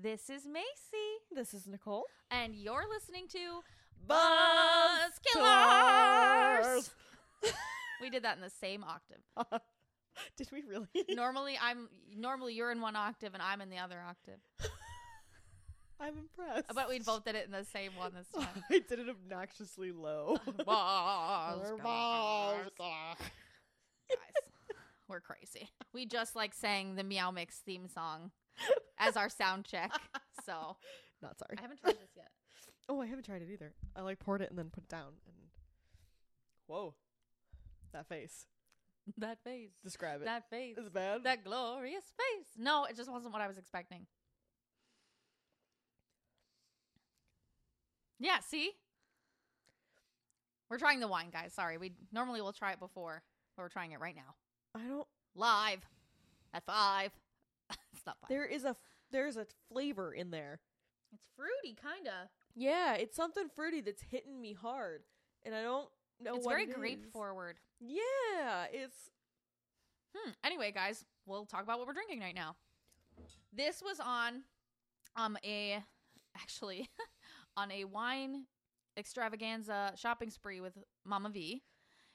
This is Macy, This is Nicole. and you're listening to Buzz Killers. we did that in the same octave. Did we really? Normally, I'm normally you're in one octave and I'm in the other octave, I'm impressed. but we both did it in the same one this time. I did it obnoxiously low. Buzz Killers. Buzz. guys. We're crazy. We just like sang the Meow Mix theme song as our sound check. So Not sorry. I haven't tried this yet. Oh, I haven't tried it either. I like poured it and then put it down and whoa, that face. That face. Describe it. That face. Is it bad? That glorious face. No, it just wasn't what I was expecting. Yeah, see? We're trying the wine, guys. Sorry. We normally we'll try it before, but we're trying it right now. I don't. Live at 5. It's not 5. There is a there's a flavor in there. It's fruity kind of. Yeah, it's something fruity that's hitting me hard, and I don't know. it's what very it grape is. forward. Yeah, it's Hmm. Anyway, guys, we'll talk about what we're drinking right now. This was on um a actually on a wine extravaganza shopping spree with Mama V.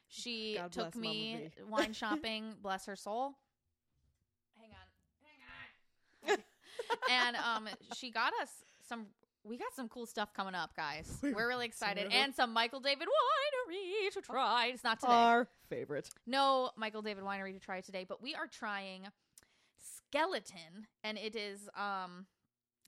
She God took me wine shopping, bless her soul. Hang on. Hang on. And um she got us some we got some cool stuff coming up, guys. We We're really excited. really- And some Michael David winery to try. It's not today our favorite. no Michael David winery to try today, but we are trying Skeleton, and it is um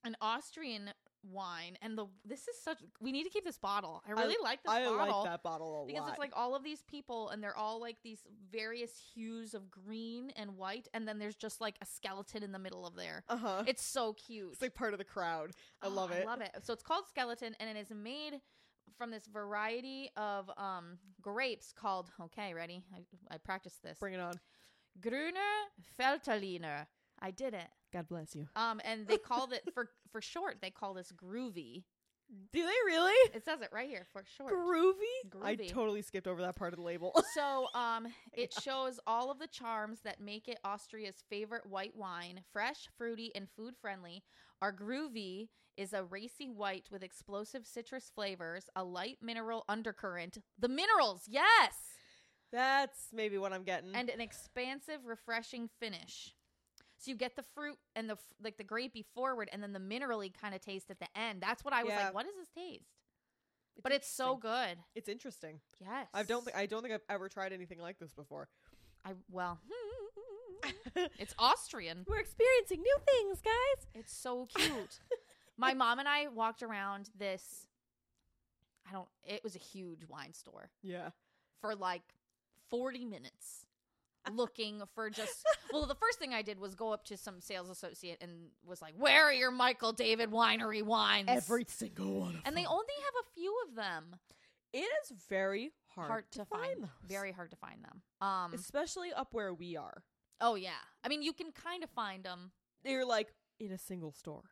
an Austrian wine. And the this is such we need to keep this bottle. I really like this I bottle like that bottle a because lot. it's like all of these people, and they're all like these various hues of green and white, and then there's just like a skeleton in the middle of there. uh huh. It's so cute. It's like part of the crowd. I Oh, love it. I love it. So it's called Skeleton, and it is made from this variety of um grapes called. Okay, ready? I, I practiced this. Bring it on. Grüner Veltliner. I did it. God bless you. Um, and they called it for for short. They call this groovy. Do they really? It says it right here for short. Groovy? groovy. I totally skipped over that part of the label. So, um, it shows all of the charms that make it Austria's favorite white wine. Fresh, fruity, and food friendly. Our groovy is a racy white with explosive citrus flavors, a light mineral undercurrent. The minerals, yes, That's maybe what I'm getting. and an expansive, refreshing finish. So you get the fruit and the like the grapey forward, and then the minerally kind of taste at the end. That's what I was Yeah. like. What does this taste? but it's so good. It's interesting. Yes, I don't think I don't think I've ever tried anything like this before. I well, it's Austrian. We're experiencing new things, guys. It's so cute. My mom and I walked around this. I don't. It was a huge wine store Yeah. for like forty minutes, looking for just. Well, the first thing I did was go up to some sales associate and was like, "Where are your Michael David Winery wines?" Every single one of and they only have a few of them. It is very hard, Hard, to, find. those. Very hard to find them. Um. especially up where we are. Oh yeah. I mean, you can kind of find them. They're like in a single store,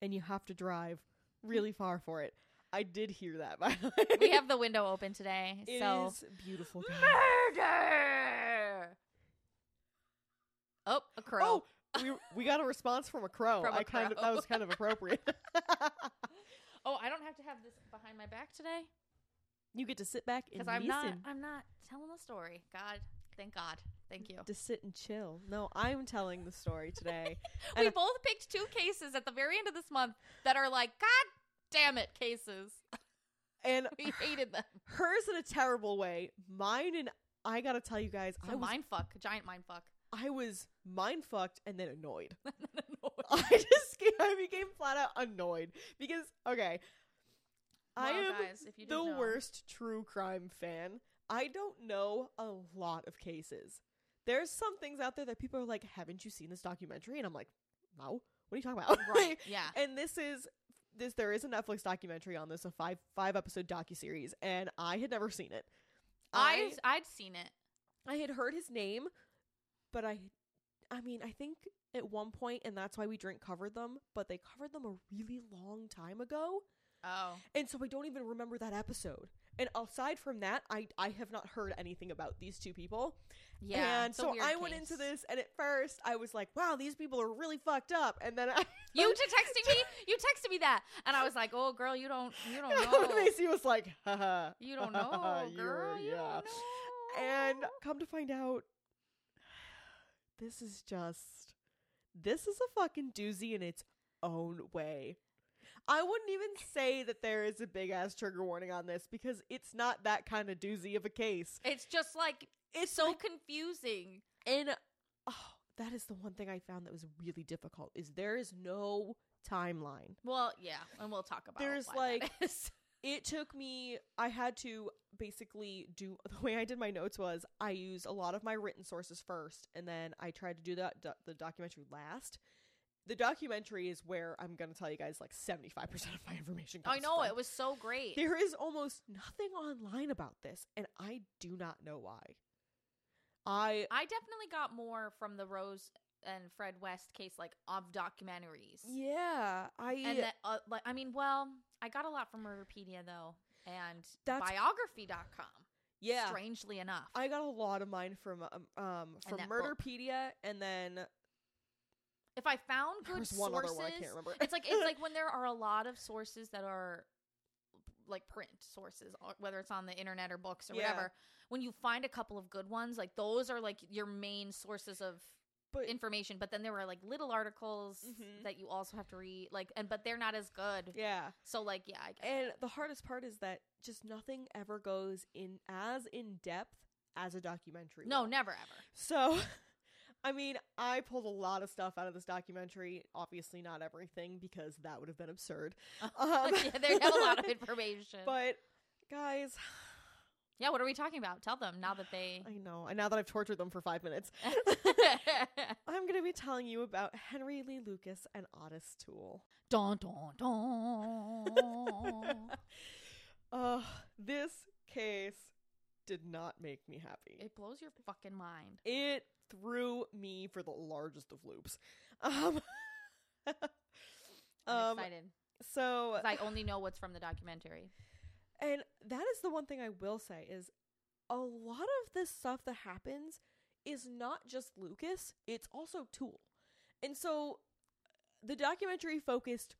and you have to drive really far for it. I did hear that. By the way, We have the window open today, It so is beautiful. guys. murder. Oh, a crow. Oh, we we got a response from a crow. From a I kind of crow. that was kind of appropriate. Oh, I don't have to have this behind my back today you get to sit back and because I'm listen. not. I'm not telling the story. God, thank God, thank you. to sit and chill. No, I'm telling the story today. We both picked two cases at the very end of this month that are like, God damn it, cases. and We hated them. hers in a terrible way. Mine and I gotta tell you guys, It's I a was mind fuck, a giant mind fuck. I was mind fucked and then annoyed. I just I became flat out annoyed because okay, I am guys, if you the know. worst true crime fan. I don't know a lot of cases. There's some things out there that people are like, "Haven't you seen this documentary?" And I'm like, "No. What are you talking about?" right? Yeah. and this is this there is a Netflix documentary on this, a five five episode docu series, and I had never seen it. I I'd seen it. I had heard his name, but I I mean, I think at one point and that's why we drink covered them, but they covered them a really long time ago. Oh, And so I don't even remember that episode. And aside from that, I I have not heard anything about these two people. Yeah. and so I went into this, and at first I was like, "Wow, these people are really fucked up." And then I, You texting me? You texted me that, and I was like, "Oh, girl, you don't, you don't and know. Macy was like, Haha. You don't know, girl. You yeah. don't know." And come to find out, this is just this is a fucking doozy in its own way. I wouldn't even say that there is a big ass trigger warning on this because it's not that kind of doozy of a case. it's just like It's so like- confusing. and oh, that is the one thing I found that was really difficult is there is no timeline. Well, yeah, and we'll talk about. There's, like. it took me i had to basically do the way i did my notes was i used a lot of my written sources first and then i tried to do that do- the documentary last the documentary is where i'm going to tell you guys like 75% of my information comes I know from. it was so great. there is almost nothing online about this and i do not know why i I definitely got more from the Rose and Fred West case, like of documentaries. yeah i And that, uh, like, I mean, well, I got a lot from Murderpedia though, and That's- biography.com. yeah Strangely enough. i got a lot of mine from um, um from book. murderpedia and then if I found good sources, other one i can't remember it's like it's like when there are a lot of sources that are like print sources, whether it's on the internet or books or Yeah. whatever. When you find a couple of good ones, like those are like your main sources of but information. But then there were like little articles Mhm. that you also have to read, like, and but they're not as good. yeah So like, yeah, I get And that. the hardest part is that just nothing ever goes in as in depth as a documentary. no, will. never ever. So, I mean, I pulled a lot of stuff out of this documentary. Obviously, not everything because that would have been absurd. Um, yeah, they have a lot of information. But guys, yeah, what are we talking about? Tell them now that they. I know. And now that I've tortured them for five minutes, I'm going to be telling you about Henry Lee Lucas and Ottis Toole. dun dun dun. Uh, this case did not make me happy. it blows your fucking mind. it threw me for the largest of loops. Um, I'm um excited. so I only know what's from the documentary. and that is the one thing I will say is a lot of this stuff that happens is not just Lucas, it's also Toole. And so the documentary focused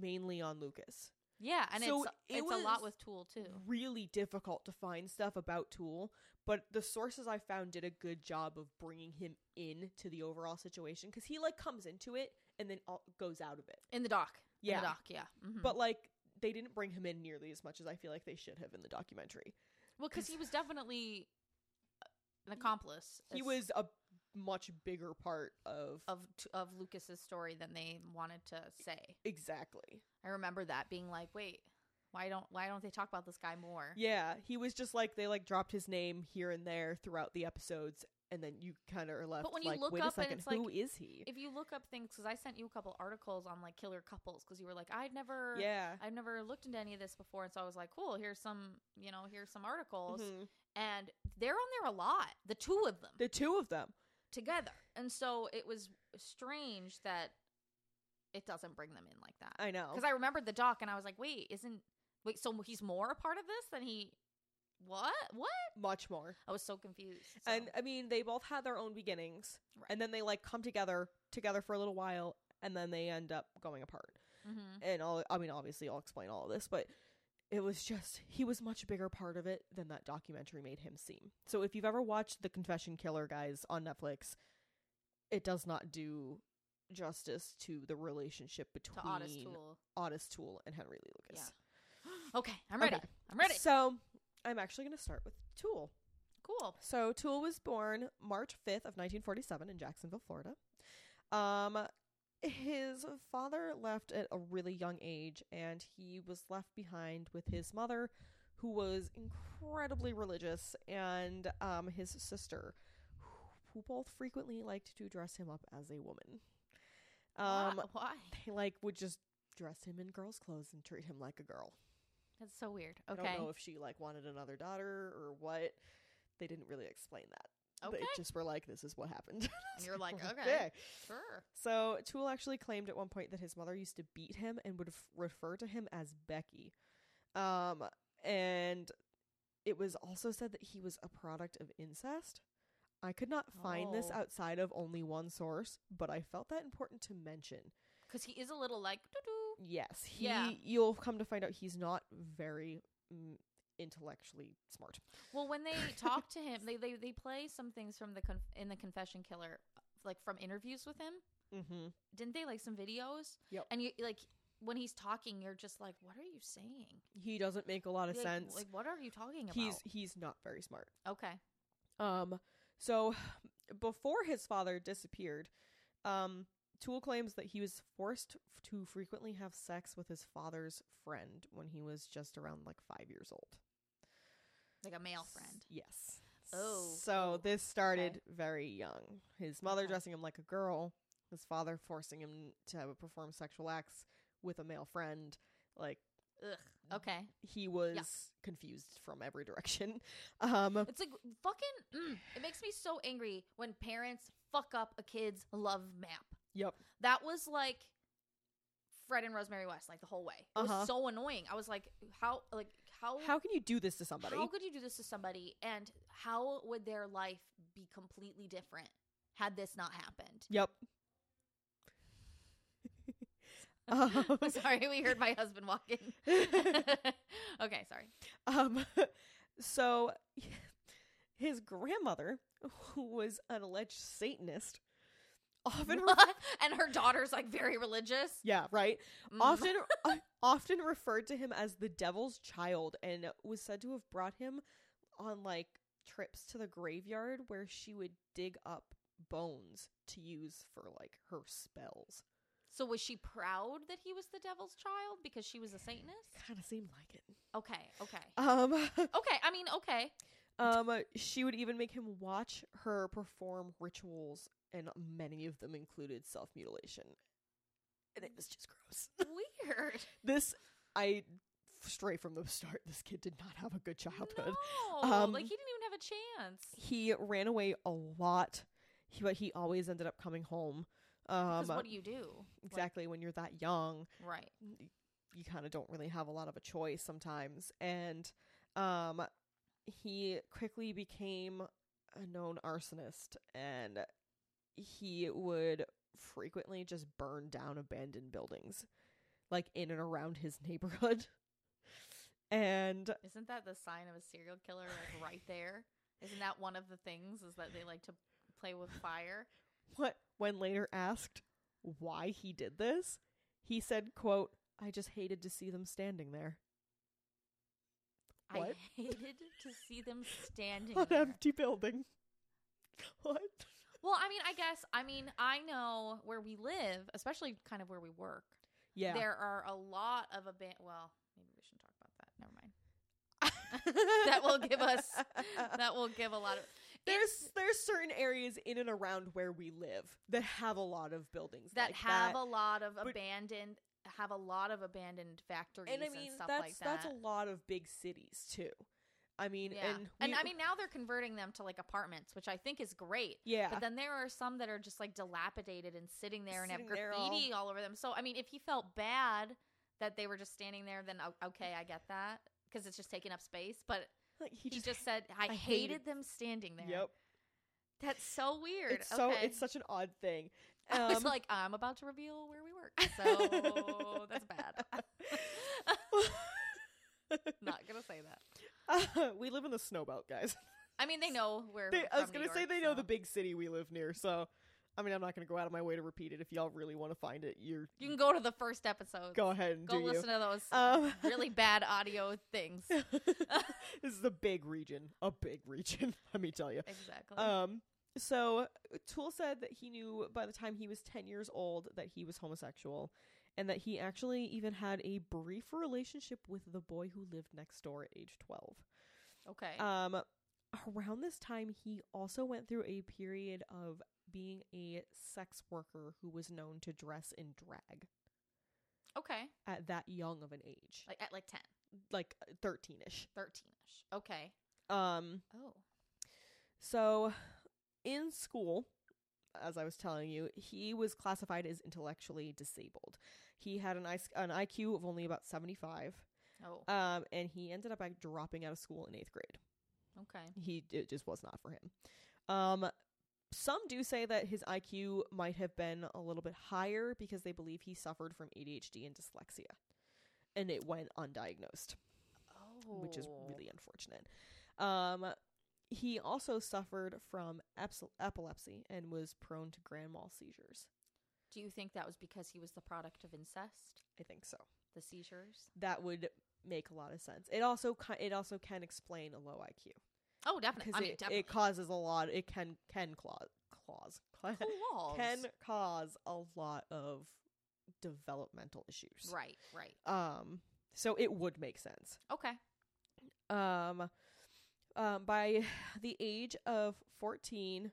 mainly on Lucas. Yeah, and So it's it it's a lot with Toole too. Really difficult to find stuff about Toole, but the sources I found did a good job of bringing him in to the overall situation cuz he like comes into it and then all, goes out of it. In the doc. In Yeah. the doc, yeah. Mhm. But like they didn't bring him in nearly as much as I feel like they should have in the documentary. well, because he was definitely an accomplice. He was a much bigger part of of of Lucas's story than they wanted to say. exactly. I remember that being like, wait, why don't why don't they talk about this guy more? Yeah, he was just like they like dropped his name here and there throughout the episodes, and then you kind of are left. But when you like, look wait up a and second, it's like- who is he? If you look up things, because I sent you a couple articles on like killer couples, because you were like, I'd never, yeah, I've never looked into any of this before, and so I was like, cool, here's some, you know, here's some articles, Mhm. and they're on there a lot, the two of them the two of them. together, and so it was strange that it doesn't bring them in like that. I know. Because I remembered the doc, and I was like, wait, isn't wait, so he's more a part of this than he? What? What? much more. I was so confused. so- And I mean, they both had their own beginnings, Right. and then they like come together together for a little while, and then they end up going apart. Mhm. And I'll, I mean, obviously, I'll explain all of this, but it was just he was much bigger part of it than that documentary made him seem. So if you've ever watched The Confession Killer guys on Netflix, it does not do justice to the relationship to between Ottis Toole. Ottis Toole and Henry Lee Lucas. Okay, I'm ready. Okay. I'm ready. So I'm actually going to start with Toole. Cool. So Toole was born March 5th of 1947 in Jacksonville, Florida. Um his father left at a really young age and he was left behind with his mother who was incredibly religious and um his sister who both frequently liked to dress him up as a woman. Um Why- Why? they like would just dress him in girl's clothes and treat him like a girl. That's so weird. I don't know if she like wanted another daughter or what. They didn't really explain that. Okay. They just were like, "This is what happened." And you're like, okay. okay, Sure. So Toole actually claimed at one point that his mother used to beat him and would f- refer to him as Becky. Um, and it was also said that he was a product of incest. I could not find this Oh. outside of only one source, but I felt that important to mention. Because he is a little like, doo-doo. Yes, he. Yeah. You'll come to find out he's not very mm, intellectually smart. Well, when they talk to him, they, they they play some things from the conf- in the Confession Killer, like from interviews with him. Mm-hmm. Didn't they like some videos? Yep. And you like when he's talking, you're just like, what are you saying? He doesn't make a lot of Like- sense. Like, what are you talking about? he's he's not very smart. okay. Um, so before his father disappeared, um, Toole claims that he was forced to frequently have sex with his father's friend when he was just around like five years old. Like a male friend. Yes. Oh, So oh, this started very young. His mother Okay. dressing him like a girl, his father forcing him to perform sexual acts with a male friend. Like Ugh. Okay. he was confused from every direction. Um, It's like fucking. Mm, it makes me so angry when parents fuck up a kid's love map. Yep. That was like Fred and Rosemary West, like the whole way. It Uh-huh. was so annoying. I was like, how, like, how, How can you do this to somebody? how could you do this to somebody, and how would their life be completely different had this not happened? Yep. um, sorry, we heard my husband walking. okay, sorry. um, so his grandmother, who was an alleged Satanist, often, re- and her daughter's like very religious. yeah, right, Mm. often, uh, often referred to him as the devil's child, and was said to have brought him on like trips to the graveyard where she would dig up bones to use for like her spells. So was she proud that he was the devil's child because she was a Satanist? Kind of seemed like it. Okay, okay, Um, okay. I mean, okay. Um, she would even make him watch her perform rituals, and many of them included self mutilation. And it was just gross. Weird. this, I, straight from the start, this kid did not have a good childhood. No, Um, like he didn't even have a chance. He ran away a lot, he, but he always ended up coming home. Um, Because what do you do? exactly when you're that young, Right. you kind of don't really have a lot of a choice sometimes and um he quickly became a known arsonist and he would frequently just burn down abandoned buildings like in and around his neighborhood and Isn't that the sign of a serial killer? Like right there. Isn't that one of the things? Is that they like to play with fire? what when later asked why he did this he said quote i just hated to see them standing there I hated to see them standing an there. empty building what Well, I mean, I guess I mean I know where we live, especially kind of where we work. yeah There are a lot of aban Well, maybe we shouldn't talk about that. Never mind. that will give us that will give a lot of there's there's certain areas in and around where we live that have a lot of buildings that like have that. a lot of but- abandoned have a lot of abandoned factories and and, I mean stuff that's like that. that's a lot of big cities too. I mean, yeah. and and I mean now they're converting them to like apartments, which I think is great. yeah, But then there are some that are just like dilapidated and sitting there and have Sitting there all- graffiti all... over them. So I mean, if he felt bad that they were just standing there, then okay, I get that because it's just taking up space. But like he, just, said, I, I hated, hated- them standing there. Yep, That's so weird. it's so it's such an odd thing. I was Um, like, I'm about to reveal where we work, so that's bad. Not gonna say that. we live in the snow belt, guys. I mean, they know where. They, I was gonna say they know the big city we live near, so I mean I'm not gonna go out of my way to repeat it. If y'all really want to find it, you're You can go to the first episode. go ahead and Go listen to those Um, really bad audio things. this is a big region, a big region. Let me tell you. Exactly. Um, so Toole said that he knew by the time he was 10 years old that he was homosexual and that he actually even had a brief relationship with the boy who lived next door at age 12. okay. Um, around this time, he also went through a period of being a sex worker who was known to dress in drag okay. at that young of an age, Like at like 10, like 13ish. 13ish. Okay. Um, Oh. So, in school, as I was telling you, he was classified as intellectually disabled. He had an, I- an IQ of only about 75. Oh, Um, and he ended up like dropping out of school in eighth grade. okay. He it just was not for him. Um, some do say that his IQ might have been a little bit higher because they believe he suffered from ADHD and dyslexia, and it went undiagnosed, Oh, which is really unfortunate. Um, he also suffered from epilepsy and was prone to grand mal seizures. Do you think that was because he was the product of incest? I think so. The seizures? That would make a lot of sense. It also it also can explain a low IQ Oh, definitely. because I mean, it, definitely. it causes a lot. It can can clause clause Claws. can cause a lot of developmental issues. Right, right. Um, so it would make sense. Okay. Um, um, by the age of fourteen,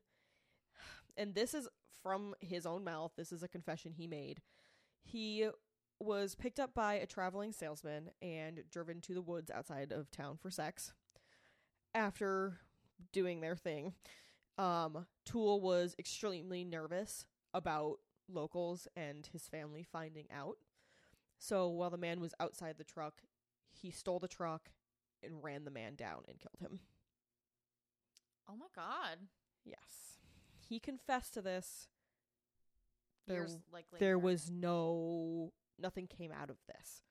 and this is from his own mouth. This is a confession he made. He was picked up by a traveling salesman and driven to the woods outside of town for sex. After doing their thing, um, Toole was extremely nervous about locals and his family finding out. So while the man was outside the truck, he stole the truck and ran the man down and killed him. Oh my god. Yes. He confessed to this. There, Years like there was no nothing came out of this.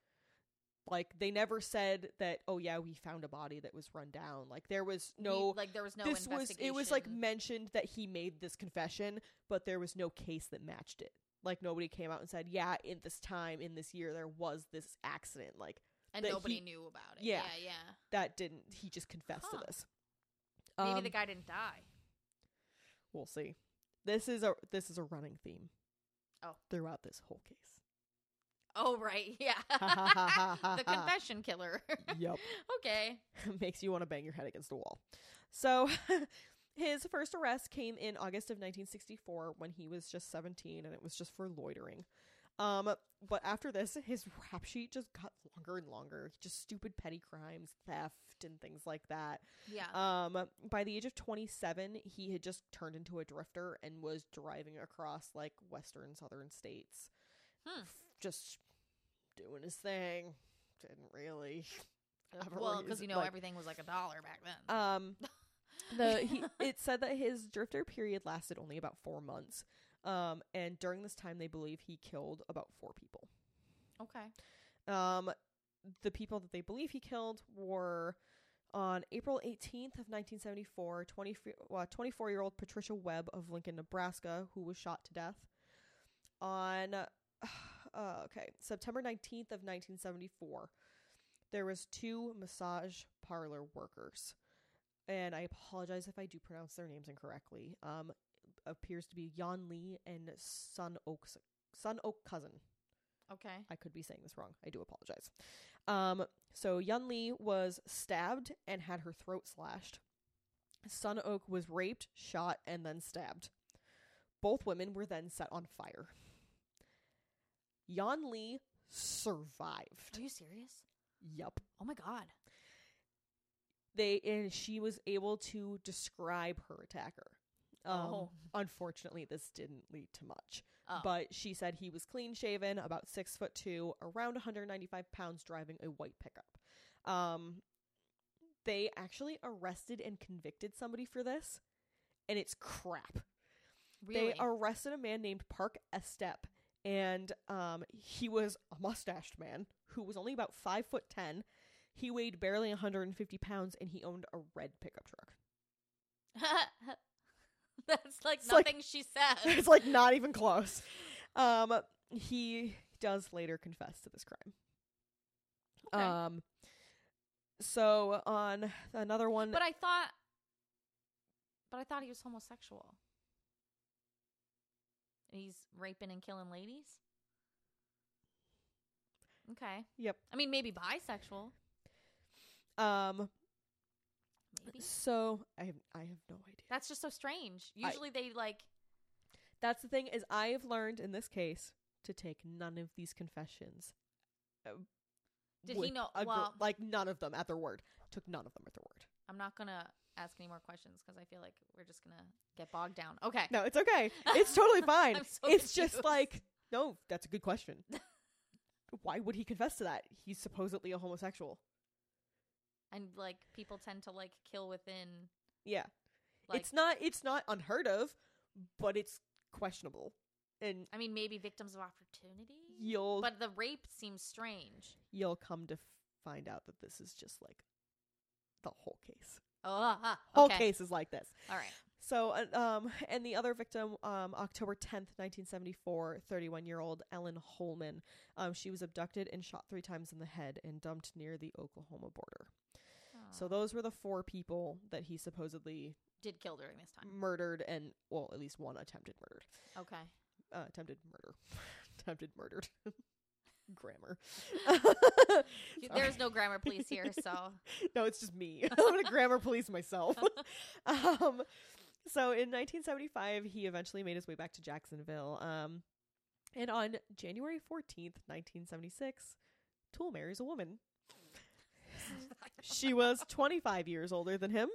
Like they never said that oh yeah, we found a body that was run down. Like there was He- no like there was no this was it was like mentioned that he made this confession, but there was no case that matched it. Like nobody came out and said, "Yeah, in this time in this year there was this accident." Like and that nobody he- knew about it. Yeah. Yeah, yeah. that didn't he just confessed Huh. to this. Maybe Um, the guy didn't die. We'll see. This is a this is a running theme. Oh. throughout this whole case. Oh right, yeah. the confession killer. yep, okay. makes you want to bang your head against a wall. So, his first arrest came in August of 1964 when he was just 17, and it was just for loitering. Um, but after this, his rap sheet just got longer and longer. Just stupid petty crimes, theft, and things like that. Yeah. Um, by the age of 27, he had just turned into a drifter and was driving across like western southern states. Hmm. F- Just doing his thing. Didn't really. ever well, because you know like- everything was like a dollar back then. Um, the he, it said that his drifter period lasted only about four months. Um, and during this time, they believe he killed about four people. okay. Um, the people that they believe he killed were on April 18th of 1974, 20, well, 24-year-old Patricia Webb of Lincoln, Nebraska, who was shot to death. On uh, okay, September 19th of 1974, there was two massage parlor workers. And I apologize if I do pronounce their names incorrectly. Um appears to be Yan Lee and Sun Oak's Sun Oak cousin. Okay. I could be saying this wrong. I do apologize. Um, so Yun Lee was stabbed and had her throat slashed. Sun Oak was raped, shot, and then stabbed. Both women were then set on fire. Yan Lee survived. Are you serious? Yup. Oh my god. They and she was able to describe her attacker. Um, Oh. Unfortunately, this didn't lead to much. Oh. But she said he was clean shaven, about six foot two, around 195 pounds, driving a white pickup. Um, they actually arrested and convicted somebody for this, and it's crap. really? They arrested a man named Park Estep, and um, he was a mustached man who was only about five foot ten. He weighed barely 150 pounds, and he owned a red pickup truck. That's like It's like- nothing she said. it's like not even close. Um, he does later confess to this crime. Okay. Um, so on another one, but I thought But I thought he was homosexual. He's raping and killing ladies? Okay. Yep. I mean maybe bisexual. um, Maybe. so I have I have no idea. That's just so strange. Usually they like That's the thing is I have learned in this case to take none of these confessions. uh, Did he with know- a gr- well- like none of them at their word. Took none of them at their word. I'm not gonna ask any more questions because I feel like we're just gonna get bogged down. Okay. No, it's okay. It's totally fine. I'm so it's just confused. like no, that's a good question. why would he confess to that? He's supposedly a homosexual. And like people tend to like kill within Yeah. like it's not it's not unheard of, but it's questionable. And I mean maybe victims of opportunity. you'll But the rape seems strange. you'll come to f- find out that this is just like the whole case. Oh, Whole okay. case is like this. All right. So, uh, um, and the other victim, um, October 10th, 1974, 31 year old Ellen Holman. Um, she was abducted and shot three times in the head and dumped near the Oklahoma border. So, those were the four people that he supposedly did kill during this time. murdered and, well, at least one attempted murdered. Okay. Uh, attempted murder. attempted murdered. Grammar. There's no grammar police here, so no, it's just me. I'm gonna grammar police myself. um, so in 1975, he eventually made his way back to Jacksonville. Um, and on January 14th, 1976, Toole marries a woman. She was 25 years older than him,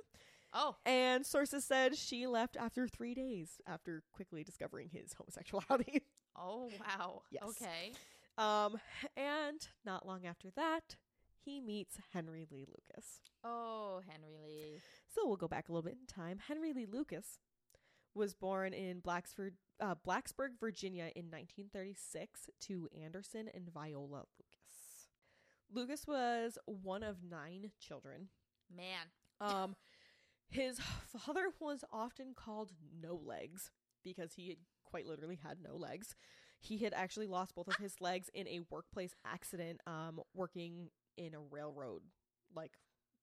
Oh, and sources said she left after three days after quickly discovering his homosexuality. oh wow. Yes. Okay. Um, and not long after that, he meets Henry Lee Lucas. Oh, Henry Lee. So we'll go back a little bit in time. Henry Lee Lucas was born in Blacksford, uh, Blacksburg, Virginia in 1936 to Anderson and Viola Lucas. Lucas was one of nine children. Man. Um, his father was often called No Legs because he had quite literally had no legs. He had actually lost both of his legs in a workplace accident, um, working in a railroad. Like,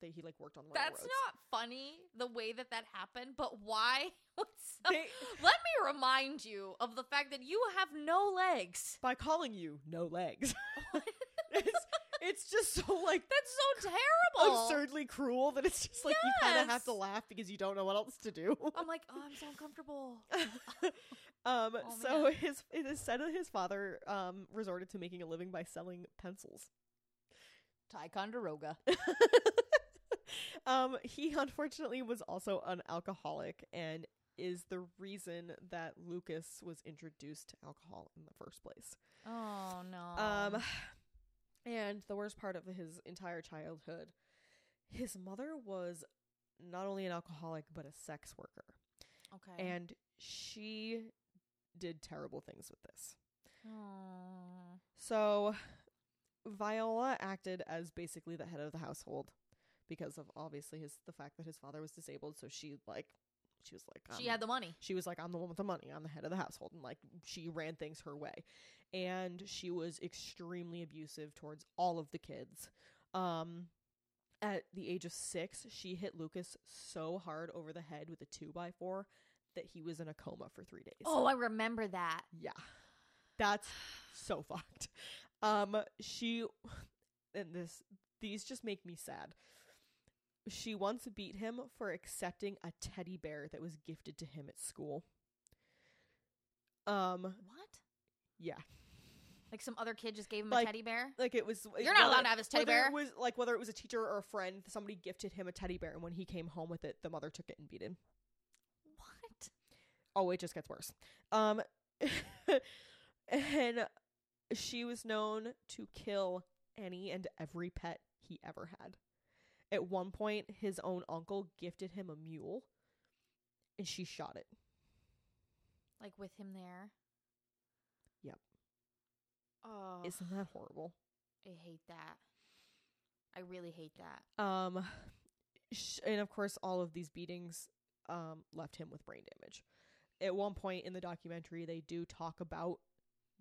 they, he like worked on railroads. That's not funny the way that that happened, but why? Up? They- Let me remind you of the fact that you have no legs. by calling you no legs. it's, it's just so like That's so terrible. absurdly cruel that it's just like you kind of have to laugh because you don't know what else to do. I'm like, oh, I'm so uncomfortable. um, Oh, so man. his it is said that his father um resorted to making a living by selling pencils. Ticonderoga. um, he unfortunately was also an alcoholic and is the reason that Lucas was introduced to alcohol in the first place. Oh no. Um, and the worst part of his entire childhood, his mother was not only an alcoholic but a sex worker, okay. and she did terrible things with this. oh. So, Viola acted as basically the head of the household because of obviously his the fact that his father was disabled. So she like she was like she had the money. she was like i'm the one with the money i'm the head of the household and like she ran things her way and she was extremely abusive towards all of the kids. Um at the age of six she hit lucas so hard over the head with a two by four that he was in a coma for three days. Oh, I remember that. yeah. That's so fucked. Um she and this these just make me sad. She once beat him for accepting a teddy bear that was gifted to him at school. Um What? Yeah Like some other kid just gave him Like, a teddy bear? like it was You're not allowed to have his teddy whether bear. it was like whether it was a teacher or a friend somebody gifted him a teddy bear and when he came home with it the mother took it and beat him What? oh it just gets worse um and she was known to kill any and every pet he ever had at one point his own uncle gifted him a mule and she shot it Like with him there? Yep. Oh, isn't that horrible I hate that. I really hate that. um sh- and of course all of these beatings um left him with brain damage at one point in the documentary they do talk about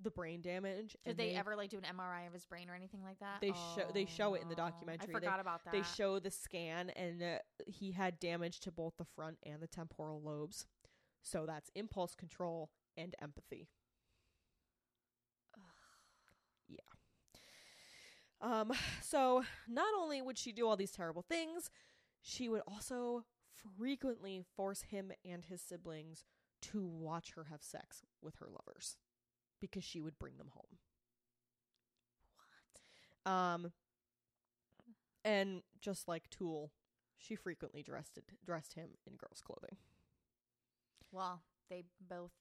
the brain damage Did and they, ever like do an MRI of his brain or anything like that? They show- they show it in the Oh, documentary. I They- forgot about that. they show the scan and uh, he had damage to both the front and the temporal lobes so that's impulse control and empathy um so not only would she do all these terrible things she would also frequently force him and his siblings to watch her have sex with her lovers because she would bring them home What? um and just like Toole, she frequently dressed dressed him in girls' clothing. Well, they both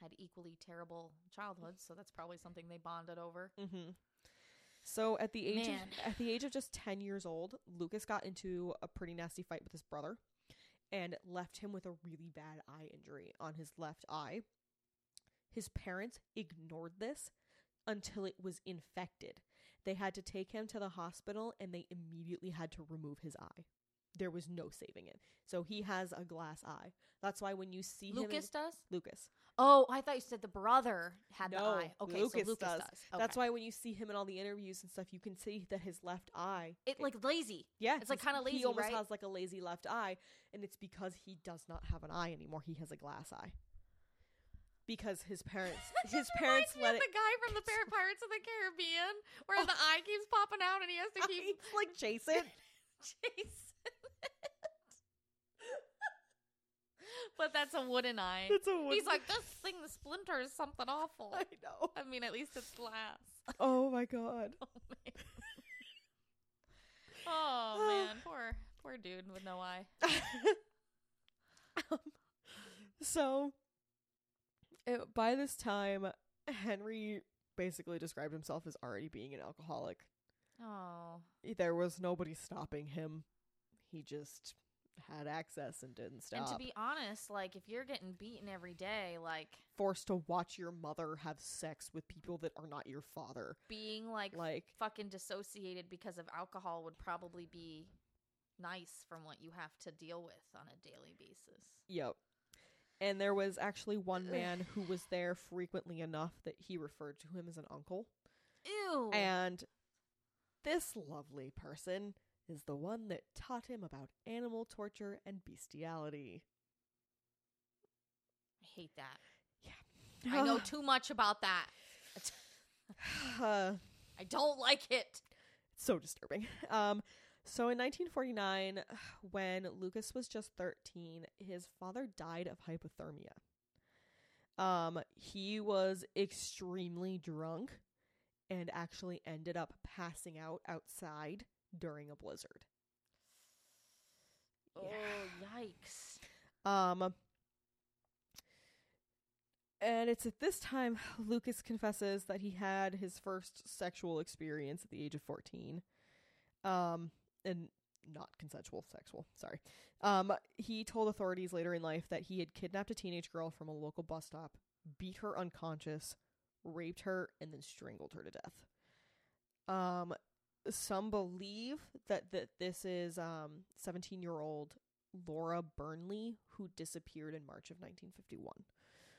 had equally terrible childhoods, so that's probably something they bonded over. Mm-hmm. So at the age of, at the age of just 10 years old, Lucas got into a pretty nasty fight with his brother and left him with a really bad eye injury on his left eye. His parents ignored this until it was infected. They had to take him to the hospital and they immediately had to remove his eye. There was no saving it. So he has a glass eye. That's why when you see him Lucas in, does. Lucas. Oh, I thought you said the brother had the eye. Okay, Lucas so Lucas does. does. That's why when you see him in all the interviews and stuff, you can see that his left eye it like lazy. Yeah, It's, like, kinda lazy. He almost right? has like a lazy left eye, and it's because he does not have an eye anymore. He has a glass eye. Because his parents, his parents let it. the guy from the Pirates of the Caribbean, where the eye keeps popping out and he has to keep like Jason. chasing. it. But that's a wooden eye. It's a wooden. He's like, this thing splinters something awful. I know. I mean, at least it's glass. Oh my god. Oh man. oh man, poor poor dude with no eye. Um, so, it, by this time, Henry basically described himself as already being an alcoholic. Oh, There was nobody stopping him. He just had access and didn't stop. and to be honest, like if you're getting beaten every day, like forced to watch your mother have sex with people that are not your father. being like Like, fucking dissociated because of alcohol would probably be nice from what you have to deal with on a daily basis. yep. And there was actually one man who was there frequently enough that he referred to him as an uncle. Ew. And this lovely person is the one that taught him about animal torture and bestiality. I hate that. Yeah. I know too much about that. Uh, I don't like it. It's so disturbing. Um, so in 1949, when Lucas was just 13, his father died of hypothermia. Um, he was extremely drunk and actually ended up passing out outside during a blizzard. Oh, Yeah. yikes. Um, and it's at this time Lucas confesses that he had his first sexual experience at the age of 14. Um, and not consensual sexual, sorry. Um, he told authorities later in life that he had kidnapped a teenage girl from a local bus stop, beat her unconscious, raped her, and then strangled her to death. Um, some believe that, that this is um 17 year old Laura Burnley, who disappeared in March of 1951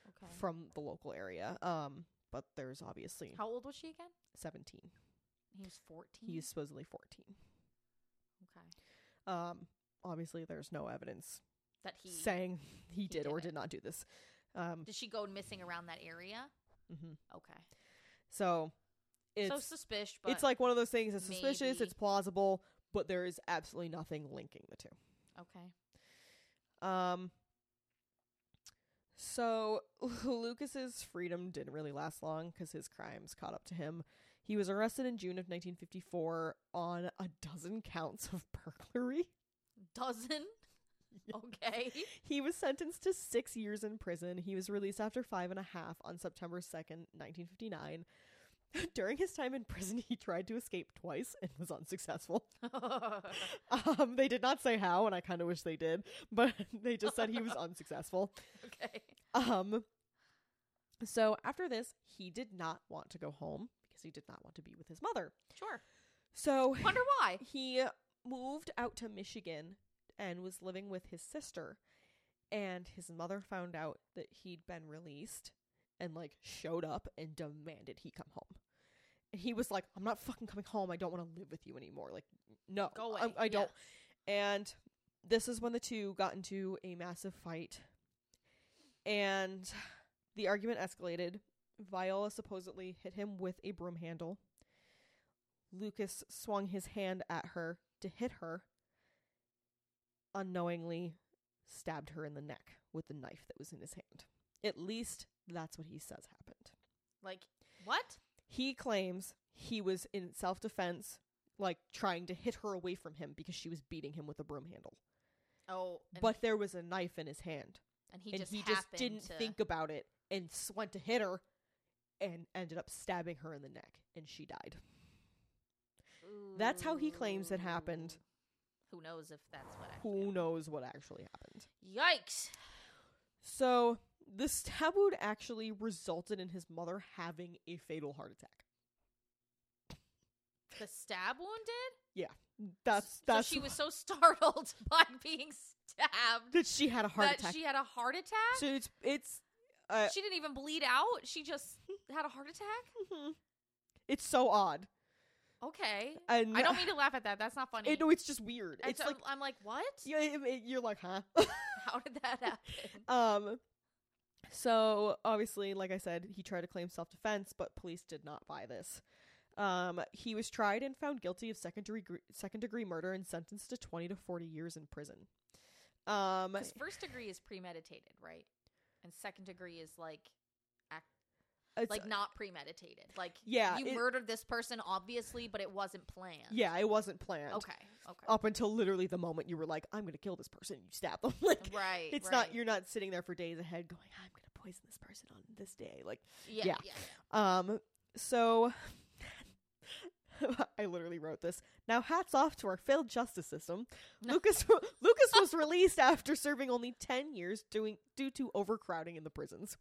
Okay. from the local area. Um, but there's obviously How old was she again? 17. He was 14. He's supposedly 14. okay. Um, obviously there's no evidence That he saying he did did or it. did not do this. Um, Did she go missing around that area? Mm-hmm. Okay. so it's so suspicious, but it's like one of those things. It's suspicious. maybe- It's plausible, but there is absolutely nothing linking the two. okay. Um. So Lucas's freedom didn't really last long because his crimes caught up to him. He was arrested in June of 1954 on a dozen counts of burglary. Dozen. Okay. He was sentenced to six years in prison. He was released after five and a half on September 2nd, 1959. During his time in prison, he tried to escape twice and was unsuccessful. Um, they did not say how, and I kind of wish they did, but they just said he was unsuccessful. okay. Um so after this, he did not want to go home because he did not want to be with his mother. Sure. So Wonder why. he moved out to Michigan and was living with his sister. And his mother found out that he'd been released and like showed up and demanded he come home. And he was like, "I'm not fucking coming home. I don't want to live with you anymore. Like, no, Go away. I, I don't." And this is when the two got into a massive fight. And the argument escalated. Viola supposedly hit him with a broom handle. Lucas swung his hand at her to hit her, unknowingly stabbed her in the neck with the knife that was in his hand. At least that's what he says happened. Like what? He claims he was in self defense, like trying to hit her away from him because she was beating him with a broom handle. Oh, but there was a knife in his hand. and he and just he just didn't to, think about it and went to hit her and ended up stabbing her in the neck and she died. That's how he claims it happened. Who knows if that's what actually Who happened. knows what actually happened? Yikes. So, the stab wound actually resulted in his mother having a fatal heart attack. The stab wound did? Yeah. That's that's so she was so startled by being stabbed that she had a heart that attack. she had a heart attack? so it's it's uh, she didn't even bleed out. She just had a heart attack? mhm. it's so odd. Okay. And I don't mean to laugh at that. That's not funny. it, no, it's just weird. It's like I'm like, what? you it- it- you're like, huh? How did that happen? Um, so obviously, like I said, he tried to claim self defense, but police did not buy this. Um, he was tried and found guilty of second degree second degree murder and sentenced to twenty to forty years in prison. Um, first degree is premeditated, right? And second degree is like it's- like not premeditated. Like yeah, you it- murdered this person obviously, but it wasn't planned. yeah, it wasn't planned. Okay. Okay. Up until literally the moment you were like, "I'm gonna kill this person," you stab them. like right. it's right. not you're not sitting there for days ahead going, "I'm gonna poison this person on this day." Like Yeah. yeah. Yeah. yeah. Um, so I literally wrote this. Now, hats off to our failed justice system. No. Lucas Lucas was released after serving only ten years doing due to overcrowding in the prisons.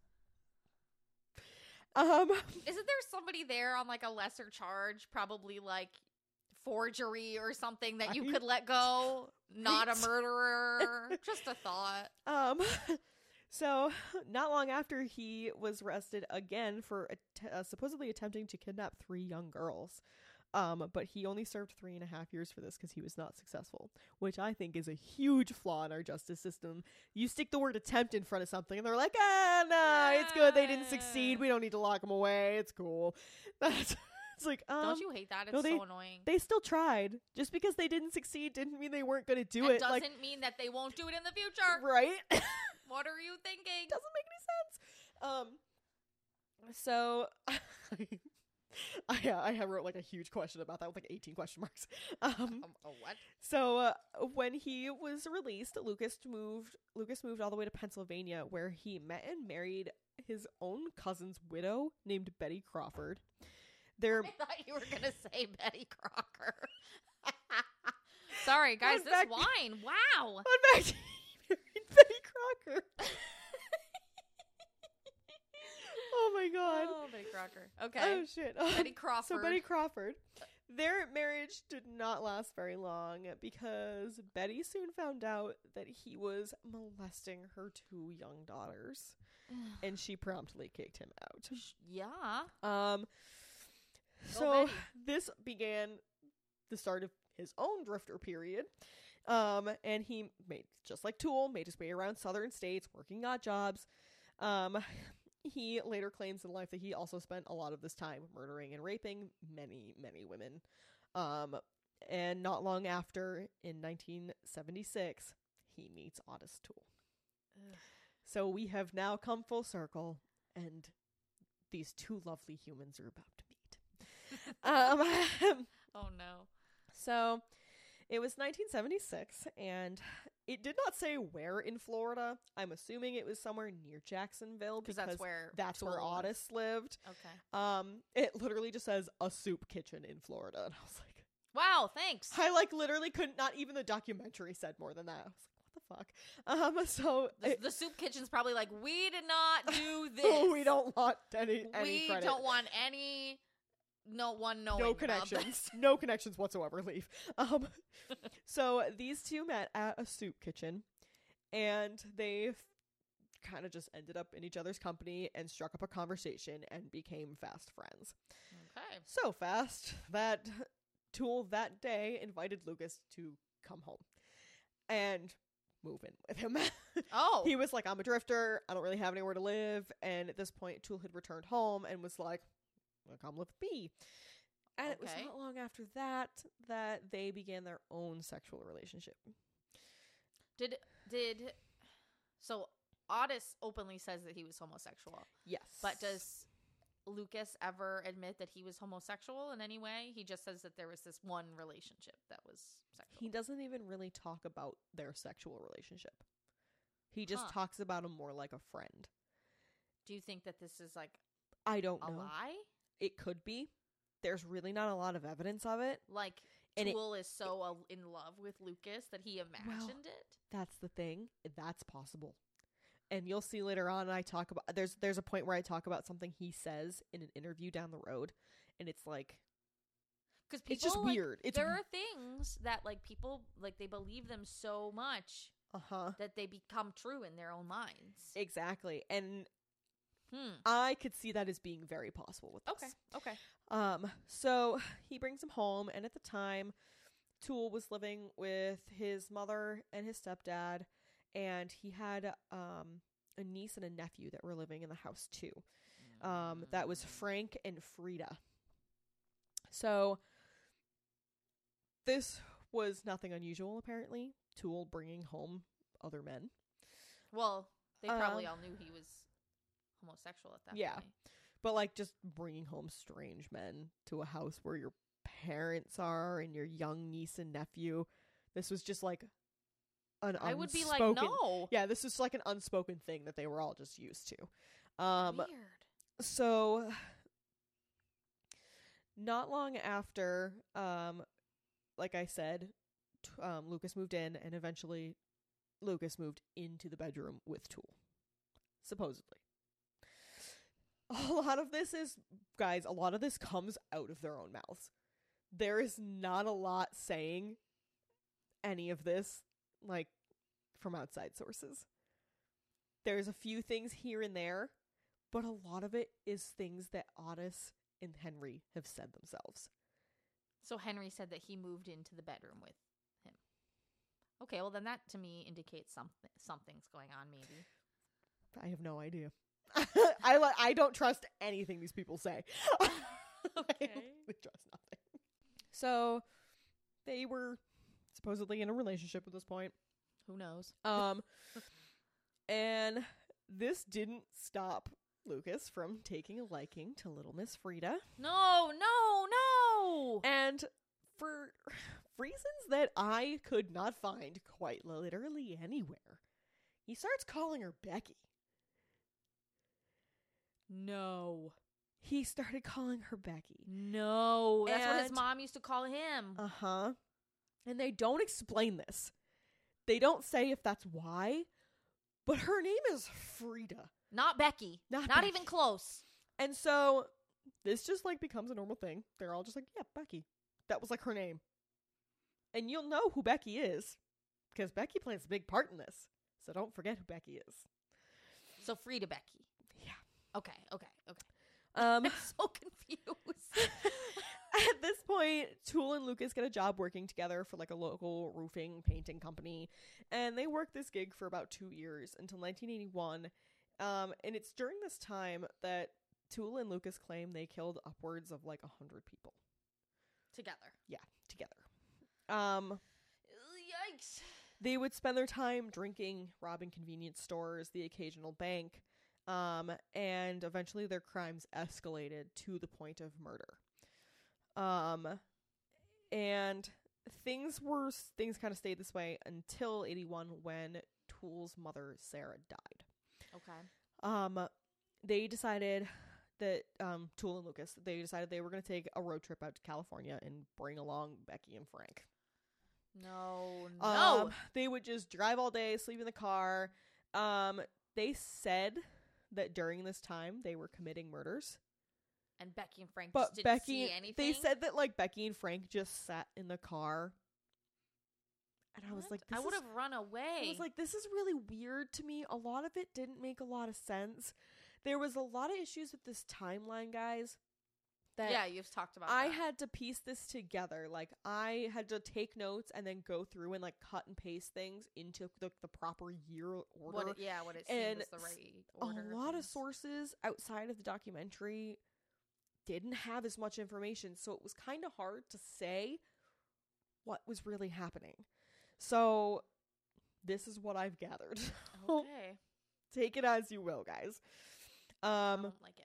Um, Isn't there somebody there on like a lesser charge, probably like forgery or something that you could let go? Not a murderer. Just a thought. um, so not long after he was arrested again for att- uh, supposedly attempting to kidnap three young girls. Um, but he only served three and a half years for this because he was not successful, which I think is a huge flaw in our justice system. You stick the word attempt in front of something, and they're like, ah, no, it's good. They didn't succeed. We don't need to lock them away. It's cool. That's it's like, um, Don't you hate that? It's no, they- so annoying. they still tried. Just because they didn't succeed didn't mean they weren't going to do it it. doesn't Like, mean that they won't do it in the future. right? What are you thinking? doesn't make any sense. Um, so I uh, I have wrote like a huge question about that with like eighteen question marks. Um, Um, what? so uh, when he was released, Lucas moved Lucas moved all the way to Pennsylvania, where he met and married his own cousin's widow named Betty Crawford. Their I thought you were gonna say Betty Crocker. Sorry, guys. This fact- wine. Wow. fun fact, he married Betty Crocker. Oh my god. Oh, Betty Crocker. Okay. Oh shit. Betty Crawford. So Betty Crawford. Their marriage did not last very long because Betty soon found out that he was molesting her two young daughters and she promptly kicked him out. yeah. Um so this began the start of his own drifter period. Um and he made just like Toole made his way around southern states working odd jobs. Um he later claims in life that he also spent a lot of this time murdering and raping many, many women. Um, and not long after, in 1976, he meets Ottis Toole. Ugh. So we have now come full circle, and these two lovely humans are about to meet. um, Oh no. so it was 1976, and it did not say where in Florida. I'm assuming it was somewhere near Jacksonville Because that's where that's where. Ottis lived. Okay. Um, it literally just says a soup kitchen in Florida, and I was like, Wow. Thanks. I like literally couldn't. Not even the documentary said more than that. I was like, what the fuck? Um, so The, it- the soup kitchen's probably like, we did not do this. oh, we don't want any any we credit. don't want any. No one knowing. no connections no connections whatsoever leave um so these two met at a soup kitchen and they kind of just ended up in each other's company and struck up a conversation and became fast friends Okay. so fast that Toole that day invited lucas to come home and move in with him Oh. he was like i'm a drifter i don't really have anywhere to live and at this point Toole had returned home and was like come with me and it was not long after that that they began their own sexual relationship did did so Ottis openly says that he was homosexual, yes but does Lucas ever admit that he was homosexual in any way? He just says that there was this one relationship that was sexual. he doesn't even really talk about their sexual relationship he just Huh. talks about him more like a friend Do you think that this is like i don't a know lie? It could be there's really not a lot of evidence of it Like And Toole is so uh, in love with Lucas that he imagined it. That's the thing. That's possible. And you'll see later on I talk about there's there's a point where I talk about something he says in an interview down the road and it's like Because people it's just like, weird. It's there are things that like people like they believe them so much uh-huh. that they become true in their own minds. Exactly. And Hmm. I could see that as being very possible with Okay. Okay. Um, so he brings him home, and at the time, Toole was living with his mother and his stepdad, and he had um a niece and a nephew that were living in the house too. Um, that was Frank and Frida. So this was nothing unusual, apparently. Toole bringing home other men. Well, they probably Um, all knew he was homosexual at that Yeah. point. But like just bringing home strange men to a house where your parents are and your young niece and nephew. This was just like an I would be like, unspoken- no. Yeah, this was like an unspoken thing that they were all just used to. Um Weird. so not long after um like I said, t- um Lucas moved in and eventually Lucas moved into the bedroom with Toole. Supposedly. A lot of this is guys, a lot of this comes out of their own mouths. There is not a lot saying any of this like from outside sources. There's a few things here and there, but a lot of it is things that Ottis and Henry have said themselves. So Henry said that he moved into the bedroom with him. Okay, well then that to me indicates something something's going on maybe. I have no idea. I li- I don't trust anything these people say. Okay. I trust nothing. So they were supposedly in a relationship at this point. Who knows? Um and this didn't stop Lucas from taking a liking to little Miss Frida. No, no, no. And for reasons that I could not find quite literally anywhere, he starts calling her Becky. No. He started calling her Becky. No. That's what his mom used to call him. Uh huh. And they don't explain this. They don't say if that's why, but her name is Frida. Not Becky. Not Not, Becky. even close. And so this just like becomes a normal thing. They're all just like, yeah, Becky. That was like her name. And you'll know who Becky is because Becky plays a big part in this. So don't forget who Becky is. So Frida Becky. Okay, okay, okay. Um I'm so confused. at this point, Toole and Lucas get a job working together for like a local roofing painting company, and they work this gig for about two years until 1981. Um, and it's during this time that Toole and Lucas claim they killed upwards of like a hundred people Together. Yeah, together. Um, Yikes. they would spend their time drinking, robbing convenience stores, the occasional bank, um, and eventually their crimes escalated to the point of murder. Um, and things were things kind of stayed this way until 81 when Toole's mother Sarah died. Okay. Um, they decided that um, Toole and Lucas they decided they were going to take a road trip out to California and bring along Becky and Frank. No, no. Um, they would just drive all day, sleep in the car. Um, they said that during this time they were committing murders, and Becky and Frank but just didn't Becky see anything. they said that like Becky and Frank just sat in the car, and I was like, I would have run away. I was like, this is really weird to me. A lot of it didn't make a lot of sense. There was a lot of issues with this timeline, guys. That yeah, you've talked about. I that. had to piece this together. Like I had to take notes and then go through and like cut and paste things into the, the proper year order. what. It, yeah, what it and the right a order. lot of sources outside of the documentary didn't have as much information, so it was kind of hard to say what was really happening. So this is what I've gathered. Okay. Take it as you will, guys. I Um don't like it.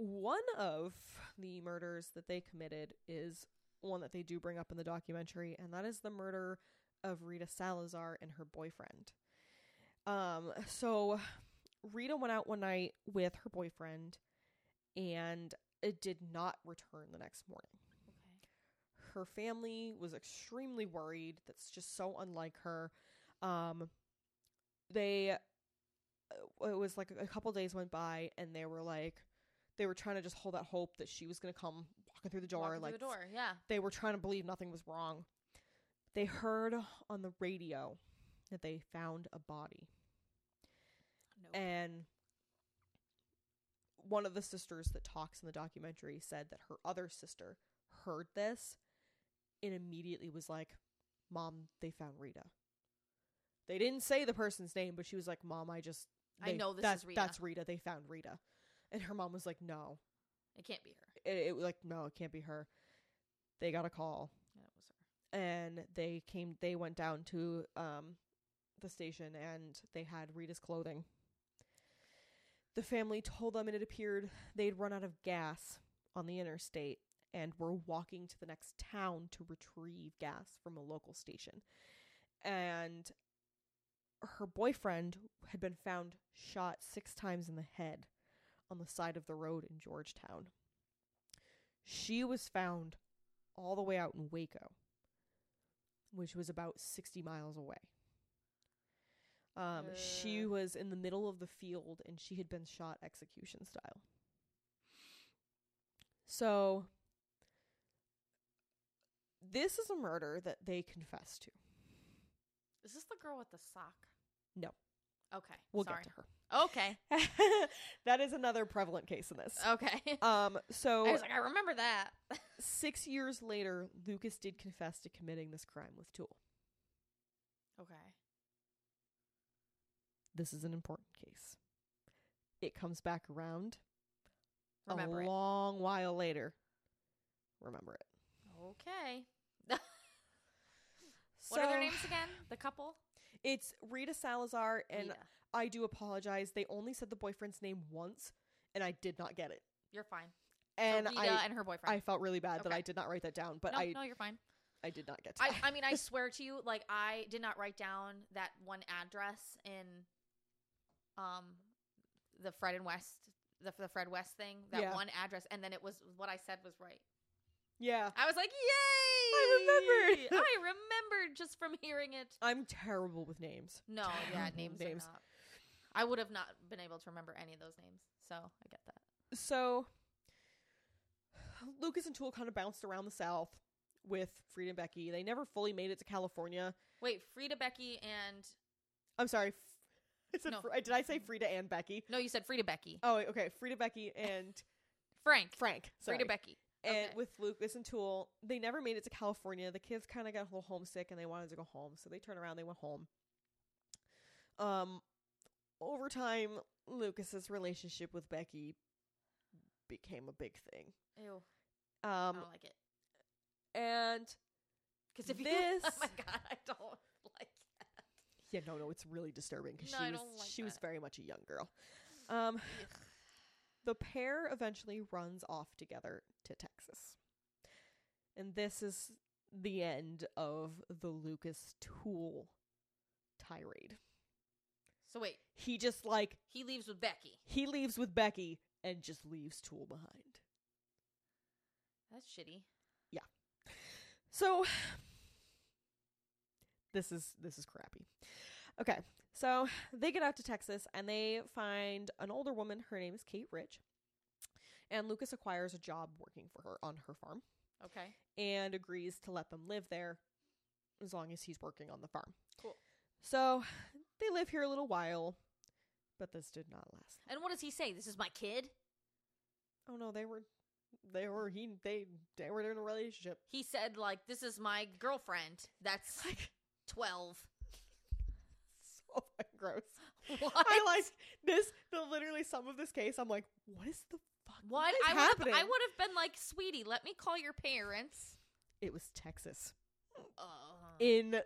One of the murders that they committed is one that they do bring up in the documentary, and that is the murder of Rita Salazar and her boyfriend. Um, so Rita went out one night with her boyfriend and it did not return the next morning. Okay. her family was extremely worried. That's just so unlike her. Um, they, uh, it was like a couple days went by, and they were like, they were trying to just hold that hope that she was gonna come walking through the door. Walking like through the door. Yeah. they were trying to believe nothing was wrong. They heard on the radio that they found a body, No. and one of the sisters that talks in the documentary said that her other sister heard this and immediately was like, "Mom, they found Rita." They didn't say the person's name, but she was like, "Mom, I just I know this that- is Rita. That's Rita. They found Rita," and her mom was like, "No, it can't be her. it, it like no, it can't be her." They got a call Yeah, it was her. and they came they went down to um the station and they had Rita's clothing. The family told them and it appeared they'd run out of gas on the interstate and were walking to the next town to retrieve gas from a local station. And her boyfriend had been found shot 6 times in the head on the side of the road in Georgetown. She was found all the way out in Waco which was about 60 miles away. Um, she Uh. was in the middle of the field and she had been shot execution style. So, this is a murder that they confess to. Is this the girl with the sock? No. Okay. We'll sorry. get to her. Okay. that is another prevalent case in this. Okay. Um, so I was like, I remember that. six years later, Lucas did confess to committing this crime with Toole. okay. This is an important case. It comes back around Remember a it. long while later. Remember it. Okay. What are their names again? The couple? It's Rita Salazar, and Rita. I do apologize. They only said the boyfriend's name once, and I did not get it. You're fine. And so Rita I, and her boyfriend. I felt really bad that I did not write that down, but no, I, no, you're fine. I did not get to I, that. I mean, I swear to you, like I did not write down that one address in, um, the Fred and West, the the Fred West thing. That Yeah. one address, and then it was what I said was right. yeah, I was like, yay! I remembered. I remembered just from hearing it. I'm terrible with names. No, yeah, Terrible names, with are not. I would have not been able to remember any of those names, so I get that. So Lucas and Toole kind of bounced around the South with Frida and Becky. They never fully made it to California. Wait, Frida, Becky, and I'm sorry. F- I said No. Fr- did I say Frida and Becky? no, you said Frida, Becky, Oh, okay. Frida, Becky, and Frank, Frank. Sorry. Frida, Becky. And Okay. with Lucas and Toole, they never made it to California. The kids kind of got a little homesick and they wanted to go home, so they turned around. They went home. Um, over time, Lucas's relationship with Becky became a big thing. Ew, I Um, don't like it. and Because if you, this- oh my god, I don't like that. yeah, no, no, it's really disturbing because No, she I was like she was very much a young girl. Um, the pair eventually runs off together to Texas. And this is the end of the Lucas Toole tirade. So wait, He just like he leaves with Becky. he leaves with Becky and just leaves Toole behind. That's shitty. Yeah. So this is this is crappy. Okay. So they get out to Texas and they find an older woman, her name is Kate Rich. And Lucas acquires a job working for her on her farm Okay. and agrees to let them live there as long as he's working on the farm. Cool. So they live here a little while, but this did not last. And what does he say? This is my kid. Oh no, they were they were he they they were in a relationship. He said like, "This is my girlfriend." That's Like twelve. so fucking gross. What? I like this. The literally some of this case. I'm like, what is the fuck? What? is I would happening? have. I would have been like, "Sweetie, let me call your parents." It was Texas Uh, in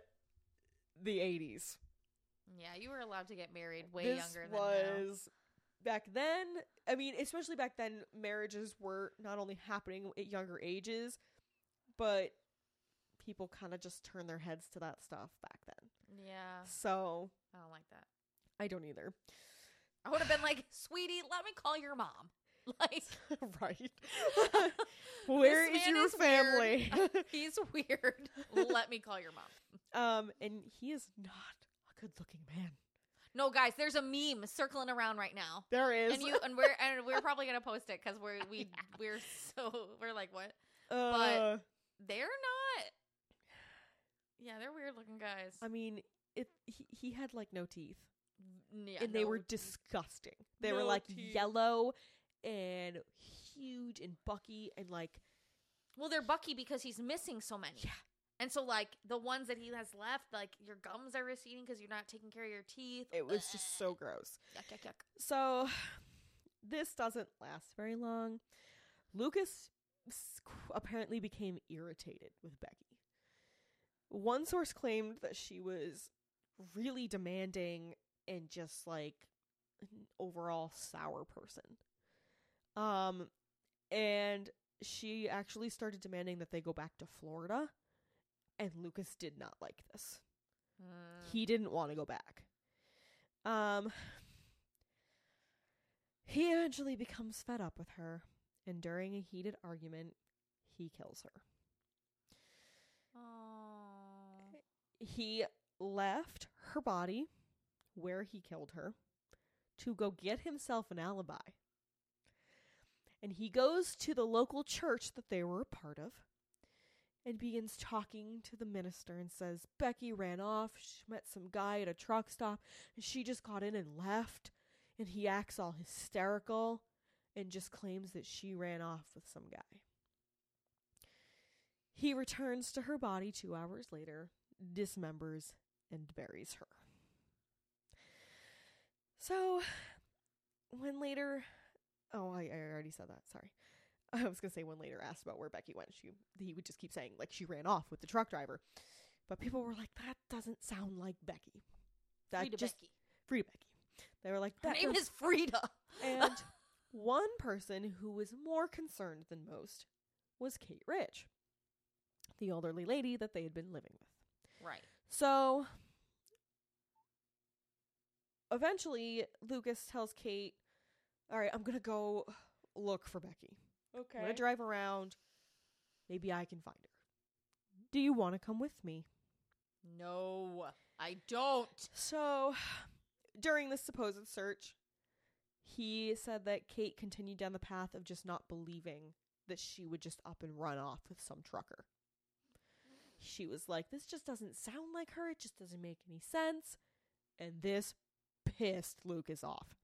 the 80s. yeah, you were allowed to get married way this younger than now. was back then. I mean, especially back then, marriages were not only happening at younger ages, but people kind of just turned their heads to that stuff back then. Yeah, So I don't like that. I don't either. I would have been like, "Sweetie, let me call your mom." Like right. Where is your is family? weird. he's weird. Let me call your mom. um, and he is not a good-looking man. No, guys, there's a meme circling around right now. There is. And you and we're and we're probably gonna post it because we're we we're so we're like what uh, they're not. Yeah, they're weird looking guys. I mean, it. He, he had like no teeth, yeah, and they no were teeth. disgusting. They were like teeth. yellow and huge and bucky and like Well, they're Bucky because he's missing so many. Yeah. And so, like the ones that he has left, like your gums are receding because you're not taking care of your teeth. it was just so gross. yuck, yuck, yuck. So this doesn't last very long. Lucas apparently became irritated with Becky. One source claimed that she was really demanding and just like an overall sour person. Um and she actually started demanding that they go back to Florida and Lucas did not like this Mm. he didn't want to go back. Um he eventually becomes fed up with her and during a heated argument he kills her. He left her body where he killed her to go get himself an alibi. And he goes to the local church that they were a part of and begins talking to the minister and says, Becky ran off. She met some guy at a truck stop and she just got in and left. And he acts all hysterical and just claims that she ran off with some guy. He returns to her body two hours later, dismembers, and buries her. So, when later, oh, I, I already said that. Sorry. I was gonna say when later asked about where Becky went, she he would just keep saying like she ran off with the truck driver, but people were like that doesn't sound like Becky. That Frida just Becky. Frida Becky. They were like Her that name does- is Frida. and one person who was more concerned than most was Kate Rich, the elderly lady that they had been living with. Right. So eventually, Lucas tells Kate, All right, I'm going to go look for Becky. Okay. I'm going to drive around. Maybe I can find her. Do you want to come with me? No, I don't. So, during this supposed search, he said that Kate continued down the path of just not believing that she would just up and run off with some trucker. She was like, This just doesn't sound like her. It just doesn't make any sense. And this pissed Lucas off.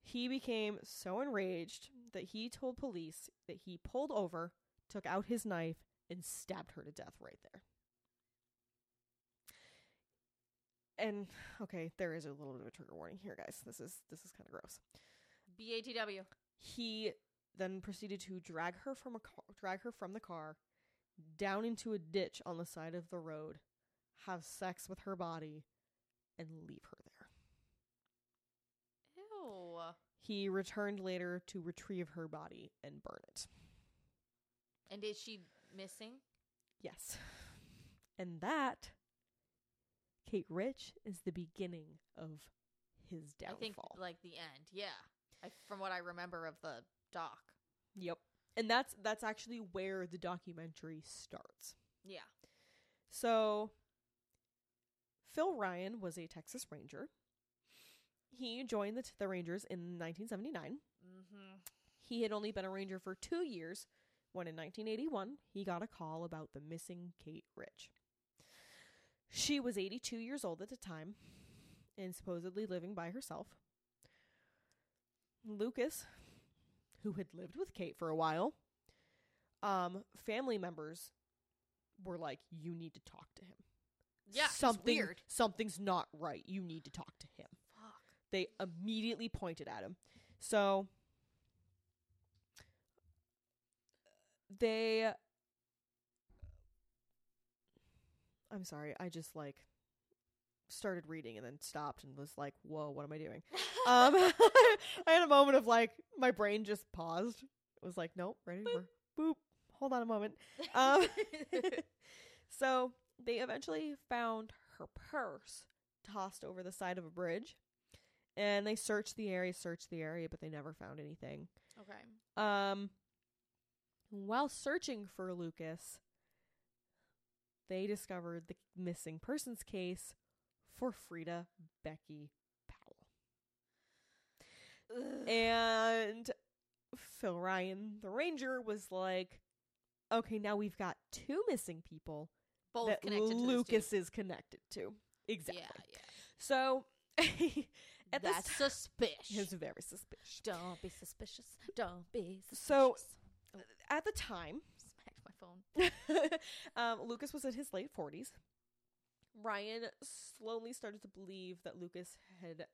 He became so enraged that he told police that he pulled over, took out his knife, and stabbed her to death right there. And okay, there is a little bit of a trigger warning here, guys. This is this is kind of gross. B A T W. He then proceeded to drag her from a car, drag her from the car down into a ditch on the side of the road, have sex with her body, and leave her there. Ew. He returned later to retrieve her body and burn it. And is she missing? Yes. And that, Kate Rich, is the beginning of his downfall. I think like the end. Yeah. I, from what I remember of the doc. Yep. And that's that's actually where the documentary starts. Yeah. So Phil Ryan was a Texas Ranger. He joined the, the Rangers in 1979. Mm-hmm. He had only been a Ranger for two years when in 1981 he got a call about the missing Kate Rich. She was 82 years old at the time and supposedly living by herself. Lucas, who had lived with Kate for a while, um, family members were like, "You need to talk to him. Yeah. something weird. something's not right. You need to talk to him." Fuck. They immediately pointed at him. So they I'm sorry, I just like started reading and then stopped and was like, "Whoa, what am I doing?" um I had a moment of like my brain just paused. It was like, "Nope, ready for boop. Hold on a moment." Um so they eventually found her purse tossed over the side of a bridge and they searched the area, searched the area, but they never found anything. Okay. Um, while searching for Lucas, they discovered the missing persons case for Frida Becky Powell. And Phil Ryan, the ranger, was like, okay, now we've got two missing people Both that Lucas is connected to. Exactly. dude. Yeah, So, at this That's ti- suspicious. it's very suspicious. Don't be suspicious. Don't be suspicious. So- At the time, smacked my phone. um, Lucas was in his late 40s. Ryan slowly started to believe that Lucas had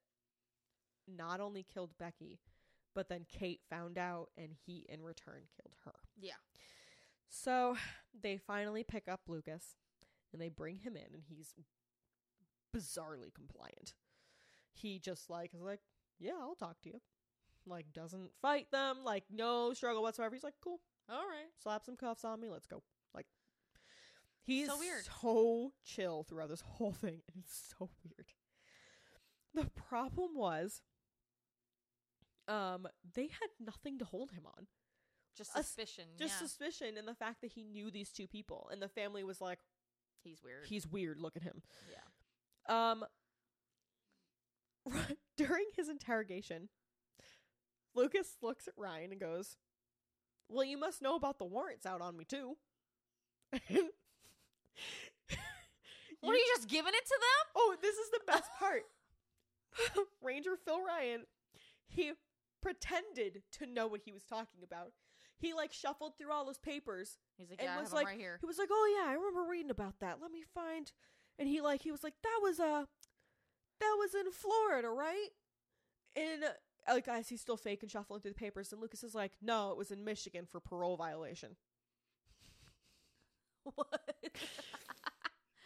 not only killed Becky, but then Kate found out and he in return killed her. Yeah. So they finally pick up Lucas and they bring him in and he's bizarrely compliant. He just like is like, "Yeah, I'll talk to you." Like doesn't fight them, like no struggle whatsoever. He's like, "Cool. All right. Slap some cuffs on me. Let's go." He's So weird. so chill throughout this whole thing and it's so weird. The problem was um they had nothing to hold him on. Just A suspicion. Just yeah. suspicion and the fact that he knew these two people and the family was like, He's weird. he's weird, look at him. yeah. Um during his interrogation, Lucas looks at Ryan and goes, "Well, you must know about the warrants out on me too." What are you just giving it to them? Oh, this is the best part. Ranger Phil Ryan, he pretended to know what he was talking about. He like shuffled through all his papers. He's like, And yeah, I was have 'em like- right here. He was like, "Oh yeah, I remember reading about that. Let me find." And he like he was like, "That was uh that was in Florida, right?" And uh, like as he's still fake and shuffling through the papers, and Lucas is like, "No, it was in Michigan for parole violation." What?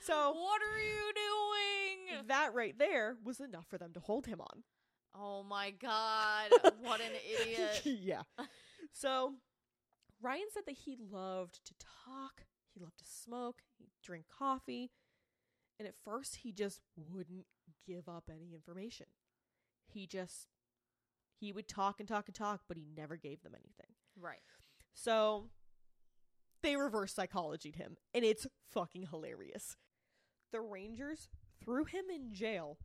So what are you doing? that right there was enough for them to hold him on. Oh my god! What an idiot! yeah. So Ryan said that he loved to talk, he loved to smoke, he'd drink coffee, and at first he just wouldn't give up any information. He just he would talk and talk and talk, but he never gave them anything. Right. So they reverse psychologied him, and it's fucking hilarious. The Rangers threw him in jail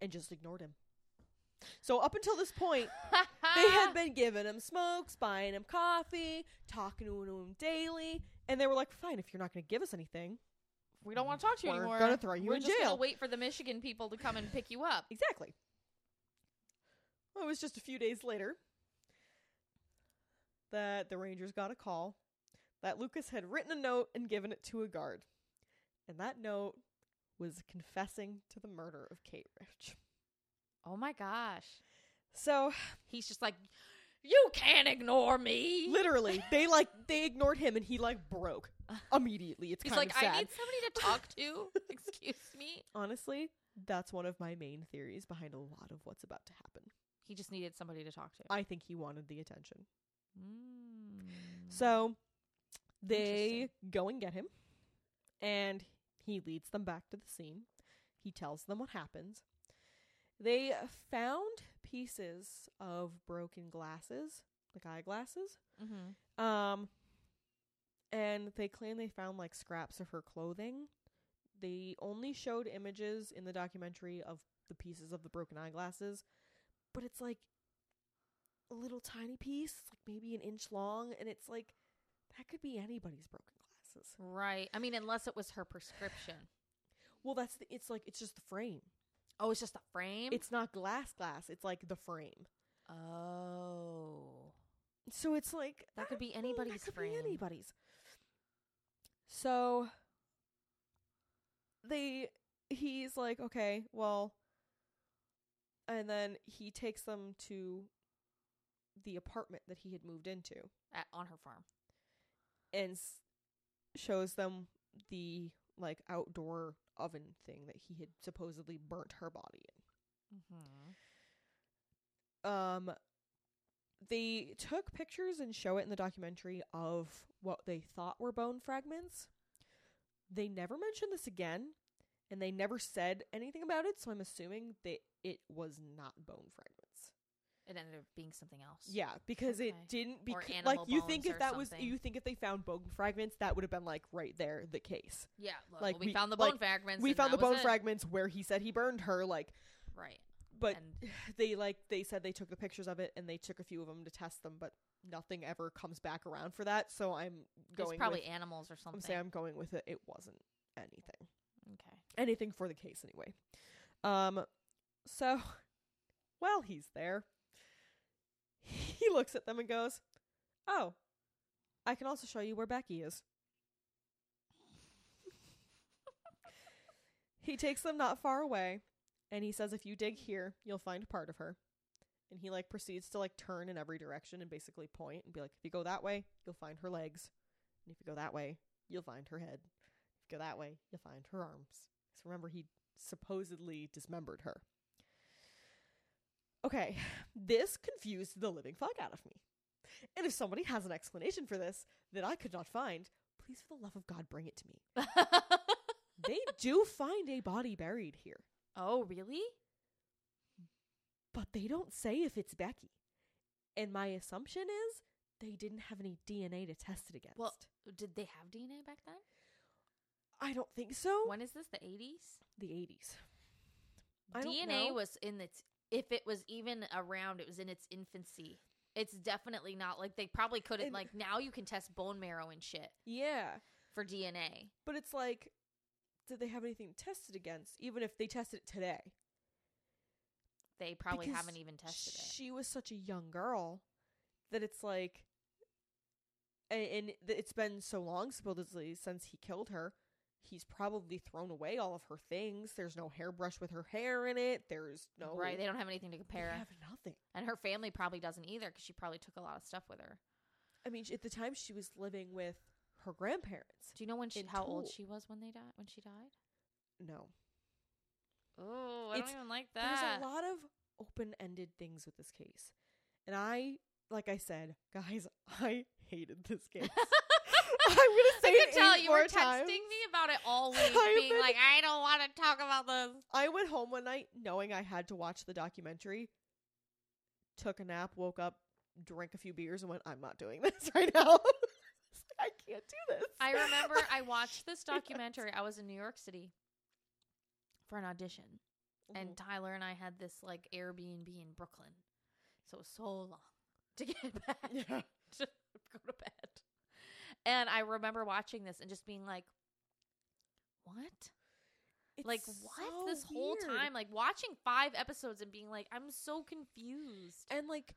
and just ignored him. So up until this point, they had been giving him smokes, buying him coffee, talking to him daily, and they were like, "Fine, if you're not going to give us anything, We don't want to talk to you anymore. We're gonna throw you We're in just jail." gonna wait for the Michigan people to come and pick you up. exactly." Well, it was just a few days later that the Rangers got a call that Lucas had written a note and given it to a guard, and that note was confessing to the murder of Kate Rich. Oh my gosh. So He's just like, you can't ignore me. literally, they like they ignored him, and he like broke immediately. It's He's kind like, of sad. I need somebody to talk to. Excuse me. Honestly, that's one of my main theories behind a lot of what's about to happen. He just needed somebody to talk to. I think he wanted the attention. Mm. So they go and get him, and he leads them back to the scene. He tells them what happens. They found pieces of broken glasses, like eyeglasses. Mhm. Um, and they claim they found like scraps of her clothing. They only showed images in the documentary of the pieces of the broken eyeglasses, but it's like a little tiny piece, like maybe an inch long, and it's like that could be anybody's broken glasses. Right. I mean, unless it was her prescription. Well, that's the, it's like it's just the frame. Oh, it's just the frame? It's not glass glass. It's like the frame. Oh. So it's like That could be I don't know, anybody's that could frame. Be anybody's. So they he's like, okay, well and then he takes them to the apartment that he had moved into At, on her farm. And s- shows them the like outdoor oven thing that he had supposedly burnt her body Mm-hmm. in. Um they took pictures and show it in the documentary of what they thought were bone fragments. They never mention this again, and they never said anything about it, so I'm assuming that it was not bone fragments. It ended up being something else. Yeah, because it didn't because like you think if that was you think if they found bone fragments that would have been like right there the case. Yeah. Well, Like, we, we- found the like, bone fragments. we found the bone fragments where he said he burned her like Right. but and they like they said they took the pictures of it and they took a few of them to test them but nothing ever comes back around for that so i'm it's going probably with, animals or something. i'm saying i'm going with it it wasn't anything okay. anything for the case anyway um so while he's there he looks at them and goes oh i can also show you where becky is. He takes them not far away and he says if you dig here you'll find part of her. And he like proceeds to like turn in every direction and basically point and be like if you go that way you'll find her legs. And if you go that way you'll find her head. If you go that way you'll find her arms. So remember he supposedly dismembered her okay this confused the living fuck out of me and if somebody has an explanation for this that i could not find please for the love of god bring it to me they do find a body buried here oh, really? but they don't say if it's Becky. And my assumption is they didn't have any DNA to test it against. Well, Did they have DNA back then? I don't think so. When is this? The 80s? the 80s. I DNA was in its if it was even around, it was in its infancy. It's definitely not like they probably couldn't And- like now you can test bone marrow and shit Yeah, for DNA. but it's like did they have anything tested against even if they tested it today? They probably Because haven't even tested it. She was such a young girl that it's like a- and th- it's been so long supposedly since he killed her. He's probably thrown away all of her things. There's no hairbrush with her hair in it. There's no Right, they don't have anything to compare. they have nothing. And her family probably doesn't either because she probably took a lot of stuff with her. I mean, at the time she was living with her grandparents. Do you know when she, how old she was when they died? When she died? No, Oh, I It's- don't even like that. there's a lot of open-ended things with this case, and I, like I said, guys, I hated this case. I'm gonna say I it could tell you were more texting me about it all week, I've being been- like, I don't want to talk about this. I went home one night knowing I had to watch the documentary. Took a nap, woke up, drank a few beers, and went, "I'm not doing this right now. I can't do this." I remember I watched this documentary. I was in New York City for an audition, and Mhm. Tyler and I had this like Airbnb in Brooklyn, so it was so long to get back yeah, to go to bed. And I remember watching this and just being like, "What? It's like what? so this whole weird. time, like watching five episodes and being like, I'm so confused." and like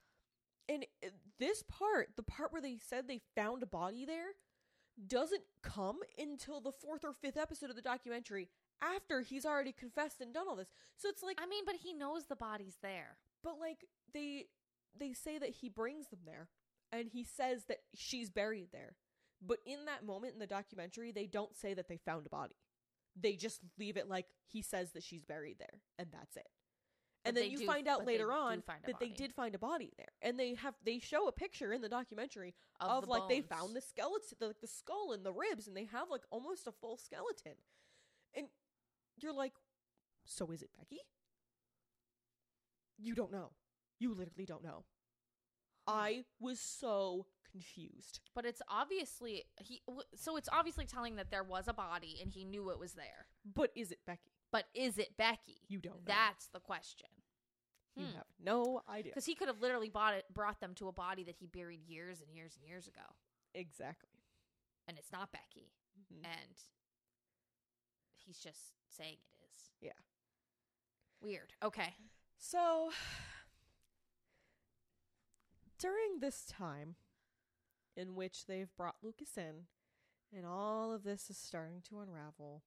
and uh, this part the part where they said they found a body there doesn't come until the fourth or fifth episode of the documentary after he's already confessed and done all this so it's like I mean, but he knows the body's there. but like they they say that he brings them there and he says that she's buried there but in that moment in the documentary they don't say that they found a body. They just leave it like he says that she's buried there and that's it. But and then you do- find out later on that they did find a body there. And they have they show a picture in the documentary Of, of, the like they found the skeleton the, the skull and the ribs and they have like almost a full skeleton. And you're like so is it becky? You don't know. You literally don't know. I was so confused But it's obviously he. So it's obviously telling that there was a body and he knew it was there. but is it becky But is it Becky? you don't know That's the question. you Hmm. have no idea Because he could have literally bought it, brought them to a body that he buried years and years and years ago, exactly and it's not Becky, Mhm. and he's just saying it is. Yeah. Weird. Okay. So, during this time in which they've brought Lucas in and all of this is starting to unravel,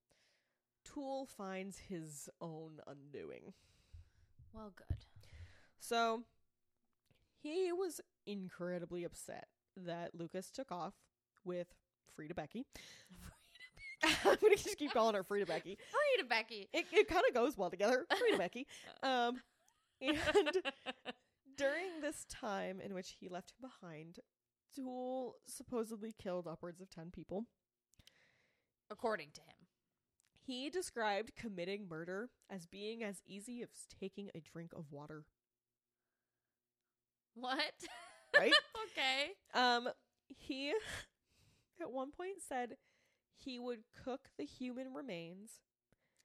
Toole finds his own undoing. Well, good. So, he was incredibly upset that Lucas took off with Frida Becky. I'm going to just keep calling her Frida Becky. To Becky. It, it kind of goes well together. Frida Becky. Um, and during this time in which he left him behind, Supposedly killed upwards of 10 people. According to him. He described committing murder as being as easy as taking a drink of water. What? Right? okay. Um, he at one point said he would cook the human remains,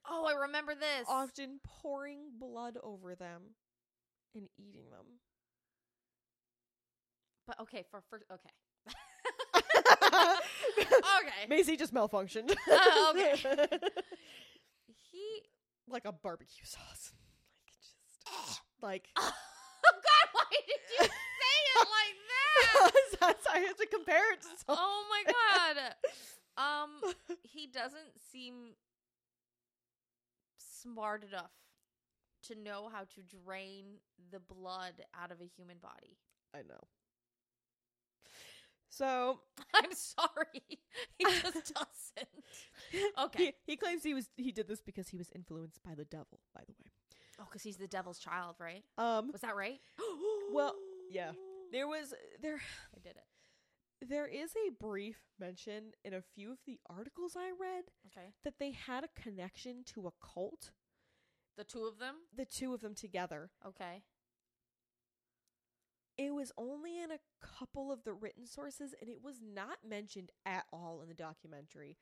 Oh, I remember this. often pouring blood over them and eating them. But okay, for for okay. okay. Maisie just malfunctioned. Uh, okay. He like a barbecue sauce. Like just like Oh god, why did you say it like that? That's- I have to compare it to something. Oh my god. Um he doesn't seem smart enough to know how to drain the blood out of a human body. I know. So I'm sorry. He just doesn't. Okay. he, he claims he was he did this because he was influenced by the devil. By the way, Oh, because he's the devil's child, right? um, Was that right? Well, yeah. there was there I did it. there is a brief mention in a few of the articles I read Okay. that they had a connection to a cult. The two of them? The two of them together. Okay. It was only in a couple of the written sources and it was not mentioned at all in the documentary.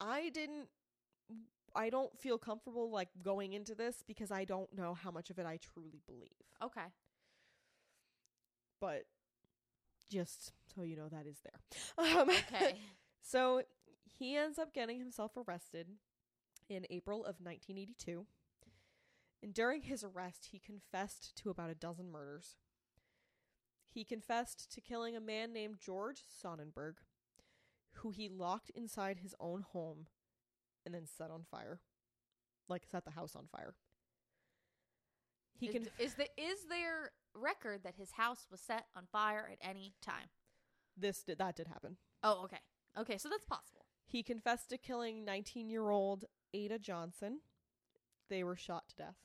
I didn't I don't feel comfortable like going into this because I don't know how much of it I truly believe. Okay. But just so you know that is there. Um Okay. so he ends up getting himself arrested in April of 1982. And during his arrest, he confessed to about a dozen murders. He confessed to killing a man named George Sonnenberg, who he locked inside his own home and then set on fire. Like set the house on fire. He is, can is the is there record that his house was set on fire at any time? this did that did happen. Oh, okay. Okay, so that's possible. He confessed to killing 19 year old Ada Johnson. They were shot to death.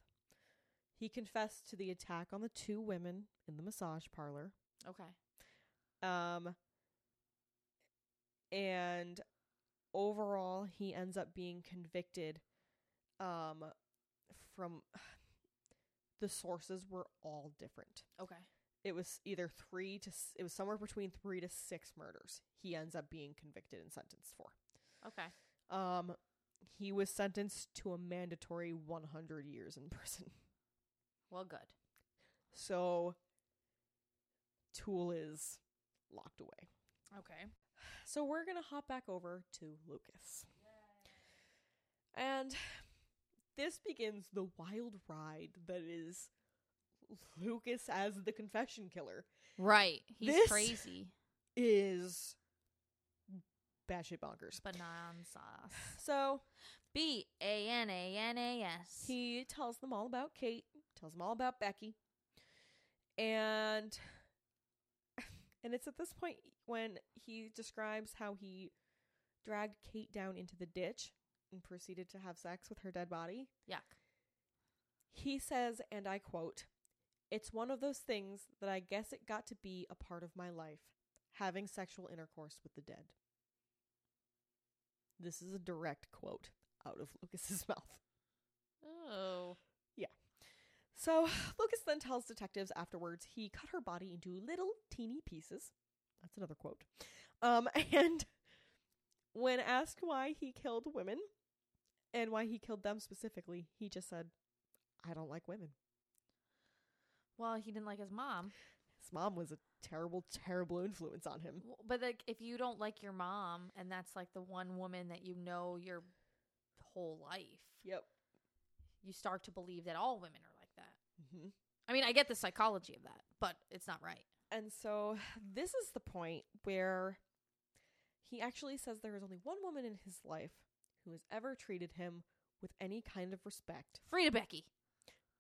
He confessed to the attack on the two women in the massage parlor. Okay. Um, and overall, he ends up being convicted. Um, from the sources were all different. Okay. It was either three to s- it was somewhere between three to six murders. He ends up being convicted and sentenced for. Okay. Um, he was sentenced to a mandatory 100 years in prison. Well, good. So, Toole is locked away. Okay. So, we're going to hop back over to Lucas. And this begins the wild ride that is Lucas as the confession killer. Right. He's This- crazy. Is batshit bonkers. Banana sauce. So, B A N A N A S. He tells them all about Kate, tells them all about Becky. And and it's at this point when he describes how he dragged Kate down into the ditch and proceeded to have sex with her dead body. Yuck. He says, and I quote, "It's one of those things that I guess it got to be a part of my life, having sexual intercourse with the dead." This is a direct quote out of Lucas's mouth. Oh. So Lucas then tells detectives afterwards he cut her body into little teeny pieces. That's another quote. Um, and when asked why he killed women and why he killed them specifically, he just said, "I don't like women." Well, he didn't like his mom. His mom was a terrible, terrible influence on him. But like, if you don't like your mom, and that's like the one woman that you know your whole life, Yep. you start to believe that all women are like that. hmm I mean, I get the psychology of that, but it's not right. And so this is the point where he actually says there is only one woman in his life who has ever treated him with any kind of respect. Frieda Becky.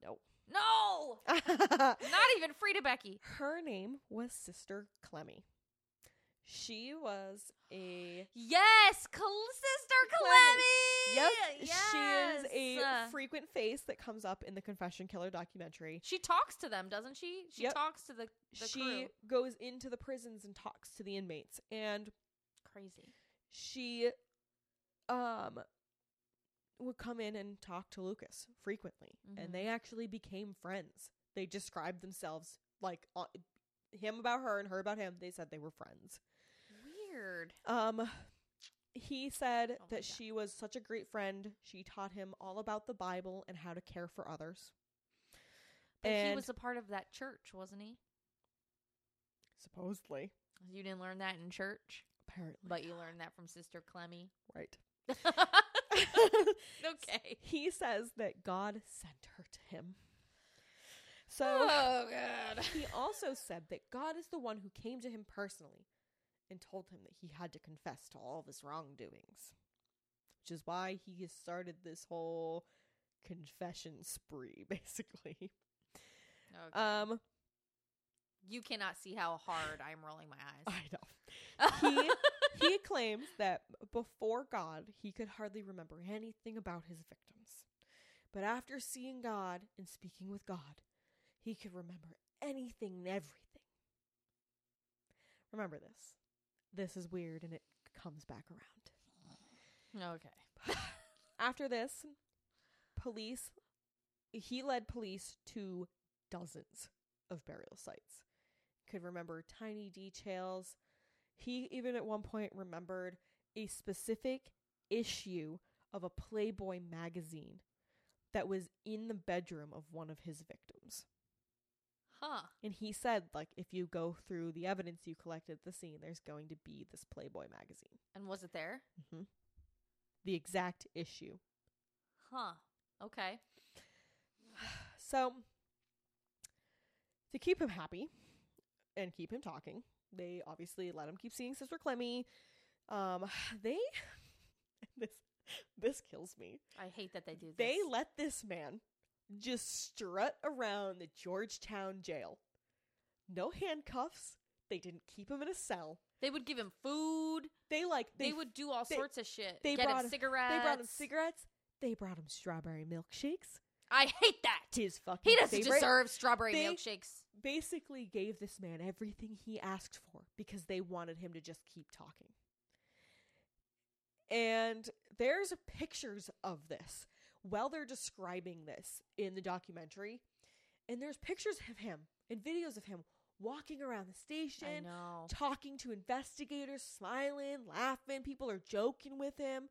No. No, not even Frieda Becky. Her name was Sister Clemmy. She was a Yes, Cl- Sister Clemmy. Yep. She is a frequent face that comes up in the Confession Killer documentary. She talks to them, doesn't she? She Yep. talks to the, the she crew. goes into the prisons and talks to the inmates, and Crazy. she, um, would come in and talk to Lucas frequently, Mhm. and they actually became friends. They described themselves like uh, him about her and her about him. They said they were friends. Weird. Um, he said Oh that she was such a great friend. She taught him all about the Bible and how to care for others. But he was a part of that church, wasn't he? Supposedly, You didn't learn that in church, apparently, but you learned that from Sister Clemmy. right. okay. he says that God sent her to him. So oh god. he also said that God is the one who came to him personally and told him that he had to confess to all of his wrongdoings, which is why he has started this whole confession spree, basically. Okay. Um, you cannot see how hard I'm rolling my eyes. I know. He he claims that before God, he could hardly remember anything about his victims. But after seeing God and speaking with God, he could remember anything and everything. Remember this. This is weird and it comes back around. okay. After this, police he led police to dozens of burial sites. Could remember tiny details. He even at one point remembered a specific issue of a Playboy magazine that was in the bedroom of one of his victims. Huh. And he said, like, if you go through the evidence you collected at the scene, there's going to be this Playboy magazine. And was it there? hmm The exact issue. Huh. Okay. So, to keep him happy and keep him talking, they obviously let him keep seeing Sister Clemmy. Um, they this this kills me. I hate that they do this. They let this man just strut around the Georgetown jail. No handcuffs. They didn't keep him in a cell. They would give him food. They like They, they, would do all they- sorts of shit. they Get brought- him cigarettes. they brought him cigarettes. They brought him strawberry milkshakes. I hate that. His fucking He doesn't favorite. deserve strawberry They- milkshakes. basically gave this man everything he asked for because they wanted him to just keep talking. And there's pictures of this while they're describing this in the documentary. And there's pictures of him and videos of him walking around the station, talking to investigators, smiling, laughing. People are joking with him.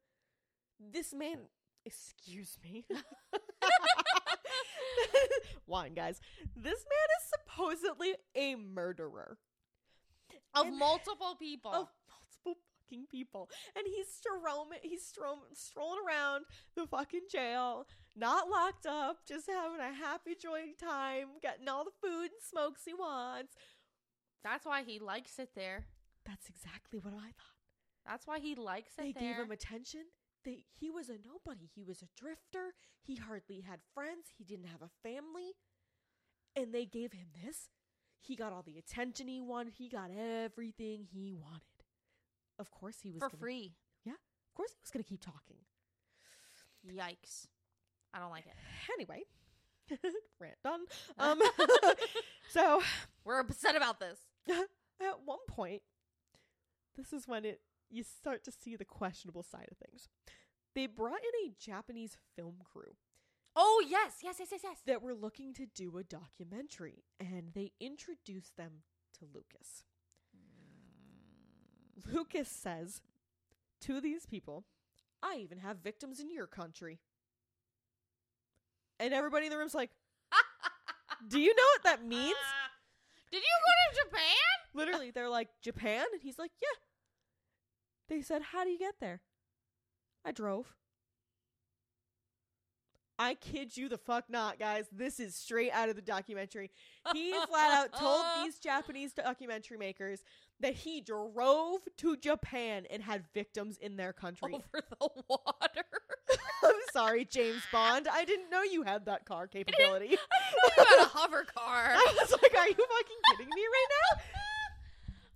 This man, excuse me. Wine, guys. This man is supposedly a murderer of And- multiple people. of fucking people, and he's strolling, he's stro- strolling around the fucking jail, not locked up, just having a happy, joy time, getting all the food and smokes he wants. That's why he likes it there. That's exactly what I thought. That's why he likes it They there. gave him attention. They he was a nobody. He was a drifter. He hardly had friends. He didn't have a family. And they gave him this. He got all the attention he wanted. He got everything he wanted. Of course he was for gonna, free. Yeah, of course he was going to keep talking. Yikes. I don't like it. Anyway, rant done. Um so We're upset about this. at one point this is when it you start to see the questionable side of things. They brought in a Japanese film crew Oh yes, yes, yes, yes, yes. that were looking to do a documentary and they introduced them to Lucas. Lucas says to these people, I even have victims in your country. And everybody in the room's like, Do you know what that means? Did you go to Japan? Literally, they're like, Japan? And he's like, Yeah. They said, How do you get there? I drove. I kid you the fuck not, guys. This is straight out of the documentary. He flat out told these Japanese documentary makers that he drove to Japan and had victims in their country. over the water. I'm sorry, James Bond. I didn't know you had that car capability. you got a hover car. I was like, are you fucking kidding me right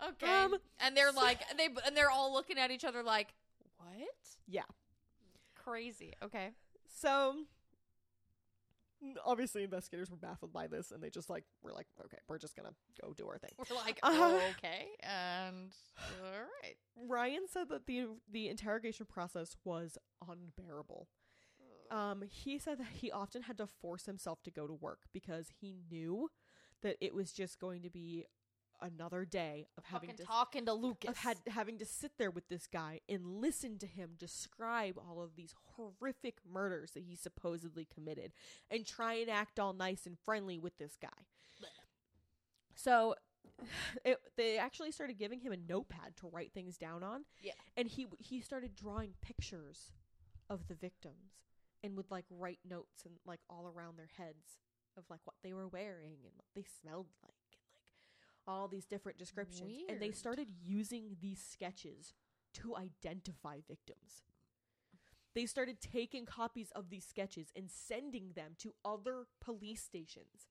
now? Okay. Um, and they're so- like they and they're all looking at each other like, "What?" Yeah. Crazy. Okay. So obviously investigators were baffled by this and they just like were like, okay, we're just gonna go do our thing. We're like, Uh, "Okay." And all right. Ryan said that the the interrogation process was unbearable. Um, he said that he often had to force himself to go to work because he knew that it was just going to be another day of having Fucking to talking to Lucas. of had having to sit there with this guy and listen to him describe all of these horrific murders that he supposedly committed and try and act all nice and friendly with this guy. So it, they actually started giving him a notepad to write things down on. Yeah. And he he started drawing pictures of the victims and would like write notes and like all around their heads of like what they were wearing and what they smelled like like all these different descriptions and they started using these sketches to identify victims. They started taking copies of these sketches and sending them to other police stations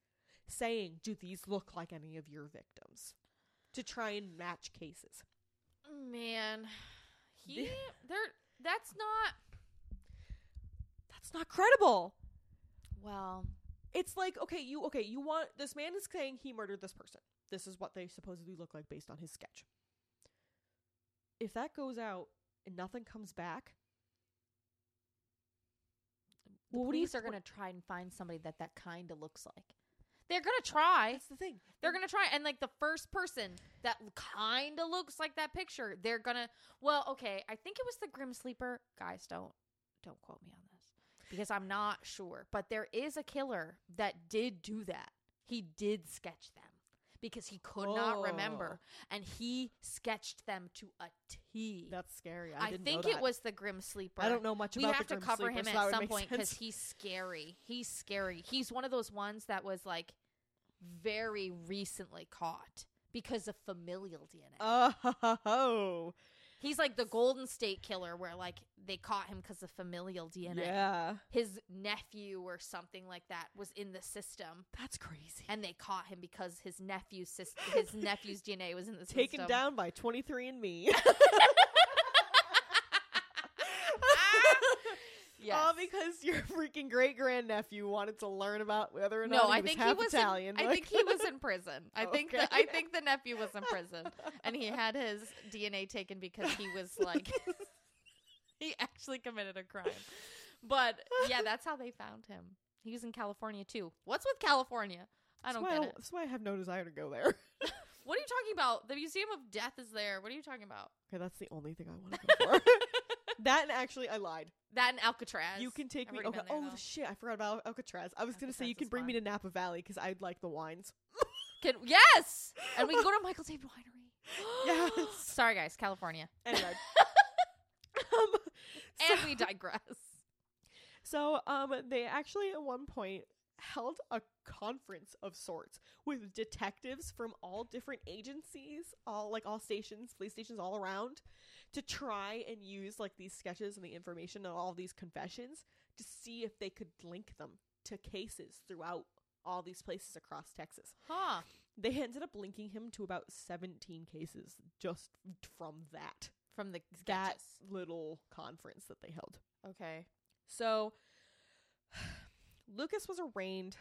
saying, "Do these look like any of your victims?" to try and match cases. Man, he there. That's not That's not credible. well. It's like, okay, you okay, you want this man is saying he murdered this person. This is what they supposedly look like based on his sketch. If that goes out and nothing comes back, The Well, what do you police are gonna try and find somebody that that kind of looks like. They're gonna try. that's the thing. They're gonna try, and like the first person that kind of looks like that picture, they're gonna. Well, okay, I think it was the Grim Sleeper. Guys, don't don't quote me on this because I'm not sure. But there is a killer that did do that. He did sketch them because he could not remember, oh. and he sketched them to a T. That's scary. I, I, think it was the Grim Sleeper. I don't know much about. we have the to cover Sleeper, him at some point because he's scary. He's scary. He's one of those ones that was like very recently caught because of familial DNA. Oh, he's like the Golden State Killer, where like they caught him because of familial DNA. yeah. His nephew or something like that was in the system, That's crazy. and they caught him because his nephew's sis- his nephew's DNA was in the system. Taken system. down by 23andMe. Yes. All because your freaking great grandnephew wanted to learn about whether or no, not he I was think half he was. Italian. In, I think he was in prison. I think the, I think the nephew was in prison, and he had his DNA taken because he was like he actually committed a crime. But yeah, that's how they found him. He was in California too. What's with California? I don't why get I it. That's why I have no desire to go there. What are you talking about? The Museum of Death is there. What are you talking about? okay, that's the only thing I want to go for. That and actually, I lied. That and Alcatraz. You can take I've me. Okay. there, oh though. shit! I forgot about Alcatraz. I was gonna say you can bring me to Napa Valley because I'd like the wines. Can, yes, and we can go to Michael David Winery. Yes. Sorry, guys, California, Anyway. um, and we digress. So, um, they actually at one point held a conference of sorts with detectives from all different agencies, all like all stations, police stations all around, to try and use like these sketches and the information and all these confessions to see if they could link them to cases throughout all these places across Texas. Huh? They ended up linking him to about 17 cases just from that From the that little conference that they held. Okay. So Lucas was arraigned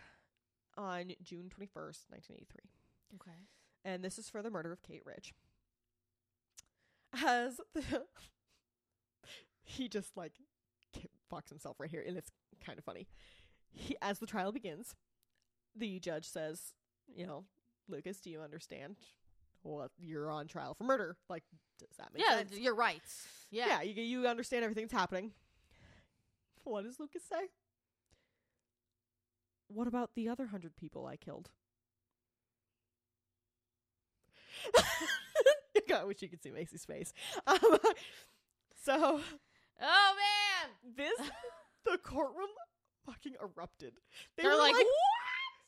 on June 21st, 1983. Okay. And this is for the murder of Kate Rich. As the he just like fucks himself right here and it's kind of funny. He as the trial begins, the judge says, you know, Lucas, do you understand what you're on trial for murder? Like does that make yeah, sense? your rights. Yeah. yeah, you you understand everything that's happening. What does Lucas say? What about the other hundred people I killed? God, I wish you could see Macy's face. Um, so Oh man. this the courtroom fucking erupted. They They're were like, What?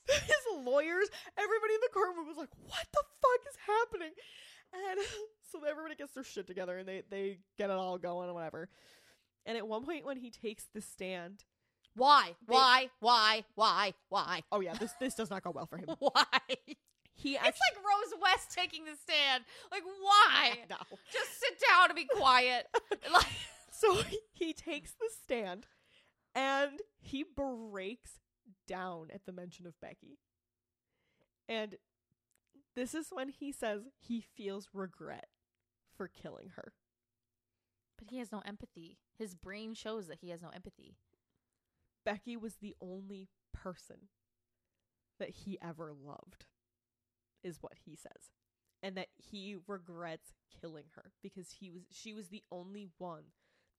his lawyers, everybody in the courtroom was like, "What the fuck is happening?" And so everybody gets their shit together and they they get it all going and whatever. And at one point when he takes the stand, Why? Why? Why? Why? Why? oh yeah, this this does not go well for him. Why? He It's like Rose West taking the stand. Like, why? no. Just sit down and be quiet. like, So he, he takes the stand and he breaks down at the mention of Becky. And this is when he says he feels regret for killing her. but he has no empathy. His brain shows that he has no empathy. Becky was the only person that he ever loved, is what he says. And that he regrets killing her because he was she was the only one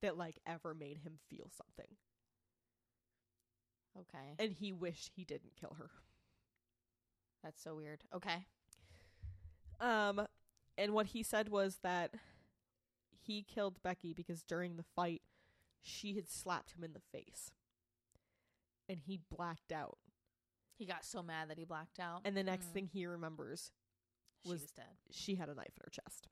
that like ever made him feel something. Okay. And he wished he didn't kill her. That's so weird. Okay. Um and what he said was that he killed Becky because during the fight she had slapped him in the face. And he blacked out. He got so mad that he blacked out. And the next Mm. thing he remembers she was- was dead. she had a knife in her chest.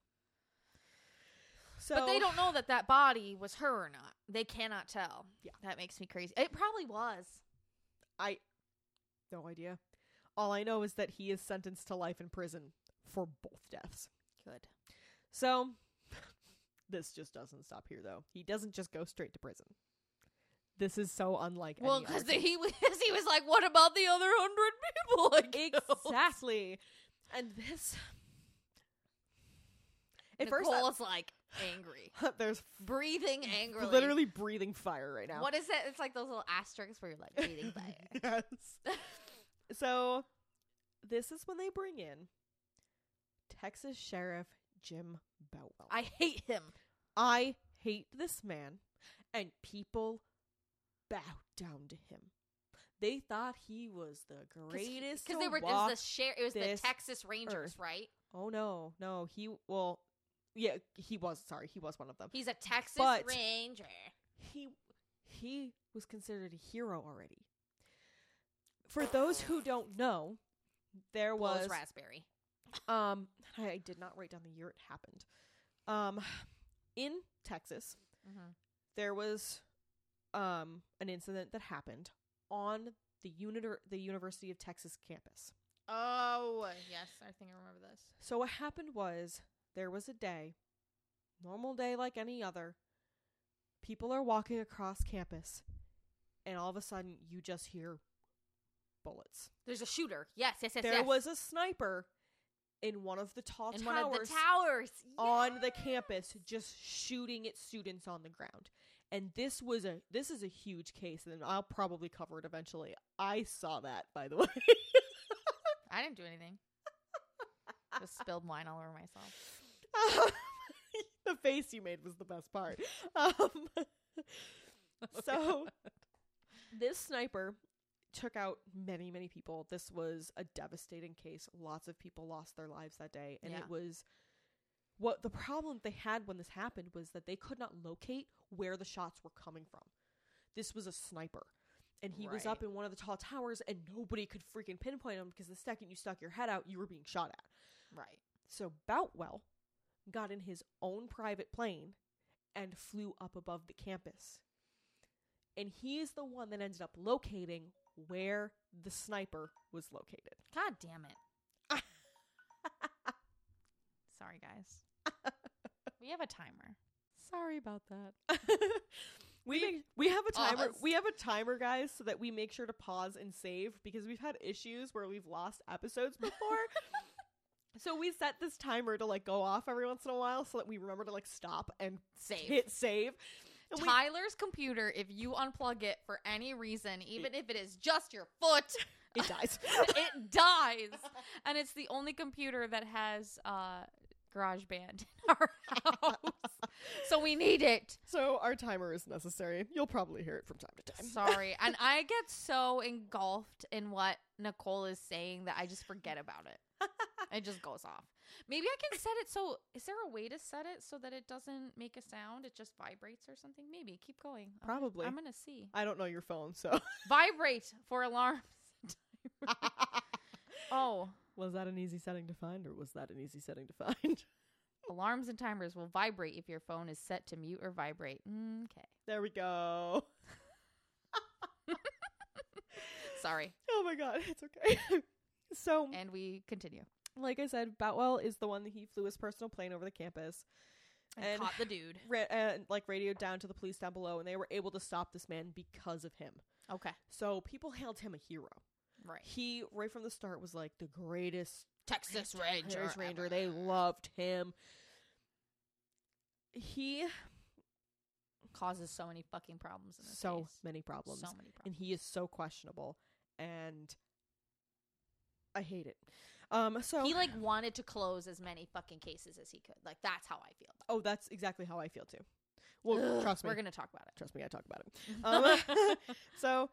So but they don't know that that body was her or not. They cannot tell. Yeah. That makes me crazy. It probably was. I no idea. All I know is that he is sentenced to life in prison for both deaths. Good. So this just doesn't stop here though. He doesn't just go straight to prison. This is so unlike Well, because he was he was like, "What about the other hundred people?" Exactly. And this At first is like angry, there's breathing angrily. literally breathing fire right now. What is it? It's like those little asterisks where you're like breathing fire. yes. so this is when they bring in Texas Sheriff Jim Boutwell. I hate him. I hate this man, and people bow down to him. They thought he was the greatest. because they were it was the share. It was the Texas Rangers, earth. right? Oh no, no, he well, yeah, he was. Sorry, he was one of them. He's a Texas But- Ranger. He he was considered a hero already. For those who don't know, there Blows was raspberry. um I did not write down the year it happened. Um in Texas, Mm-hmm. there was um an incident that happened on the uniter- the University of Texas campus. Oh yes, I think I remember this. So what happened was there was a day, normal day like any other. People are walking across campus, and all of a sudden you just hear bullets. There's a shooter. Yes, yes, yes. there yes. was a sniper in one of the tall in towers one of the towers on the campus, just shooting at students on the ground. And this was a this is a huge case, and I'll probably cover it eventually. I saw that, by the way. I didn't do anything. Just spilled wine all over myself. Um, the face you made was the best part. Um, so this sniper took out many, many people. This was a devastating case. Lots of people lost their lives that day, and Yeah. it was what the problem they had when this happened was that they could not locate where the shots were coming from. This was a sniper. And he was up in one of the tall towers, and nobody could freaking pinpoint him because the second you stuck your head out, you were being shot at. Right. So Boutwell got in his own private plane and flew up above the campus. And he is the one that ended up locating where the sniper was located. God damn it. Guys. we have a timer. Sorry about that. we make, we have a timer. Pause. We have a timer, guys, so that we make sure to pause and save because we've had issues where we've lost episodes before. so we set this timer to like go off every once in a while so that we remember to like stop and Save. hit save. And we- Tyler's computer, if you unplug it for any reason, even if it is just your foot, it dies. it dies. And it's the only computer that has uh GarageBand in our house. so we need it. So our timer is necessary. You'll probably hear it from time to time. Sorry. And I get so engulfed in what Nicole is saying that I just forget about it. It just goes off. Maybe I can set it so is there a way to set it so that it doesn't make a sound? It just vibrates or something? Maybe. Keep going. I'm gonna- Probably. I'm gonna see. I don't know your phone, so Vibrate for alarms. oh. Was that an easy setting to find, or was that an easy setting to find? Alarms and timers will vibrate if your phone is set to mute or vibrate. Okay. There we go. Sorry. Oh my god, it's okay. so, And we continue. like I said, Boutwell is the one that he flew his personal plane over the campus And, And- caught the dude. ra- and like radioed down to the police down below, and they were able to stop this man because of him. Okay. So people hailed him a hero. Right. He right from the start was like the greatest Texas Ranger. Ranger. ever. They loved him. He causes so many fucking problems so case. many problems. So many and he is so questionable and I hate it. Um so he like wanted to close as many fucking cases as he could. Like that's how I feel. Oh, that's exactly how I feel too. Well, Ugh, trust me. We're gonna talk about it. trust me, I talk about it. Um, so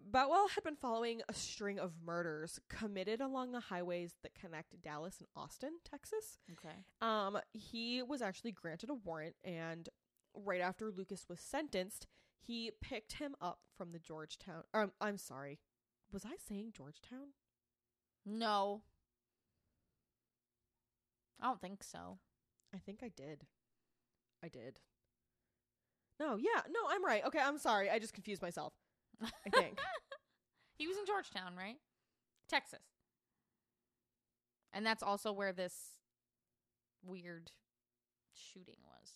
Boutwell had been following a string of murders committed along the highways that connect Dallas and Austin, Texas. okay. Um, he was actually granted a warrant, and right after Lucas was sentenced, he picked him up from the Georgetown. Um, I'm sorry, was I saying Georgetown? No. I don't think so. I think I did. I did. No, yeah, no, I'm right. Okay, I'm sorry. I just confused myself. I think. he was in Georgetown, right? Texas. And that's also where this weird shooting was.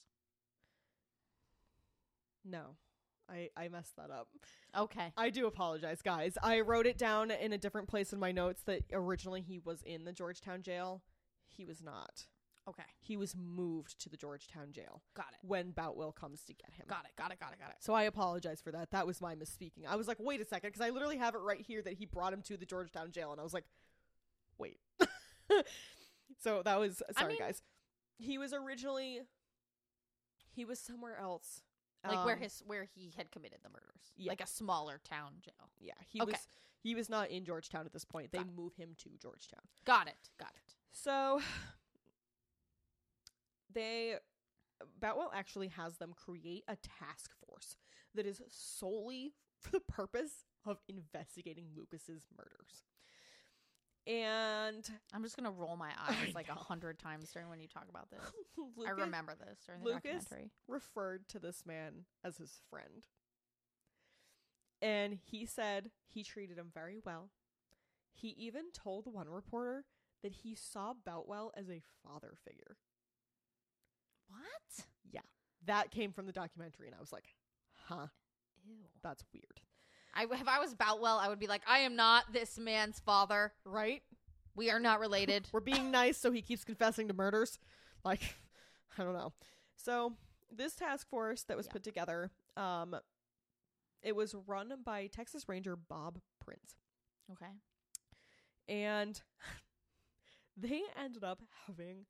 no, I I messed that up. Okay. I do apologize, guys. I wrote it down in a different place in my notes that originally he was in the Georgetown jail. He was not. Okay. He was moved to the Georgetown jail Got it. when Boutwell comes to get him. Got it. Got it. Got it. Got it. So I apologize for that. That was my misspeaking. I was like, wait a second, because I literally have it right here that he brought him to the Georgetown jail, and I was like, wait. so that was sorry, mean- guys. He was originally he was somewhere else. Like where Um, his where he had committed the murders. yeah. Like a smaller town jail. yeah he Okay. was he was not in Georgetown at this point. They Got it. move him to Georgetown. Got it. Got it. So they Boutwell actually has them create a task force that is solely for the purpose of investigating Lucas's murders. And I'm just gonna roll my I eyes like a hundred times during when you talk about this. I remember this during the Lucas- documentary. referred to this man as his friend. And he said he treated him very well. He even told one reporter that he saw Boutwell as a father figure. What? Yeah. That came from the documentary, and I was like, huh, Ew. that's weird. I if I was Boutwell, I would be like, I am not this man's father. Right? We are not related. We're being nice so he keeps confessing to murders. Like, I don't know. So, this task force that was Yeah. put together, um, it was run by Texas Ranger Bob Prince. okay. And they ended up having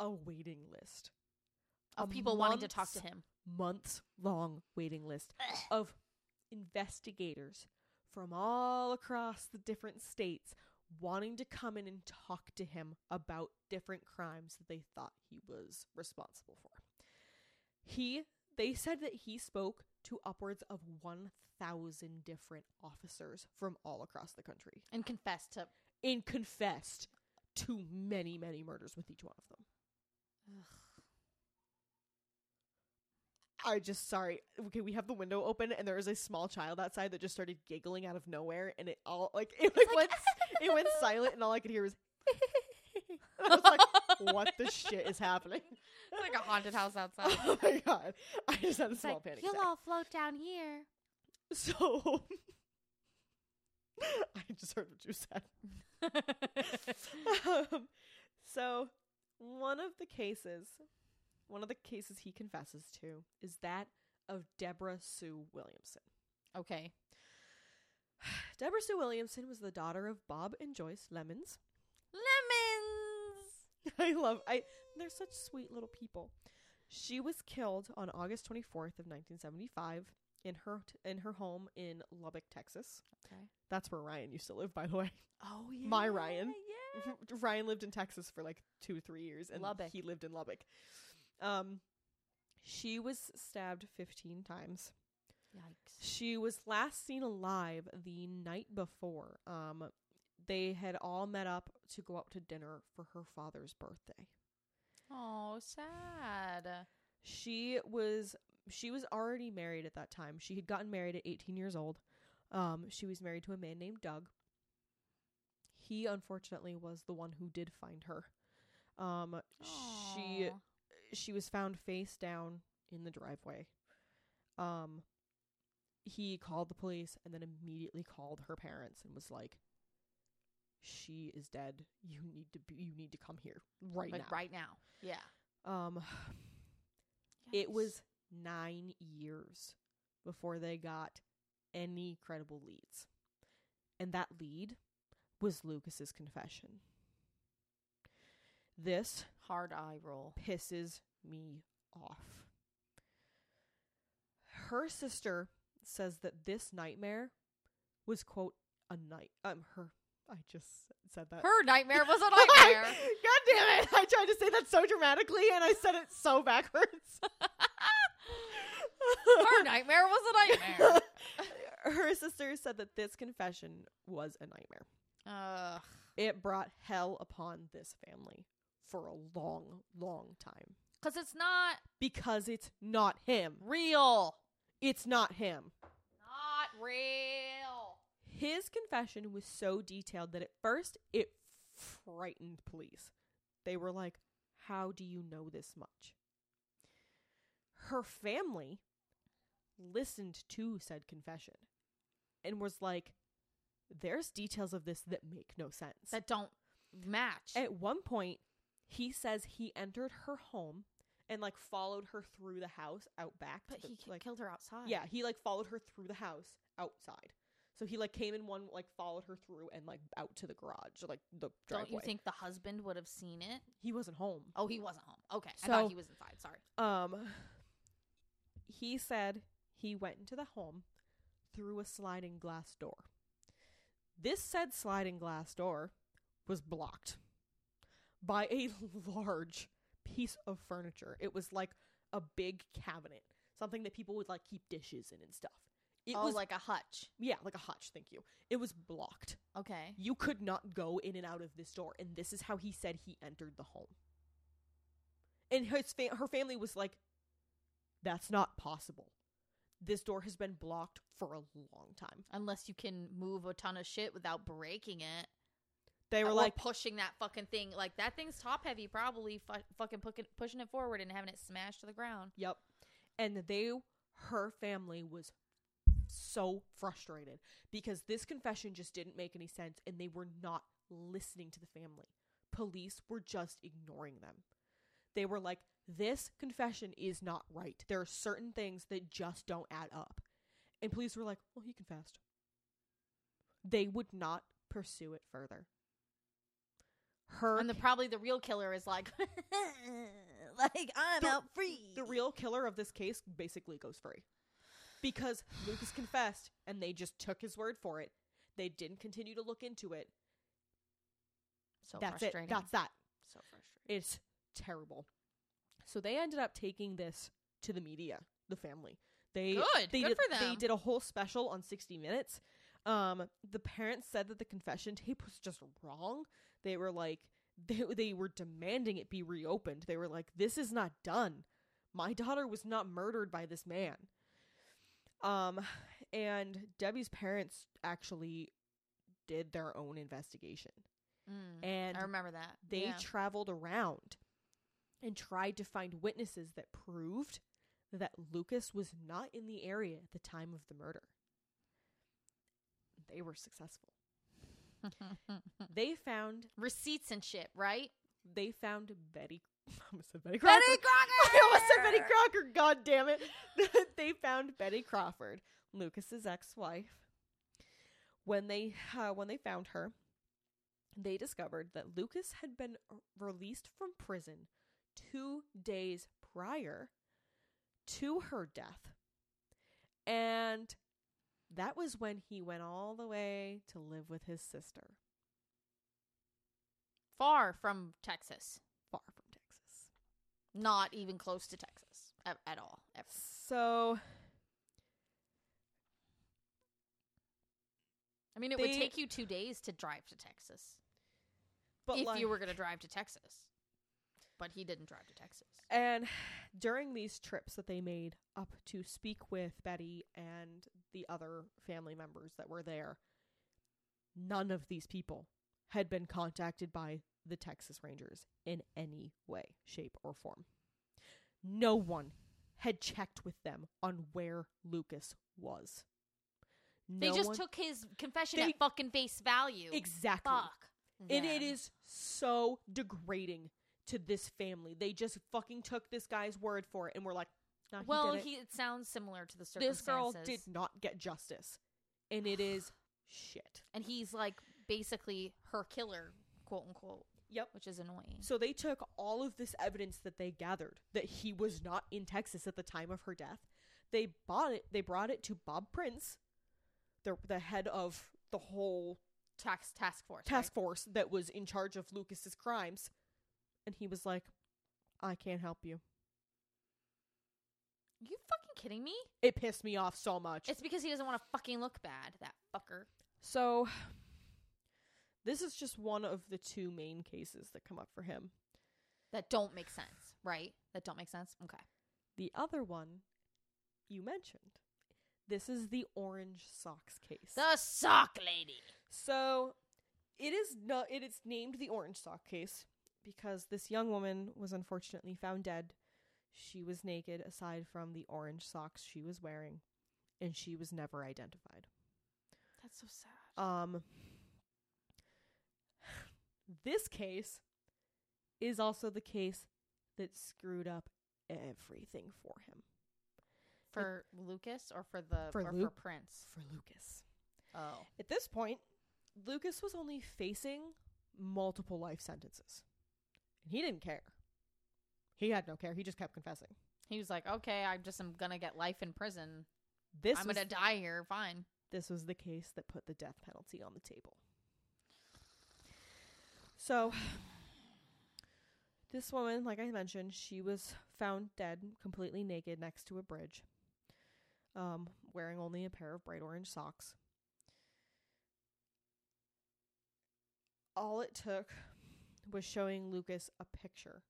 a waiting list. Of people wanting to talk to him. Months long waiting list of investigators from all across the different states wanting to come in and talk to him about different crimes that they thought he was responsible for. He they said that he spoke to upwards of 1000 different officers from all across the country and confess to and confessed to many many murders with each one of them. I just sorry. Okay, we have the window open and there is a small child outside that just started giggling out of nowhere and it all like it like, like- went it went silent and all I could hear was and I was like, what the shit is happening? It's like a haunted house outside. oh my god. I just had a It's small like, panic You'll attack. all float down here. So I just heard what you said. um, so one of the cases one of the cases he confesses to is that of Deborah Sue Williamson. okay. Deborah Sue Williamson was the daughter of Bob and Joyce Lemons. Lemons. I love I they're such sweet little people. She was killed on August 24th of 1975 in her in her home in Lubbock, Texas. Okay. That's where Ryan used to live by the way. Oh yeah. My Ryan. Yeah. Ryan lived in Texas for like 2 or 3 years and Lubbock. he lived in Lubbock. Um she was stabbed 15 times. Yikes. She was last seen alive the night before. Um, they had all met up to go out to dinner for her father's birthday. Oh, sad. She was she was already married at that time. She had gotten married at 18 years old. Um, she was married to a man named Doug. He unfortunately was the one who did find her. Um, she Aw. She was found face down in the driveway. Um he called the police and then immediately called her parents and was like she is dead. You need to be, you need to come here right like now. right now. Yeah. Um it was nine years before they got any credible leads. And that lead was Lucas's confession. This Hard eye roll. pisses me off. Her sister says that this nightmare was quote a night um her I just said that. Her nightmare was a nightmare. God damn it. I tried to say that so dramatically and I said it so backwards. Her nightmare was a nightmare. her sister said that this confession was a nightmare. Ugh. It brought hell upon this family for a long, long time. Cause it's not Because it's not him. real. It's not him. Not real. His confession was so detailed that at first it frightened police. They were like, How do you know this much? Her family listened to said confession and was like, There's details of this that make no sense. That don't match. At one point, he says he entered her home and like followed her through the house out back. to but the- he like killed her outside. yeah, he like followed her through the house outside. So he like came in one like followed her through and like out to the garage, like the driveway. Don't you think the husband would have seen it? he wasn't home? Oh, he wasn't home. Okay. I thought he was inside. Sorry. Um he said he went into the home through a sliding glass door. This said sliding glass door was blocked by a large piece of furniture. It was like a big cabinet, something that people would like keep dishes in and stuff. It oh, was like a hutch. yeah, like a hutch, thank you. It was blocked. Okay. You could not go in and out of this door, and this is how he said he entered the home. And his fa- her family was like, "That's not possible. This door has been blocked for a long time." Unless you can move a ton of shit without breaking it. They were Or like, pushing that fucking thing. Like that thing's top heavy, probably fu- fucking pushing it forward and having it smash to the ground. "Yep," and they, her family was so frustrated because this confession just didn't make any sense, and they were not listening to the family. Police were just ignoring them. They were like, this confession is not right. There are certain things that just don't add up. And police were like, well, he confessed. They would not pursue it further. Her And the probably the real killer is like, like I'm The- out free. the real killer of this case basically goes free. Because Lucas confessed and they just took his word for it. They didn't continue to look into it. so That's it. That's that. so frustrating. It's terrible. So they ended up taking this to the media, the family. They Good. they Good did, for They did a whole special on 60 Minutes. Um, the parents said that the confession tape was just wrong. They were like they they were demanding it be reopened. They were like, "This is not done. My daughter was not murdered by this man." Um, and Debbie's parents actually did their own investigation, Mm, and I remember that. they yeah. traveled around and tried to find witnesses that proved that Lucas was not in the area at the time of the murder. They were successful. They found receipts and shit, right? they found Betty I almost said Betty Crocker. Betty Crocker. I almost said Betty Crocker, god damn it. they found Betty Crawford, Lucas's ex-wife. When they uh, when they found her, they discovered that Lucas had been released from prison 2 days prior to her death. And that was when he went all the way to live with his sister, Far from Texas. far from Texas. Not even close to Texas at, at all. Ever. So I mean, it They- would take you two days to drive to Texas but if like, you were going to drive to Texas. But he didn't drive to Texas. And during these trips that they made up to speak with Betty and the other family members that were there, none of these people had been contacted by the Texas Rangers in any way, shape, or form. No one had checked with them on where Lucas was. They just one- took his confession They- at fucking face value. exactly. Fuck. And it them. is so degrading to this family. They just fucking took this guy's word for it and were like, Now, he well, did it. he it sounds similar to the circumstances. this girl did not get justice, and it is shit. and he's like basically her killer, quote unquote. Yep. which is annoying. So they took all of this evidence that they gathered that he was not in Texas at the time of her death. They bought it. They brought it to Bob Prince, the the head of the whole Tax task force. task force that was in charge of Lucas's crimes, and he was like, "I can't help you." You fucking kidding me? It pissed me off so much. It's because he doesn't want to fucking look bad. That fucker. So, this is just one of the two main cases that come up for him. That don't make sense, right? That don't make sense. Okay. The other one you mentioned. This is the orange socks case. The sock lady. so, it is not it is named the orange sock case because this young woman was unfortunately found dead. She was naked aside from the orange socks she was wearing, and she was never identified. That's so sad. Um, this case is also the case that screwed up everything for him. For Lucas or for the For or Luke. for Prince? For Lucas. Oh. At this point, Lucas was only facing multiple life sentences. And he didn't care. He had no care. He just kept confessing. He was like, "Okay, I just am gonna get life in prison. This I'm was, gonna die here. Fine." this was the case that put the death penalty on the table. So, this woman, like I mentioned, she was found dead, completely naked next to a bridge, um, wearing only a pair of bright orange socks. All it took was showing Lucas a picture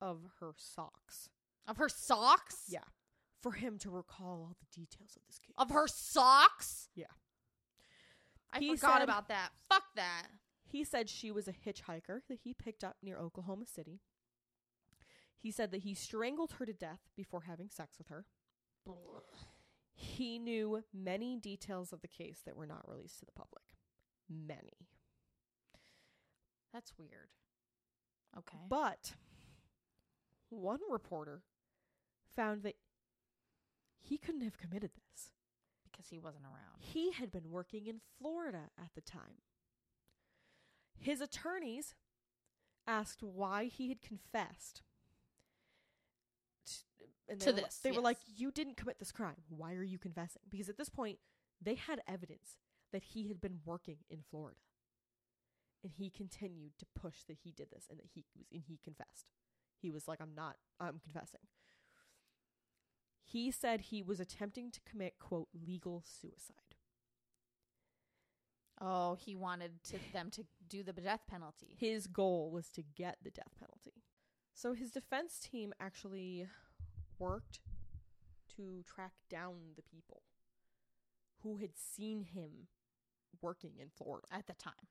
of her socks. Of her socks? Yeah. For him to recall all the details of this case. Of her socks? Yeah. I He forgot said- about that. Fuck that. He said she was a hitchhiker that he picked up near Oklahoma City. He said that he strangled her to death before having sex with her. He knew many details of the case that were not released to the public. Many. That's weird. Okay. But one reporter found that he couldn't have committed this. because he wasn't around. He had been working in Florida at the time. His attorneys asked why he had confessed t- and they To were this, They were like, "You didn't commit this crime. Why are you confessing?" Because at this point, they had evidence that he had been working in Florida, and he continued to push that he did this and that he was and he confessed. He was like, "I'm not. I'm confessing." He said he was attempting to commit quote legal suicide. Oh, he wanted to them to do the death penalty. His goal was to get the death penalty. So his defense team actually worked to track down the people who had seen him working in Florida. at the time.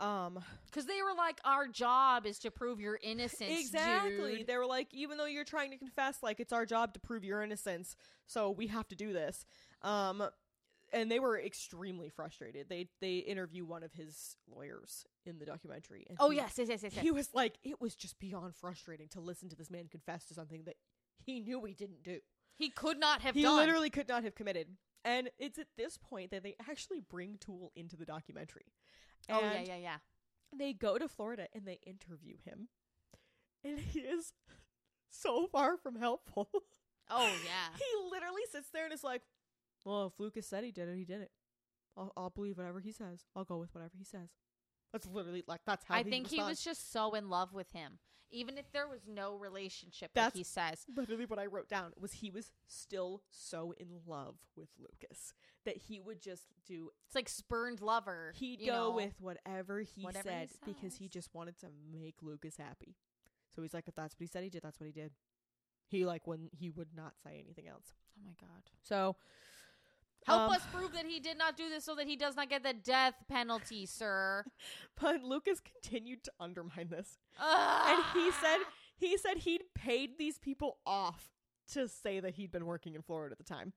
Um Because they were like, our job is to prove your innocence. exactly. dude." They were like even though you're trying to confess like it's our job to prove your innocence, so we have to do this. Um and they were extremely frustrated. They they interview one of his lawyers in the documentary and Oh he- yes, yes, yes, yes. he was like it was just beyond frustrating to listen to this man confess to something that he knew he didn't do He could not have he done. literally could not have committed and it's at this point that they actually bring Toole into the documentary oh yeah, yeah, yeah. they go to florida and they interview him. And he is so far from helpful. Oh yeah. he literally sits there and is like well if lucas said he did it he did it. I'll, I'll believe whatever he says. I'll go with whatever he says. That's literally like that's how I he think he was just so in love with him, even if there was no relationship. That's- like he says, literally what I wrote down was he was still so in love with Lucas that he would just do it's like spurned lover. he'd go know? with whatever he Whatever he said because he just wanted to make Lucas happy. So he's like if that's what he said he did, that's what he did. He like wouldn't he would not say anything else. Oh my god. So Help um, us prove that he did not do this so that he does not get the death penalty, sir. But Lucas continued to undermine this. And he said he said he'd paid these people off to say that he'd been working in Florida at the time.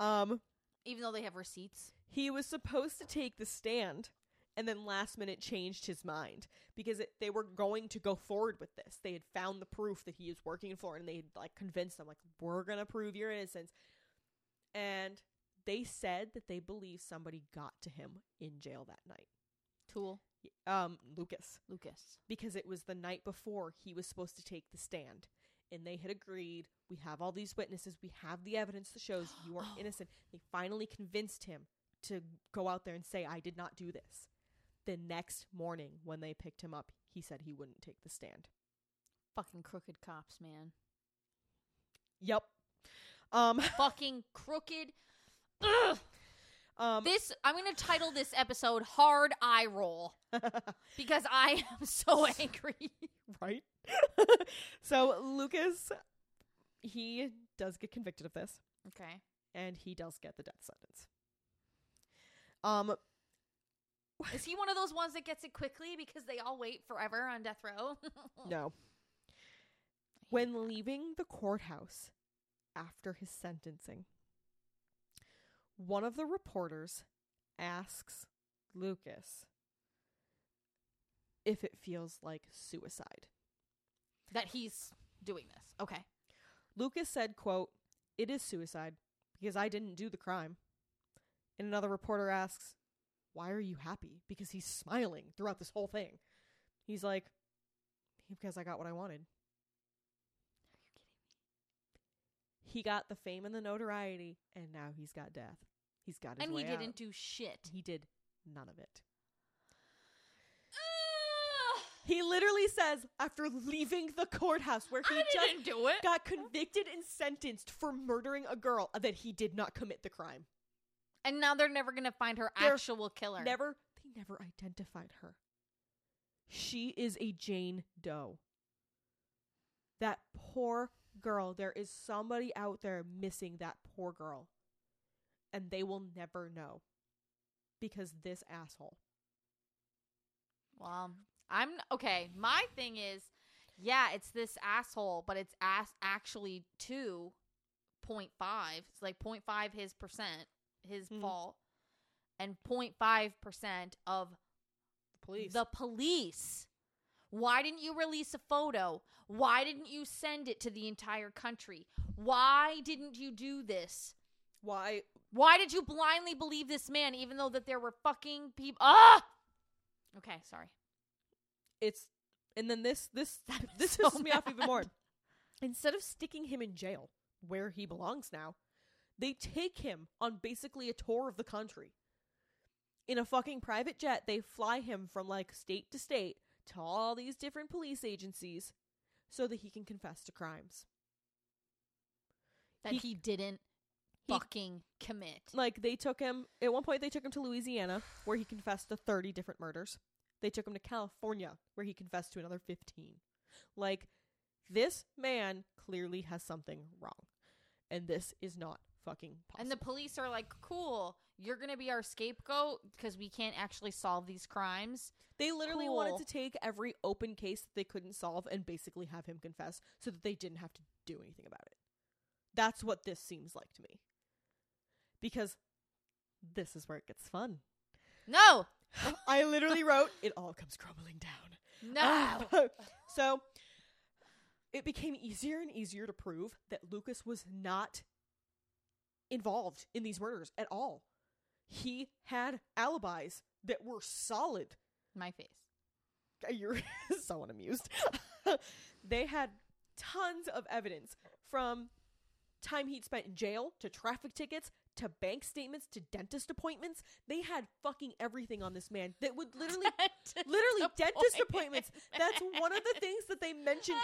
Um even though they have receipts. he was supposed to take the stand and then last minute changed his mind because it, they were going to go forward with this. They had found the proof that he is working in Florida and they had like convinced them like we're going to prove your innocence. And they said that they believe somebody got to him in jail that night. Toole. Um Lucas Lucas. because it was the night before he was supposed to take the stand. And they had agreed, we have all these witnesses, we have the evidence that shows you are Oh. innocent. They finally convinced him to go out there and say, I did not do this. The next morning, when they picked him up, he said he wouldn't take the stand. Fucking crooked cops, man. Yep. Um, Fucking crooked. Um, This I'm gonna title this episode "Hard Eye Roll" because I am so angry. right? so Lucas, he does get convicted of this. Okay. and he does get the death sentence. Um, Is he one of those ones that gets it quickly because they all wait forever on death row? no. When leaving the courthouse after his sentencing, one of the reporters asks Lucas if it feels like suicide. that he's doing this. Okay. Lucas said, quote, "It is suicide because I didn't do the crime." And another reporter asks, "Why are you happy?" Because he's smiling throughout this whole thing. He's like, "Because I got what I wanted." He got the fame and the notoriety, and now he's got death. He's got his And he way didn't do shit. He did none of it. He literally says after leaving the courthouse where he I just didn't do it. got convicted and sentenced for murdering a girl that he did not commit the crime. And now they're never gonna find her They're actual killer. Never, they never identified her. She is a Jane Doe. That poor girl. There is somebody out there missing that poor girl. And they will never know because this asshole. Well, I'm okay. My thing is, yeah, it's this asshole, but it's ass actually two point five. It's like 0.5 his percent, his Mhm. fault, and 0.5 percent of Police. the police. Why didn't you release a photo? Why didn't you send it to the entire country? Why didn't you do this? Why? Why did you blindly believe this man, even though that there were fucking people? Ah. Okay, sorry. It's and then this this this so pisses me off even more. Instead of sticking him in jail where he belongs now, they take him on basically a tour of the country. In a fucking private jet, they fly him from like state to state to all these different police agencies so that he can confess to crimes. That He- he, didn't he- fucking commit. Like they took him at one point they took him to Louisiana where he confessed to 30 different murders. They took him to California where he confessed to another 15. Like this man clearly has something wrong. And this is not fucking possible. And the police are like, "Cool, you're gonna be our scapegoat because we can't actually solve these crimes." they literally wanted to take every open case that they couldn't solve and basically have him confess so that they didn't have to do anything about it. That's what this seems like to me. Because this is where it gets fun. No, I literally wrote, it all comes crumbling down. no. so it became easier and easier to prove that Lucas was not involved in these murders at all. He had alibis that were solid. My face. Uh, you're so unamused. they had tons of evidence from time he'd spent in jail to traffic tickets to bank statements to dentist appointments. They had fucking everything on this man that would literally literally dentist appointments. That's one of the things that they mentioned.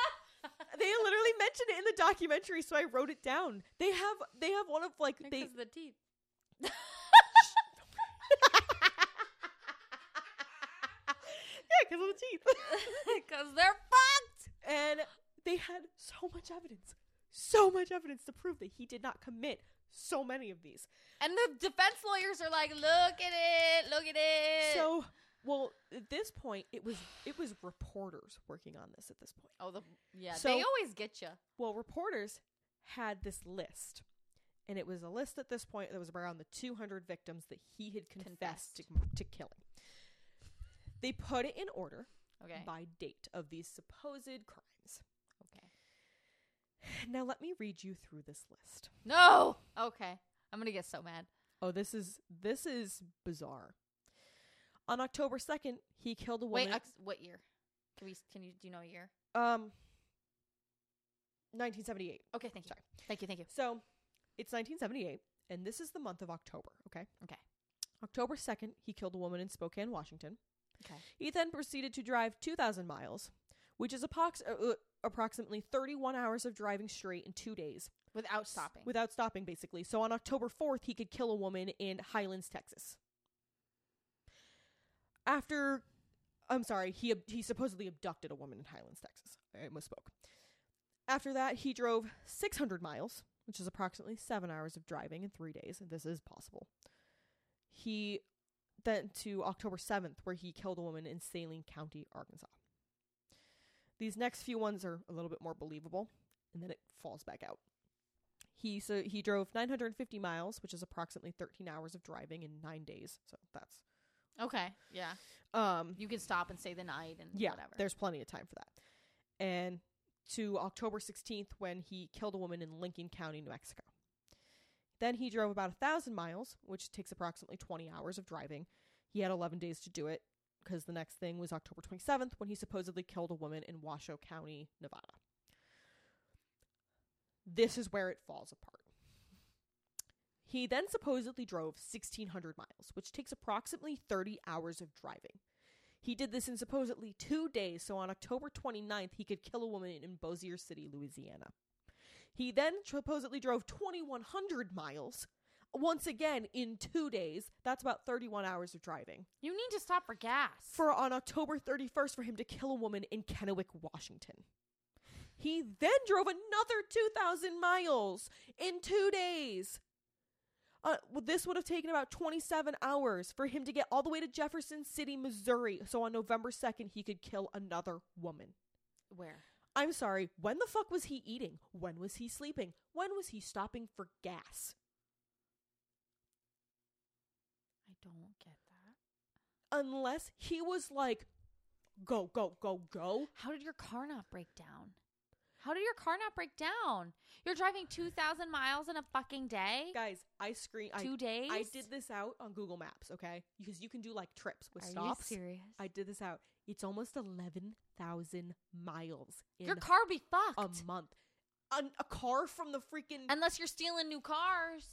They literally mentioned it in the documentary, so I wrote it down. They have they have one of like they the teeth. yeah, because of the teeth. Because they're fucked. and they had so much evidence, so much evidence to prove that he did not commit so many of these. And the defense lawyers are like, "Look at it, look at it." So, well, at this point, it was it was reporters working on this at this point. oh, the yeah, So- they always get you. Well, reporters had this list, and it was a list at this point that was around the 200 victims that he had confessed, to, to killing. They put it in order Okay. by date of these supposed crimes. Okay. Now let me read you through this list. No. Okay. I'm gonna get so mad. Oh, this is this is bizarre. On October 2nd, he killed a woman. Wait. What year? Can we? Can you? Do you know a year? um 1978. Okay. Thank you. Sorry. Thank you. Thank you. So, it's 1978 and this is the month of October, okay? Okay. October 2nd, he killed a woman in Spokane, Washington. Okay. He then proceeded to drive 2,000 miles, which is approx- uh, uh, approximately 31 hours of driving straight in two days. Without stopping. Without stopping, basically. So on October 4th, he could kill a woman in Highlands, Texas. After, I'm sorry, he, he supposedly abducted a woman in Highlands, Texas. I misspoke. After that, he drove 600 miles, which is approximately seven hours of driving in three days. This is possible. He then to October 7th, where he killed a woman in Saline County, Arkansas. These next few ones are a little bit more believable, and then it falls back out. He so he drove 950 miles, which is approximately 13 hours of driving in 9 days. So that's okay. Yeah. um You can stop and stay the night and yeah, whatever. there's plenty of time for that. And to October 16th when he killed a woman in Lincoln County, New Mexico. Then he drove about a 1000 miles, which takes approximately 20 hours of driving. He had 11 days to do it because the next thing was October 27th when he supposedly killed a woman in Washoe County, Nevada. This is where it falls apart. He then supposedly drove 1600 miles, which takes approximately 30 hours of driving. He did this in supposedly two days, so on October 29th, he could kill a woman in Bossier City, Louisiana. He then supposedly drove 2,100 miles, once again in two days. That's about 31 hours of driving. you need to stop for gas. For on October 31st, for him to kill a woman in Kennewick, Washington. He then drove another 2,000 miles in two days. Uh, well, this would have taken about 27 hours for him to get all the way to Jefferson City, Missouri. So on November 2nd, he could kill another woman. Where? I'm sorry, when the fuck was he eating? When was he sleeping? When was he stopping for gas? I don't get that. Unless he was like, go, go, go, go. How did your car not break down? How did your car not break down? You're driving 2,000 miles in a fucking day? Guys, I screen. I, Two days? I did this out on Google Maps, okay? Because you can do like trips with Are stops. you serious? I did this out. It's almost 11,000 miles in your car be fucked. a month. An, a car from the freaking. Unless you're stealing new cars.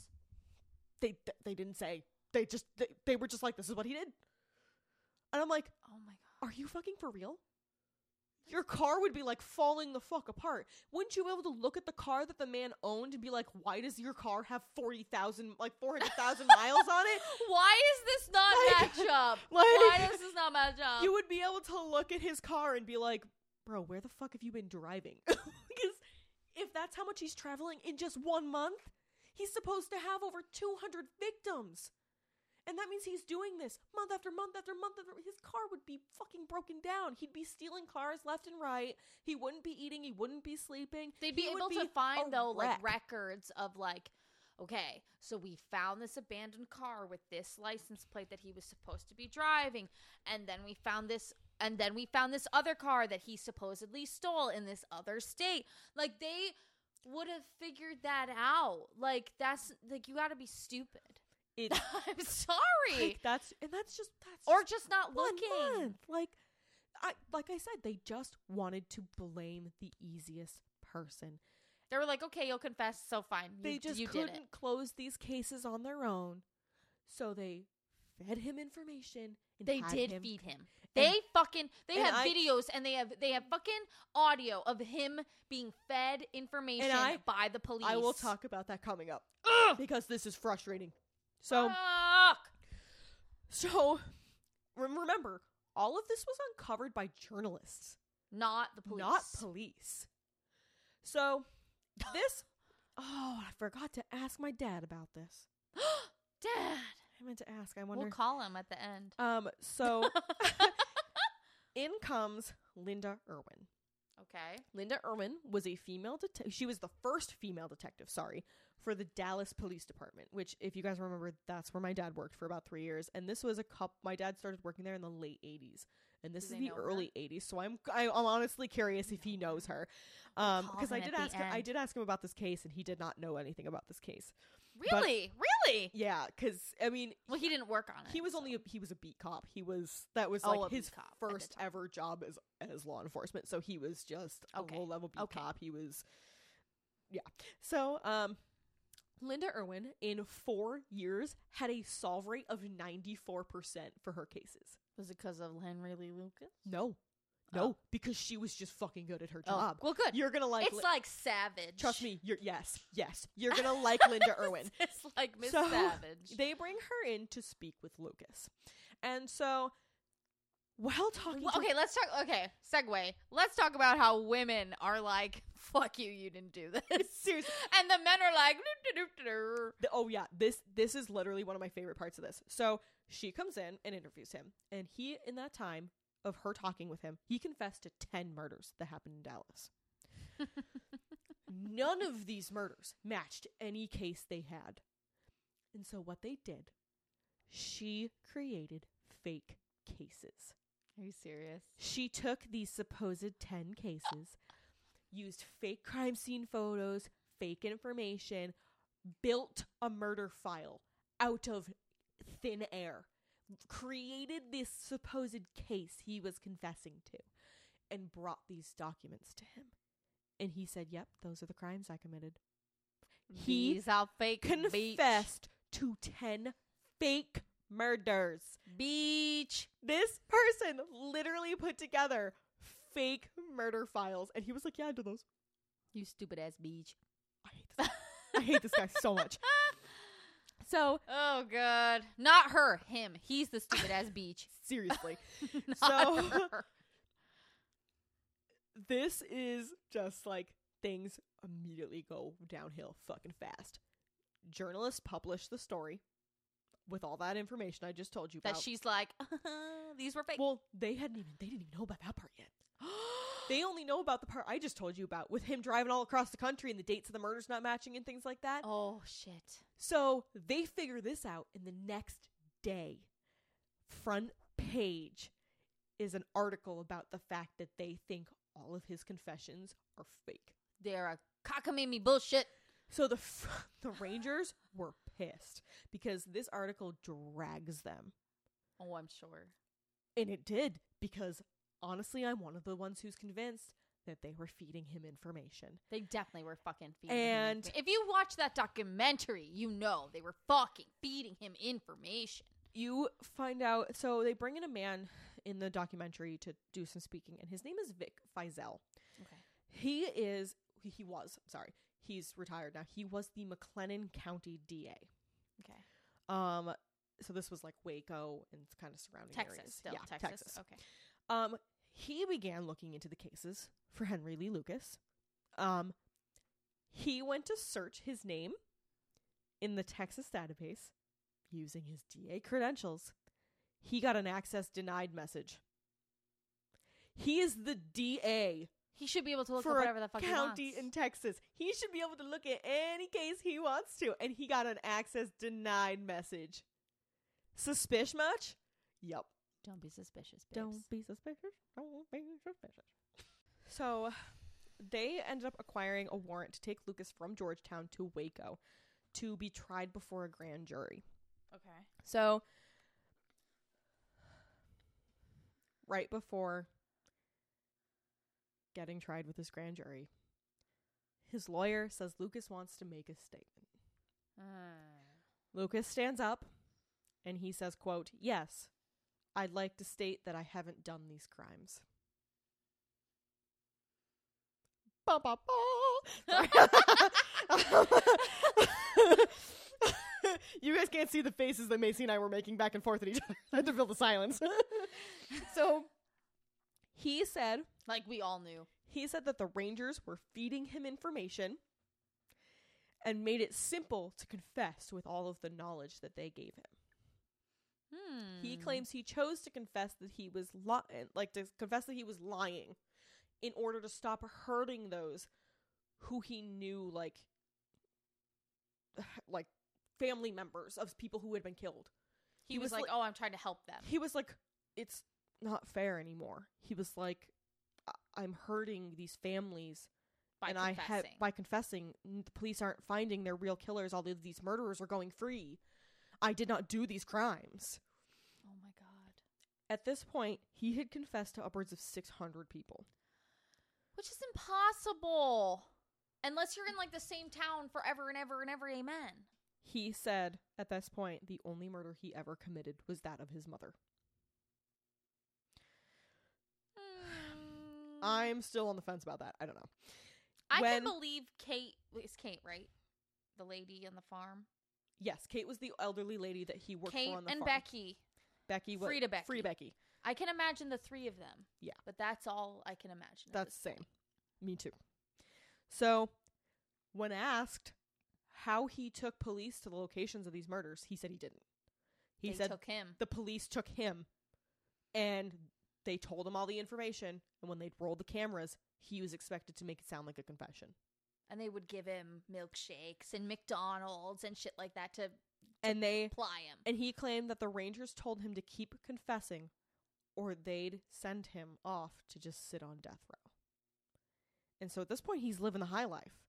they, they didn't say. They just. They, they were just like, this is what he did. And I'm like, Oh my god. Are you fucking for real? Your car would be like falling the fuck apart. Wouldn't you be able to look at the car that the man owned and be like, why does your car have 40,000, like 400,000 miles on it? Why is this not Like- match up? like- Why does this not match up? You would be able to look at his car and be like, bro, where the fuck have you been driving? because if that's how much he's traveling in just one month, he's supposed to have over 200 victims. And that means he's doing this month after month after month after his car would be fucking broken down. He'd be stealing cars left and right. He wouldn't be eating, he wouldn't be sleeping. They'd be He able to find though like records of like okay, so we found this abandoned car with this license plate that he was supposed to be driving and then we found this and then we found this other car that he supposedly stole in this other state. Like they would have figured that out. Like that's like you got to be stupid. It's I'm sorry. like that's and that's just that's or just just not looking. month. Like I like I said, they just wanted to blame the easiest person. They were like, "Okay, you'll confess, so fine." You, they just you couldn't it. close these cases on their own. So they fed him information. They did him, feed him. and- They fucking they have I- videos and they have they have fucking audio of him being fed information I- by the police. I will talk about that coming up Ugh! because this is frustrating. So Fuck! so rem- remember, all of this was uncovered by journalists, not the police. not police. So this Oh, I forgot to ask my dad about this. Dad. I meant to ask. I wonder We'll call him at the end. Um, so in comes Linda Erwin. Okay. Linda Erwin was a female detective. She was the first female detective, sorry, for the Dallas Police Department, which, if you guys remember, that's where my dad worked for about three years. And this was a cup. My dad started working there in the late 80s. And this Do is the know her? early 80s. So I'm, I, I'm honestly curious if he knows her. Um, because I did ask him, I did ask him about this case, and he did not know anything about this case. Really? really? Yeah, because, I mean, Well, he didn't work on it. he was only a, he was a beat cop. He was that was Oh, like his first ever job as as law enforcement. So he was just Okay, a low level beat okay. cop. He was yeah. So um Linda Erwin in 4 years had a solve rate of 94% for her cases. Was it because of Henry Lee Lucas? No. No, Oh. because she was just fucking good at her Oh, job. well, good. You're going to like it's Li- like Savage. Trust me, you're yes. Yes. You're going to like Linda Erwin. it's like Miss So, Savage. They bring her in to speak with Lucas. And so while talking Well, to okay, let's talk. Okay, segue. Let's talk about how women are like, "Fuck you, you didn't do this," Seriously. and the men are like. The- oh yeah, this this is literally one of my favorite parts of this. So she comes in and interviews him, and he, in that time of her talking with him, he confessed to ten murders that happened in Dallas. None of these murders matched any case they had, and so what they did, she created fake cases. Are you serious? She took these supposed 10 cases, used fake crime scene photos, fake information, built a murder file out of thin air, created this supposed case he was confessing to, and brought these documents to him. And he said, Yep, those are the crimes I committed. He These are fake. Confessed to 10 fake murders. beach. This person literally put together fake murder files, and he was like, "Yeah, I did those." You stupid ass beach. I hate this. I hate this guy so much. So Oh god, not her. Him. He's the stupid ass beach. seriously, Not So- her. this is just like things immediately go downhill fucking fast. Journalists publish the story with all that information I just told you about. that about. she's like, uh-huh, these were fake. well, they hadn't even they didn't even know about that part yet. They only know about the part I just told you about with him driving all across the country and the dates of the murders not matching and things like that. oh shit. So they figure this out, in the next day, front page is an article about the fact that they think all of his confessions are fake. They're a cockamamie bullshit. So the f- the Rangers were pissed because this article drags them, Oh, I'm sure. and it did because honestly, I'm one of the ones who's convinced that they were feeding him information. They definitely were fucking feeding him. And- if you watch that documentary, you know they were fucking feeding him information. you find out so they bring in a man in the documentary to do some speaking and his name is Vic Feazell. Okay. He is he he was, sorry. He's retired now. He was the McLennan County DA. Okay. Um so this was like Waco and kind of surrounding Texas, areas. still yeah, Texas. Texas. Okay. Um he began looking into the cases for Henry Lee Lucas. Um he went to search his name in the Texas database using his DA credentials. He got an access denied message. He is the DA He should be able to look for up whatever the fuck county he wants. in Texas. He should be able to look at any case he wants to, and he got an access denied message. Suspicious much? Yup. Don't be suspicious, babes. Don't be suspicious. Don't be suspicious. So they ended up acquiring a warrant to take Lucas from Georgetown to Waco to be tried before a grand jury. Okay. So right before getting tried with this grand jury, his lawyer says Lucas wants to make a statement. Uh, Lucas stands up and he says, quote, Yes, I'd like to state that I haven't done these crimes. Ba, ba, ba. You guys can't see the faces that Macy and I were making back and forth at each other. I had to fill the silence. so he said like we all knew. he said that the Rangers were feeding him information and made it simple to confess with all of the knowledge that they gave him. Hmm. He claims he chose to confess that he was li- like to confess that he was lying in order to stop hurting those who he knew like like family members of people who had been killed. He, He was, was like, li- "Oh, I'm trying to help them." He was like it's not fair anymore. He was like "I- I'm hurting these families by and I confessing. have by confessing the police aren't finding their real killers although these murderers are going free. I did not do these crimes. oh my god. At this point, he had confessed to upwards of 600 people. Which is impossible. Unless you're in like the same town forever and ever and ever, amen. He said at this point the only murder he ever committed was that of his mother. Mm. I'm still on the fence about that. I don't know. I when- can believe Kate is Kate, right? The lady on the farm. Yes, Kate was the elderly lady that he worked Kate for on the and farm. Becky. Becky was Frieda Becky. Frieda Becky. I can imagine the three of them. Yeah. But that's all I can imagine. at That's this same. point. Me too. So, when asked how he took police to the locations of these murders, he said he didn't. He they said took him. the police took him and they told him all the information. And when they'd rolled the cameras, he was expected to make it sound like a confession. And they would give him milkshakes and McDonald's and shit like that to And they ply him. and he claimed that the Rangers told him to keep confessing or they'd send him off to just sit on death row. And so at this point he's living the high life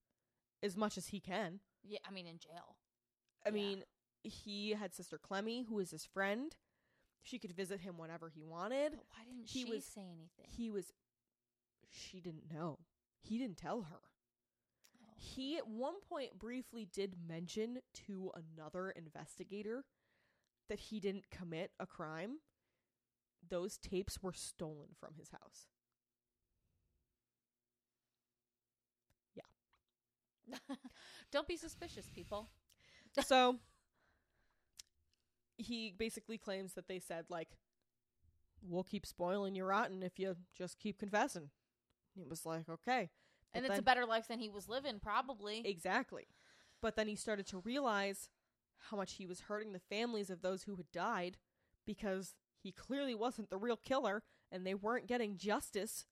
as much as he can. Yeah, I mean in jail. I Yeah. mean, he had sister Clemmie, who was his friend. She could visit him whenever he wanted. But why didn't he she was- say anything? He was she didn't know. He didn't tell her. He at one point briefly did mention to another investigator that he didn't commit a crime. Those tapes were stolen from his house. Yeah. Don't be suspicious, people. so he basically claims that they said like we'll keep spoiling you rotten if you just keep confessing. He was like, "Okay." And But it's a better life than he was living, probably. Exactly. But then he started to realize how much he was hurting the families of those who had died because he clearly wasn't the real killer and they weren't getting justice.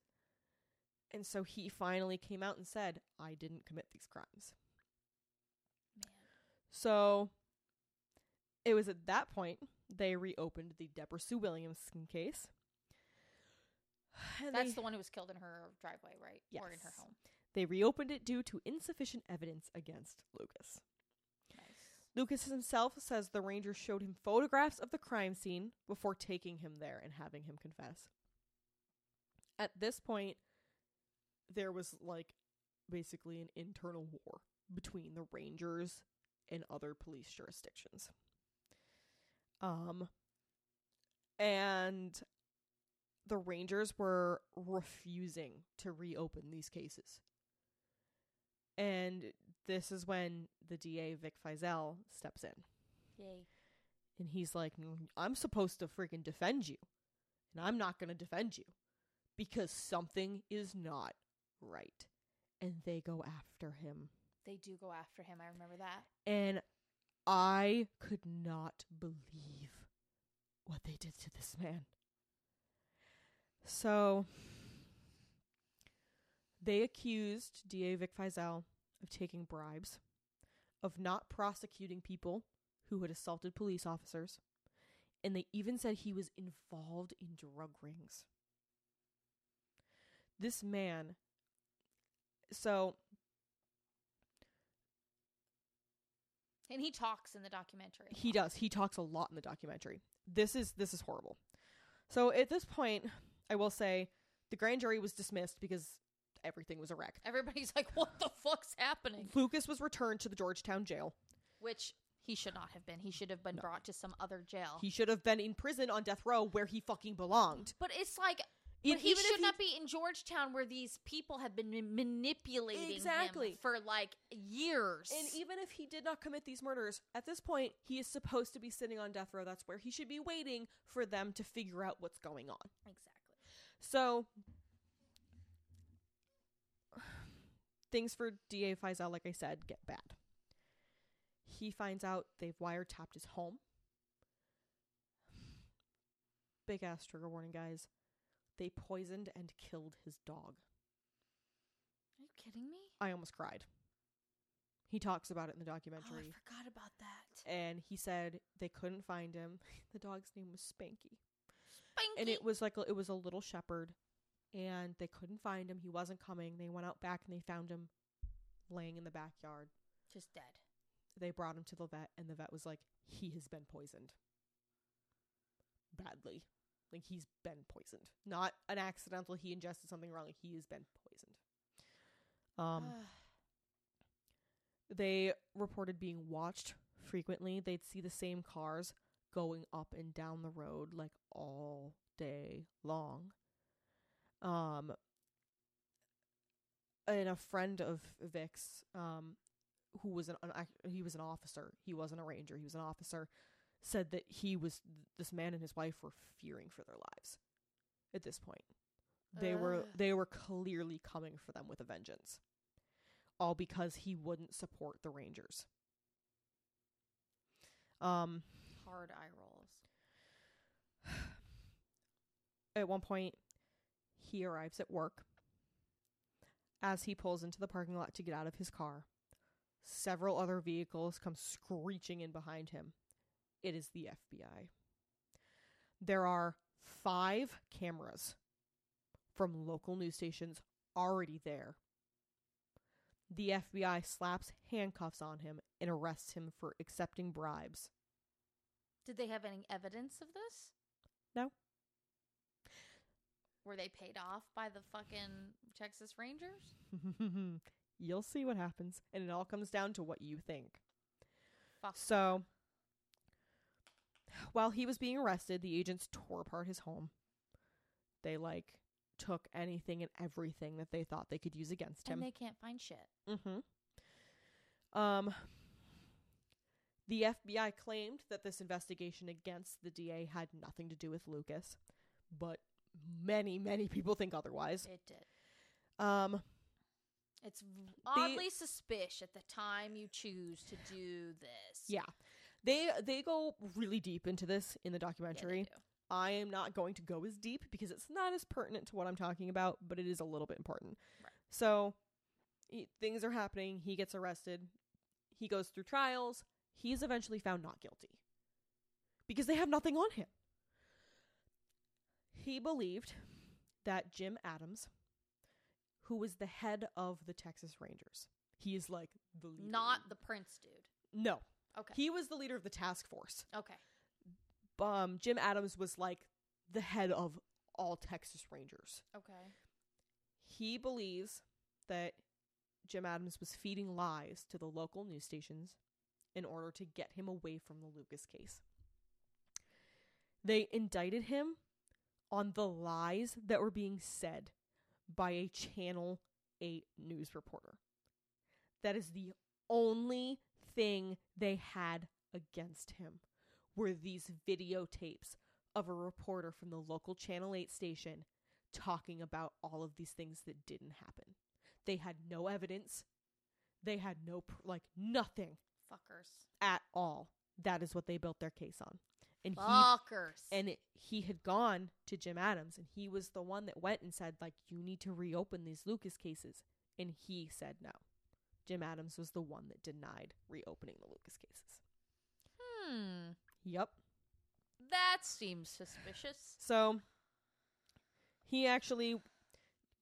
And so he finally came out and said, I didn't commit these crimes. Man. So it was at that point they reopened the Deborah Sue Williamson case. That's they- the one who was killed in her driveway, right? Or in her Yes. home. they reopened it due to insufficient evidence against Lucas. Nice. Lucas himself says the Rangers showed him photographs of the crime scene before taking him there and having him confess. At this point, there was like basically an internal war between the Rangers and other police jurisdictions. Um and the Rangers were refusing to reopen these cases. And this is when the DA Vic Feazell steps in Yay. and he's like, "Mm, "I'm supposed to freaking defend you, and I'm not going to defend you because something is not right." And they go after him, They do go after him. I remember that. and I could not believe what they did to this man. So they accused DA Vic Feazell of taking bribes, of not prosecuting people who had assaulted police officers, and they even said he was involved in drug rings. This man, so And he talks in the documentary. He does. He talks a lot in the documentary. This is this is horrible. So at this point, I will say the grand jury was dismissed because everything was a wreck. Everybody's like, what the fuck's happening? Lucas was returned to the Georgetown jail. Which he should not have been. He should have been No. brought to some other jail. He should have been in prison on death row where he fucking belonged. but it's like, but he should not be in Georgetown where these people have been ma- manipulating Exactly. him for like years. And even if he did not commit these murders, at this point, he is supposed to be sitting on death row. That's where he should be waiting for them to figure out what's going on. exactly. So things for DA Feazell, like I said, get bad. He finds out they've wiretapped his home. Big ass trigger warning, guys. They poisoned and killed his dog. Are you kidding me? I almost cried. He talks about it in the documentary. Oh, I forgot about that. and he said they couldn't find him. The dog's name was Spanky. Spanky. and it was like it was a little shepherd and they couldn't find him. He wasn't coming. They went out back and they found him laying in the backyard. Just dead. they brought him to the vet and the vet was like he has been poisoned. Badly. Like he's been poisoned. Not an accidental he ingested something wrong. Like he has been poisoned. Um they reported being watched frequently. They'd see the same cars going up and down the road like all day long. Um and a friend of Vic's um who was an, an he was an officer he wasn't a ranger he was an officer said that he was this man and his wife were fearing for their lives at this point. They were they were clearly coming for them with a vengeance all because he wouldn't support the rangers. Um hard eye rolls. at one point he arrives at work as he pulls into the parking lot to get out of his car. Several other vehicles come screeching in behind him. It is the FBI there are 5 cameras from local news stations already there. The FBI slaps handcuffs on him and arrests him for accepting bribes Did they have any evidence of this? No. Were they paid off by the fucking Texas Rangers? You'll see what happens, and it all comes down to what you think. Fuck. So, while he was being arrested, the agents tore apart his home. They like took anything and everything that they thought they could use against and him. they can't find shit. Mm-hmm. Um, the FBI claimed that this investigation against the DA had nothing to do with Lucas, but many, many people think otherwise. It did. Um, It's oddly suspicious at the time you choose to do this. yeah, they they go really deep into this in the documentary. do. I am not going to go as deep because it's not as pertinent to what I'm talking about, but it is a little bit important. Right. So, he, things are happening. He gets arrested. He goes through trials. He's eventually found not guilty because they have nothing on him. He believed that Jim Adams, who was the head of the Texas Rangers, he is like the leader. Not the prince dude. no. Okay. He was the leader of the task force okay. um, Jim Adams was like the head of all Texas Rangers. Okay. He believes that Jim Adams was feeding lies to the local news stations in order to get him away from the Lucas case. They indicted him on the lies that were being said by a Channel 8 news reporter. That is the only thing they had against him were these videotapes of a reporter from the local Channel 8 station talking about all of these things that didn't happen. They had no evidence. They had no, pr- like, nothing Fuckers. at all. That is what they built their case on. And he Fuckers. and it, he had gone to Jim Adams and he was the one that went and said like you need to reopen these Lucas cases and he said no. Jim Adams was the one that denied reopening the Lucas cases. hmm. Yep. That seems suspicious. So he actually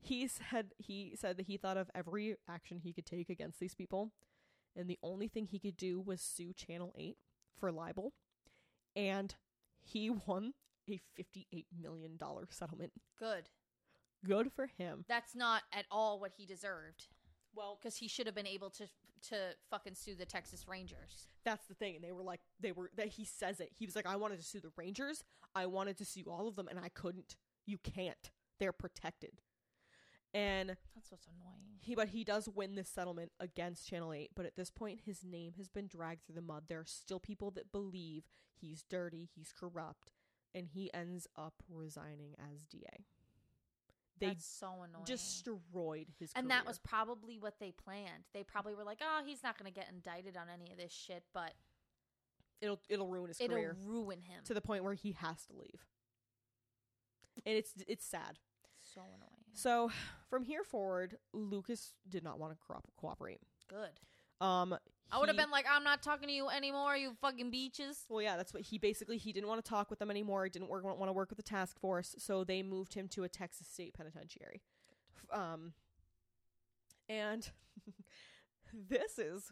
he said he said that he thought of every action he could take against these people and the only thing he could do was sue Channel 8 for libel and he won a 58 million dollar settlement. Good. Good for him. That's not at all what he deserved. Well, Because he should have been able to to fucking sue the Texas Rangers. that's the thing and they were like they were that he says it. He was like I wanted to sue the Rangers. I wanted to sue all of them and I couldn't. You can't. They're protected. And That's what's annoying. He but he does win this settlement against Channel 8, but at this point his name has been dragged through the mud. There are still people that believe he's dirty, he's corrupt, and he ends up resigning as DA. They That's so annoying. destroyed his and that was probably what they planned. They probably were like, "Oh, he's not going to get indicted on any of this shit, but it'll it'll ruin his it'll career ruin him." to the point where he has to leave. And it's it's sad. so annoying. So from here forward, Lucas did not want to co- cooperate. Good. Um, I would have he- been like, I'm not talking to you anymore, you fucking beaches. Well, yeah, that's what he basically he didn't want to talk with them anymore. He didn't work, want to work with the task force, so they moved him to a Texas state penitentiary. F- Um, and this is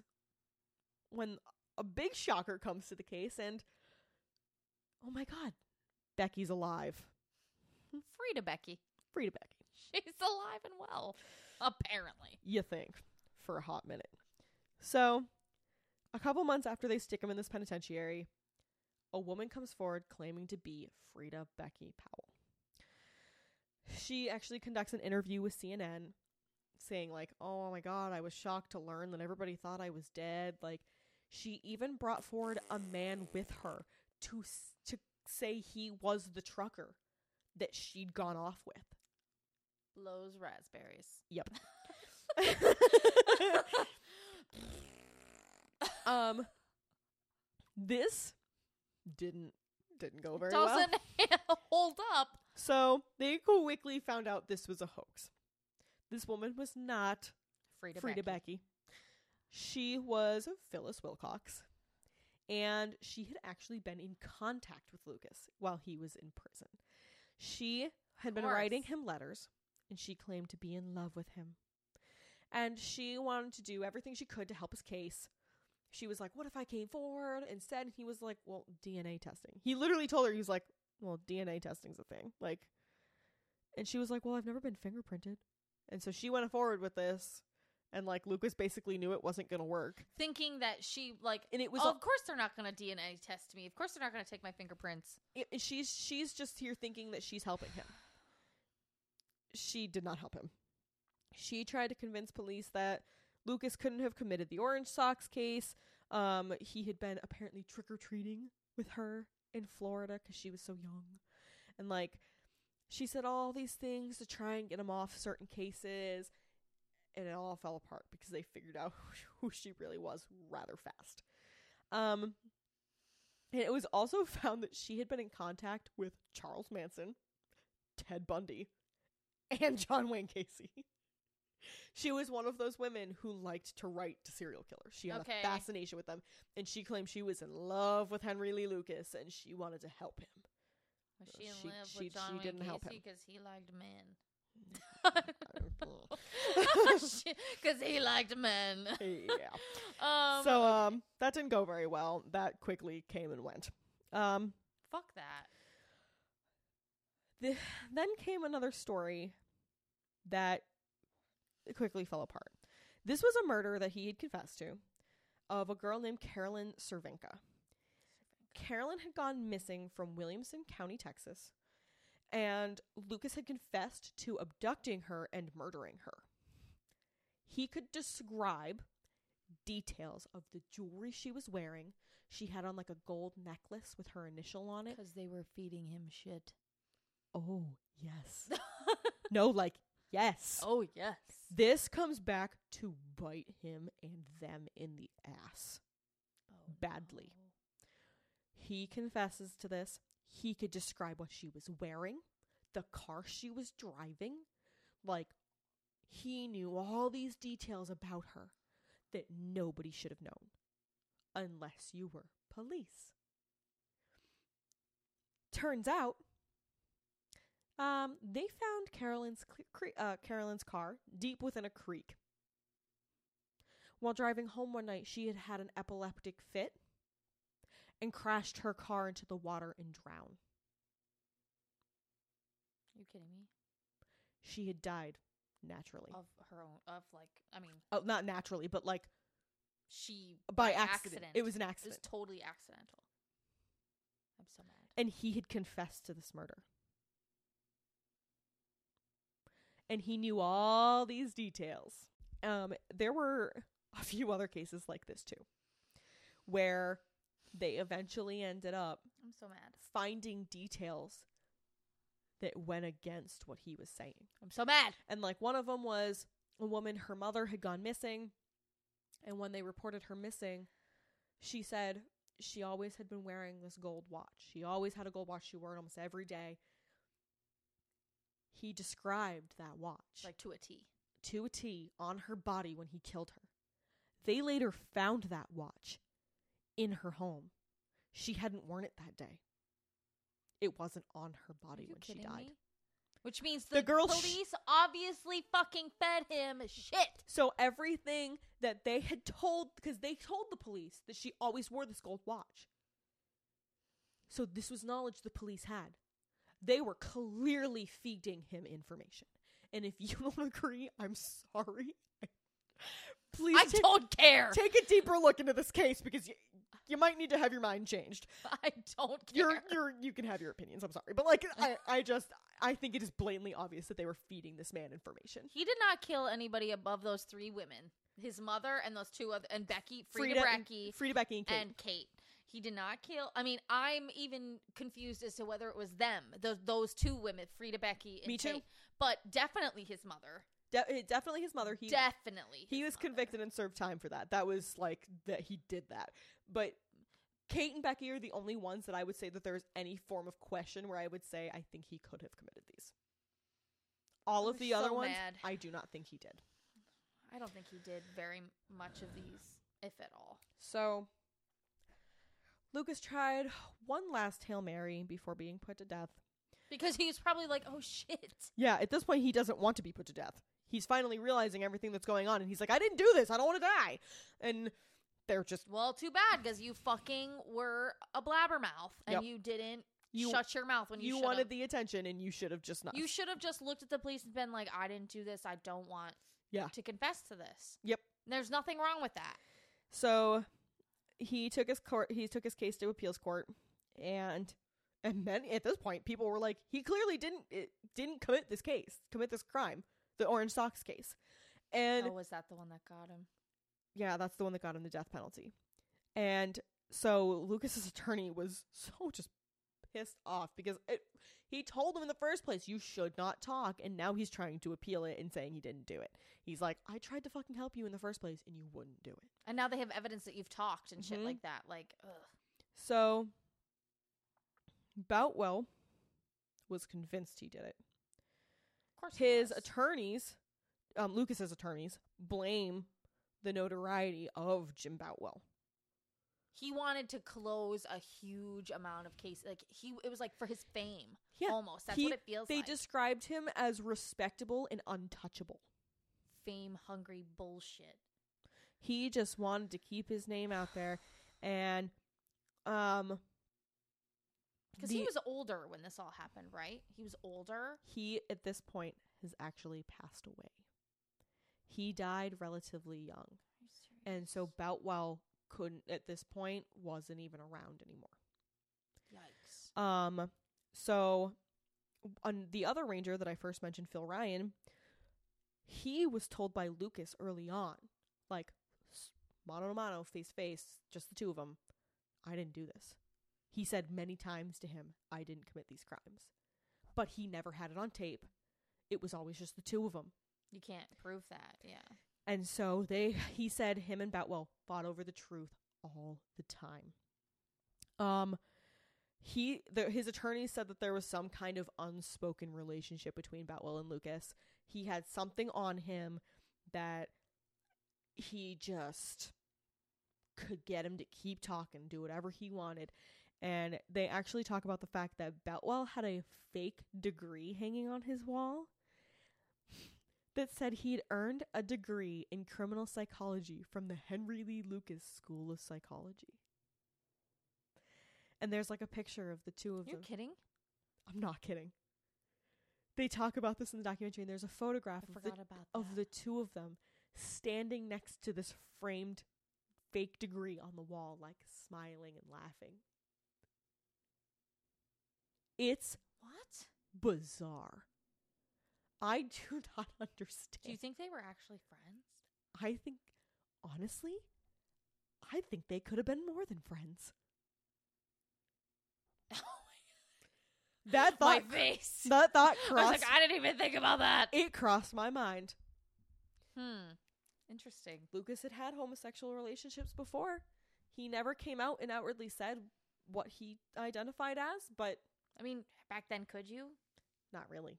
when a big shocker comes to the case, and oh my god, Becky's alive. Frieda Becky. Frieda Becky. She's alive and well. Apparently. You think for a hot minute. So, a couple months after they stick him in this penitentiary, a woman comes forward claiming to be Frieda Becky Powell. She actually conducts an interview with CNN saying like, "Oh my god, I was shocked to learn that everybody thought I was dead." Like she even brought forward a man with her to to say he was the trucker that she'd gone off with. Blows raspberries. Yep. um this didn't didn't go very well. Doesn't hold up. So they quickly found out this was a hoax. This woman was not Frieda, Frieda Becky. Becky. She was Phyllis Wilcox. And she had actually been in contact with Lucas while he was in prison. She had been writing him letters and she claimed to be in love with him. And she wanted to do everything she could to help his case. She was like, What if I came forward? Instead, he was like, Well, DNA testing. He literally told her, he was like, Well, DNA testing's a thing. Like, and she was like, Well, I've never been fingerprinted. And so she went forward with this. And like, Lucas basically knew it wasn't going to work. Thinking that she, like, And it was, oh, a- of course they're not going to DNA test me. Of course they're not going to take my fingerprints. it- she's, she's just here thinking that she's helping him. She did not help him. She tried to convince police that Lucas couldn't have committed the Orange Socks case. Um, he had been apparently trick or treating with her in Florida because she was so young, and like she said all these things to try and get him off certain cases, and it all fell apart because they figured out who she really was rather fast. Um, and it was also found that she had been in contact with Charles Manson, Ted Bundy, and John Wayne Gacy. She was one of those women who liked to write to serial killers. She had Okay. a fascination with them, and she claimed she was in love with Henry Lee Lucas and she wanted to help him. Was she in She- love she- with John she Wayne didn't help Gacy him. because he liked men? Because he liked men. yeah. Um, so um, that didn't go very well. That quickly came and went. Um, fuck that. The, then came another story that quickly fell apart. This was a murder that he had confessed to of a girl named Carolyn Cervenka. Carolyn had gone missing from Williamson County, Texas, and Lucas had confessed to abducting her and murdering her. He could describe details of the jewelry she was wearing. She had on like a gold necklace with her initial on it. Because they were feeding him shit. Oh, yes. no, like, yes. oh yes. This comes back to bite him and them in the ass. Oh, badly. no. He confesses to this. He could describe what she was wearing, the car she was driving. Like, he knew all these details about her that nobody should have known unless you were police. Turns out, um, they found Carolyn's cre- uh, Carolyn's car deep within a creek. While driving home one night, she had had an epileptic fit and crashed her car into the water and drowned. you kidding me? She had died naturally. Of her own. Of like, I mean, Oh, not naturally, but like she by, accident. It was an accident. It was totally accidental. I'm so mad. and he had confessed to this murder. And he knew all these details. Um, there were a few other cases like this too, where they eventually ended up I'm so mad. finding details that went against what he was saying. I'm so mad. And like one of them was a woman, her mother had gone missing. And when they reported her missing, she said she always had been wearing this gold watch. She always had a gold watch. She wore it almost every day. He described that watch Like to a T. to a T on her body when he killed her. They later found that watch in her home. She hadn't worn it that day. It wasn't on her body when she died. me? Which means The the, girl sh- police obviously fucking fed him shit. So everything that they had told, because they told the police that she always wore this gold watch. So this was knowledge the police had. They were clearly feeding him information. And if you don't agree, I'm sorry. Please I take, don't care. take a deeper look into this case because you, you might need to have your mind changed. I don't care. You're you're you can have your opinions. I'm sorry, but like I I just I think it is blatantly obvious that they were feeding this man information. he did not kill anybody above those three women. His mother and those two other and Becky, Frieda, Frieda Bracky, Frieda Becky and Kate. and Kate. He did not kill. I mean, I'm even confused as to whether it was them, those those two women, Frieda Becky and Me too. Kate. But definitely his mother. De- eh, definitely his mother. He definitely. he was mother. convicted and served time for that. That was like that he did that. But Kate and Becky are the only ones that I would say that there's any form of question where I would say I think he could have committed these. All of the other ones, mad. I do not think he did. I don't think he did very much of these, if at all. So Lucas tried one last Hail Mary before being put to death. Because he's probably like, "Oh shit." Yeah, at this point, he doesn't want to be put to death. He's finally realizing everything that's going on, and he's like, I didn't do this. I don't want to die. And they're just, Well, too bad because you fucking were a blabbermouth and Yep. you didn't You- shut your mouth when you, you wanted the attention, and you should have just not. You should have just looked at the police and been like, "I didn't do this. I don't want Yeah. to confess to this." Yep. There's nothing wrong with that. So he took his court. He took his case to appeals court, and and then at this point, people were like, he clearly didn't it, didn't commit this case, commit this crime, the Orange Socks case, and oh, was that the one that got him? yeah, that's the one that got him the death penalty. And so Lucas's attorney was so just pissed off because it, he told him in the first place you should not talk, and now he's trying to appeal it and saying he didn't do it. He's like, I tried to fucking help you in the first place, and you wouldn't do it. And now they have evidence that you've talked and shit Mhm. like that. Like, ugh. So Boutwell was convinced he did it. Of course, His attorneys, um, Lucas's attorneys, blame the notoriety of Jim Boutwell. He wanted to close a huge amount of cases. Like he, it was like for his fame. Yeah, almost. That's he- what it feels They like. described him as respectable and untouchable. fame hungry bullshit. He just wanted to keep his name out there, and um, Because he was older when this all happened, right? He was older. he at this point has actually passed away. He died relatively young. And so Boutwell couldn't at this point wasn't even around anymore. Yikes. Um so on the other ranger that I first mentioned, Phil Ryan, he was told by Lucas early on, like s- mano a mano, face to face, just the two of them, I didn't do this. He said many times to him, I didn't commit these crimes. But he never had it on tape. It was always just the two of them. You can't prove that. Yeah. And so they he said him and Boutwell fought over the truth all the time. Um he the, his attorney said that there was some kind of unspoken relationship between Boutwell and Lucas. He had something on him that he just could get him to keep talking, do whatever he wanted. And they actually talk about the fact that Boutwell had a fake degree hanging on his wall that said he'd earned a degree in criminal psychology from the Henry Lee Lucas School of Psychology. And there's like a picture of the two of them. You're them. kidding? I'm not kidding. They talk about this in the documentary, and there's a photograph of the, of the two of them standing next to this framed fake degree on the wall, like smiling and laughing. It's what? bizarre. I do not understand. Do you think they were actually friends? I think, honestly, I think they could have been more than friends. That My thought, my face. that thought I was crossed. like, I didn't even think about that. it crossed my mind. Hmm. Interesting. Lucas had had homosexual relationships before. He never came out and outwardly said what he identified as, but I mean, back then, could you? not really.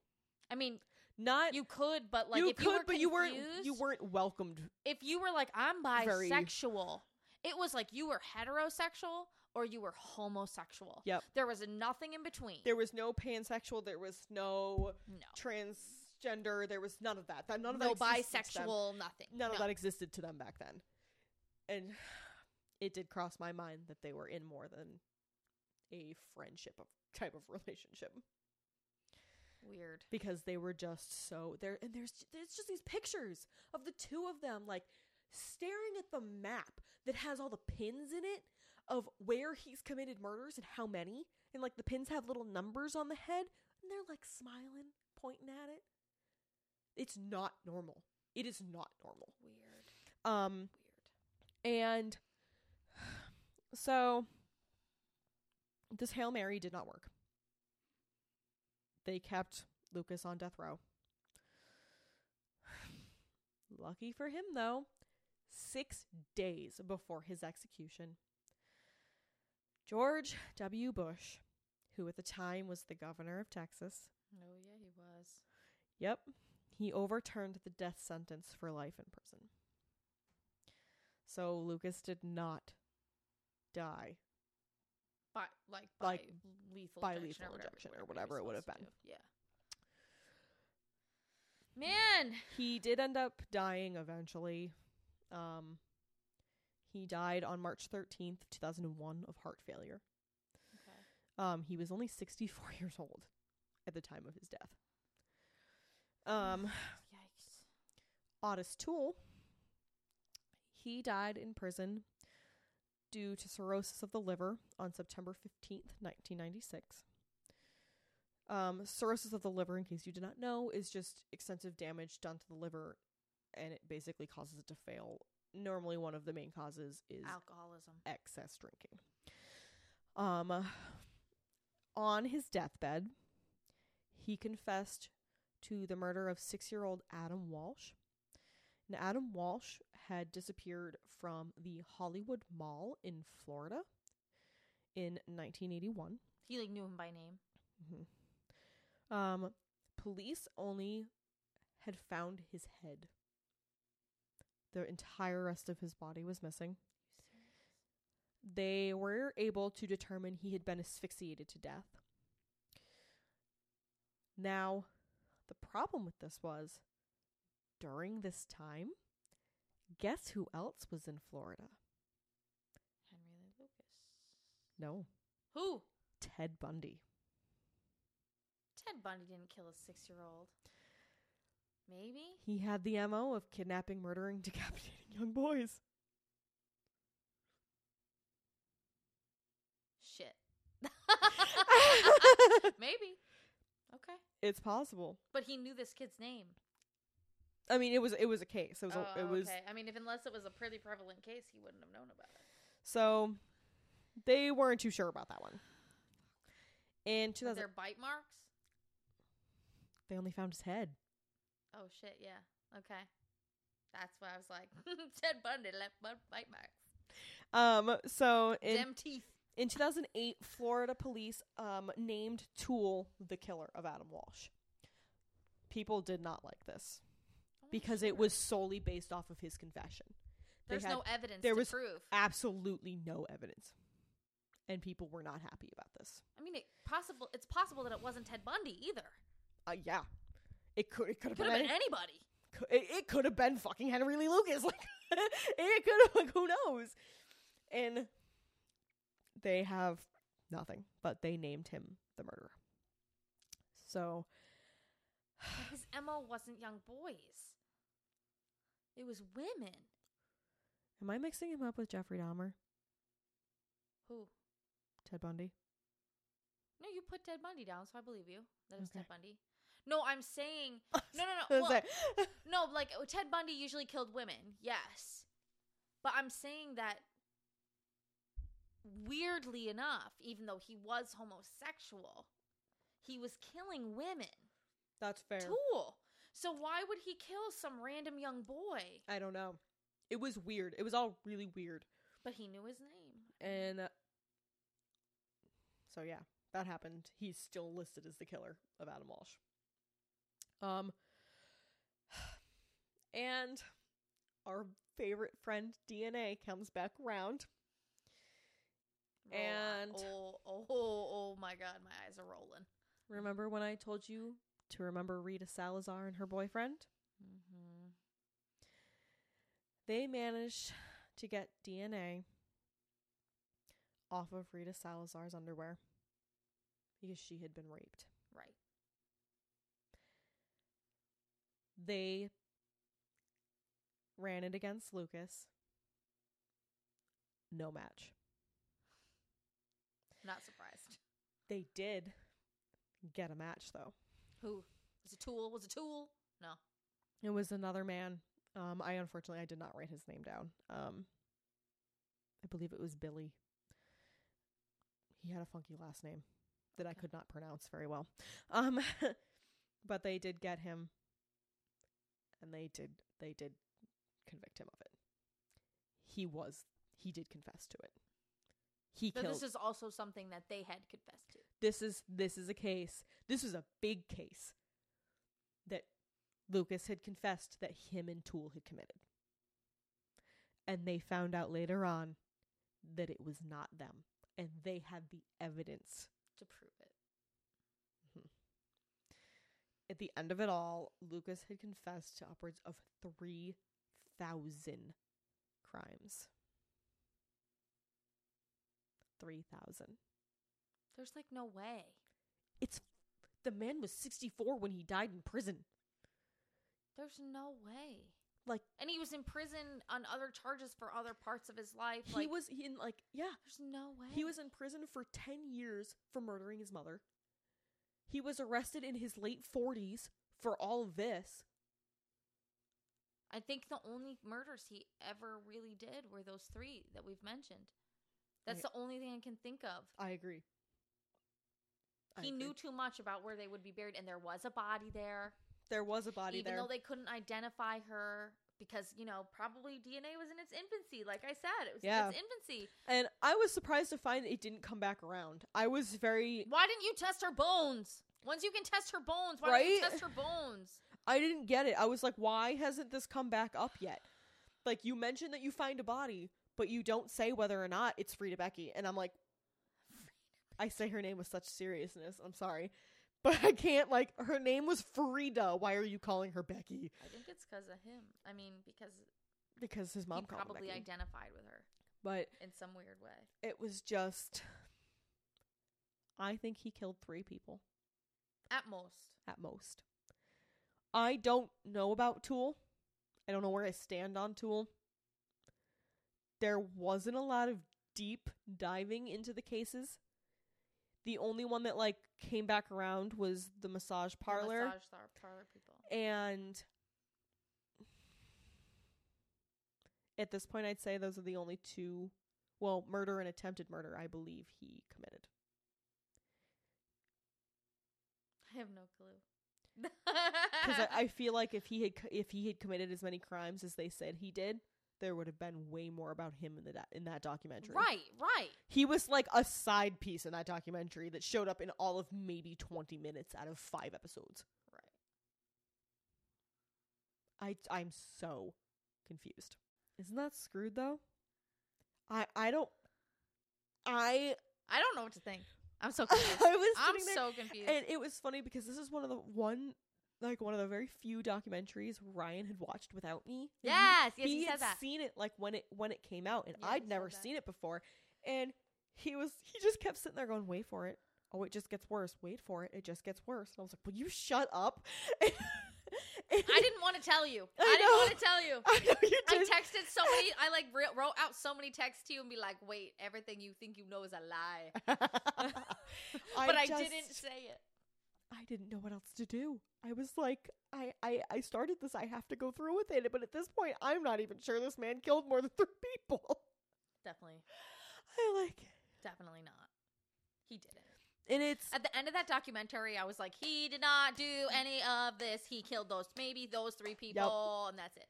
I mean, Not you could, but like you if could, you were but you weren't you weren't welcomed. if you were like I'm Very- bisexual, it was like you were heterosexual or you were homosexual. Yep. There was nothing in between. There was no pansexual. There was no no. transgender. There was none of that. That none of no that existed to them. bisexual, nothing. None of No. that existed to them back then, and it did cross my mind that they were in more than a friendship of type of relationship Weird. because they were just so there. And there's it's just these pictures of the two of them like staring at the map that has all the pins in it of where he's committed murders and how many, and like the pins have little numbers on the head, and they're like smiling, pointing at it. It's not normal. It is not normal. Weird. Um, Weird. and so this Hail Mary did not work. They kept Lucas on death row. Lucky for him, though, six days before his execution, George W. Bush, who at the time was the governor of Texas, Oh yeah, he was. Yep. He overturned the death sentence for life in prison. So Lucas did not die. By like by Like, lethal by injection lethal or whatever, injection or whatever it would have been. do. Yeah. Man. He did end up dying eventually. Um he died on March 13th, 2001 of heart failure. Okay. Um he was only 64 years old at the time of his death. Um Yikes. Ottis Toole. He died in prison due to cirrhosis of the liver on September 15th, 1996. Um, cirrhosis of the liver, in case you did not know, is just extensive damage done to the liver and it basically causes it to fail. Normally, one of the main causes is Alcoholism. excess drinking. Um, on his deathbed, he confessed to the murder of six year old Adam Walsh. And Adam Walsh had disappeared from the Hollywood Mall in Florida in 1981. He like knew him by name. Mm-hmm. Um, police only had found his head. The entire rest of his body was missing. They were able to determine he had been asphyxiated to death. Now, the problem with this was during this time, guess who else was in Florida? Henry Lee Lucas. No, Who? Ted Bundy. Ted Bundy didn't kill a six year old. Maybe? He had the MO of kidnapping, murdering, decapitating young boys. Shit. Maybe. Okay. it's possible. But he knew this kid's name. I mean, it was it was a case. It was a, oh, it was okay. I mean, if unless it was a pretty prevalent case, he wouldn't have known about it. so they weren't too sure about that one. In Were 2000, there bite marks? they only found his head. Oh shit! Yeah. Okay. That's why I was like, Ted Bundy left bu- bite marks. Um, so in Them teeth. in 2008, Florida police um named Toole the killer of Adam Walsh. People did not like this because it was solely based off of his confession. They There's had no evidence there to was prove. absolutely no evidence, and people were not happy about this. I mean, it possible. It's possible that it wasn't Ted Bundy either. Uh, yeah, it could it could have Could been, have been any- anybody. cou- it, it could have been fucking Henry Lee Lucas. Like it could have like who knows? And they have nothing, but they named him the murderer. So his mo wasn't young boys. It was women. am I mixing him up with Jeffrey Dahmer? Who? Ted Bundy? No, you put Ted Bundy down, so I believe you. That was Okay. Ted Bundy. No, I'm saying no, no, no. Well, no, like uh, Ted Bundy usually killed women. Yes, but I'm saying that weirdly enough, even though he was homosexual, he was killing women. That's fair. Toole. So why would he kill some random young boy? I don't know. It was weird. It was all really weird. But he knew his name. And uh, so yeah, that happened. He's still listed as the killer of Adam Walsh. Um and our favorite friend DNA comes back round. Roll. And- oh, oh, oh, oh my god, my eyes are rolling. Remember when I told you to remember Rita Salazar and her boyfriend? Mm-hmm. They managed to get DNA off of Rita Salazar's underwear because she had been raped. Right. They ran it against Lucas. No match. Not surprised. They did get a match though. Who was a tool? Was a tool? No. It was another man. Um, I unfortunately I did not write his name down. Um, I believe it was Billy. He had a funky last name that I could not pronounce very well. Um, but they did get him, and they did they did convict him of it. He was he did confess to it. He So killed. this is also something that they had confessed to. this is this is a case. This is a big case that Lucas had confessed that him and Toole had committed. And they found out later on that it was not them and they had the evidence. To prove it. Mm-hmm. At the end of it all, Lucas had confessed to upwards of 3,000 crimes. 3,000. There's like no way. It's the man was 64 when he died in prison. There's no way. Like And he was in prison on other charges for other parts of his life. he like, was in like yeah, There's no way. He was in prison for 10 years for murdering his mother. He was arrested in his late 40s for all of this. I think the only murders he ever really did were those three that we've mentioned. That's I- the only thing I can think of. I agree. I he agree. knew too much about where they would be buried, and there was a body there. there was a body even there. though they couldn't identify her because you know probably DNA was in its infancy. Like I said, it was Yeah. in its infancy. and I was surprised to find it didn't come back around. I was very Why didn't you test her bones? Once you can test her bones, why didn't you Right? test her bones? I didn't get it. I was like, why hasn't this come back up yet? Like you mentioned that you find a body, but you don't say whether or not it's Frieda Becky. And I'm like I say her name with such seriousness. I'm sorry. But I can't like her name was Frieda. Why are you calling her Becky? I think it's because of him. I mean, because Because his mom he called probably Becky. identified with her but in some weird way. it was just I think he killed 3 people At most. at most. I don't know about Toole. I don't know where I stand on Toole. There wasn't a lot of deep diving into the cases. The only one that like came back around was the massage The parlor massage parlor people. and at this point I'd say those are the only two well, murder and attempted murder I believe he committed. I have no clue. because I, I feel like if he had if he had committed as many crimes as they said he did, there would have been way more about him in the do- in that documentary. right, right. He was like a side piece in that documentary that showed up in all of maybe twenty minutes out of five episodes. Right. I I'm so confused. Isn't that screwed though? I I don't. I I don't know what to think. I'm so confused. I was I'm there so confused. And it was funny because this is one of the one like one of the very few documentaries Ryan had watched without me. And he- yes, yes, he, he, had that. seen it like when it when it came out, and I'd never seen it before. And he was he just kept sitting there going, "Wait for it. Oh, it just gets worse. Wait for it. It just gets worse." And I was like, "Will you shut up?" I didn't want to tell you. I I, didn't want to tell you. I know you I texted so many. I like re- wrote out so many texts to you and be like, "Wait, everything you think you know is a lie." but I just- didn't say it. I didn't know what else to do. I was like, I, I, I started this. I have to go through with it. But at this point, I'm not even sure this man killed more than three people. Definitely, I like, definitely not. He didn't. and it's At the end of that documentary, I was like, he did not do any of this. He killed those, maybe those three people, and that's it.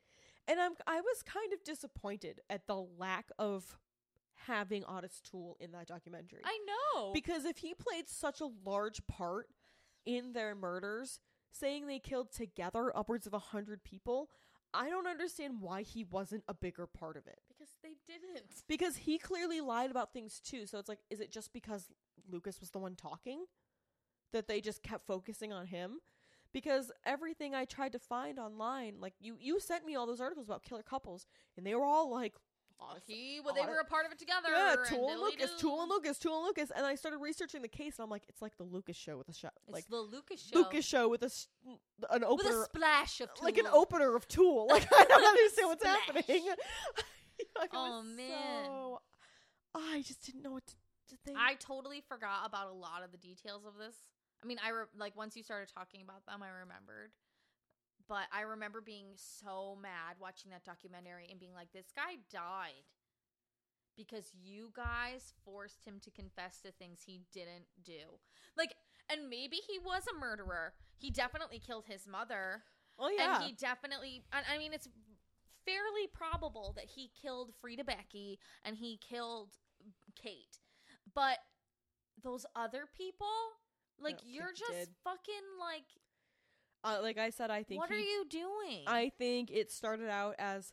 and I'm I was kind of disappointed at the lack of having Ottis Toole in that documentary. I know. because if he played such a large part in their murders, saying they killed together upwards of a hundred people. I don't understand why he wasn't a bigger part of it. Because they didn't. Because he clearly lied about things too. So it's like, is it just because Lucas was the one talking that they just kept focusing on him? Because everything I tried to find online, like you, you sent me all those articles about killer couples, and they were all like, he, well, they were a part of it together. yeah, Toole and Lucas. Toole and Lucas, Toole and Lucas, and I started researching the case, and I'm like, it's like the Lucas show with a shot, It's like the Lucas show. Lucas show with a an opener, with a splash of Toole. like an opener of Toole. Like I don't understand what's happening. Like, Oh, man. so- I just didn't know what to, to think. I totally forgot about a lot of the details of this. I mean, I re- like once you started talking about them, I remembered. But I remember being so mad watching that documentary and being like, "This guy died because you guys forced him to confess to things he didn't do." Like, and maybe he was a murderer. He definitely killed his mother. oh yeah, And he definitely, I mean, it's fairly probable that he killed Frieda Becky and he killed Kate. But those other people, like, you're just did. fucking like, uh, like I said, I think what he, are you doing? I think it started out as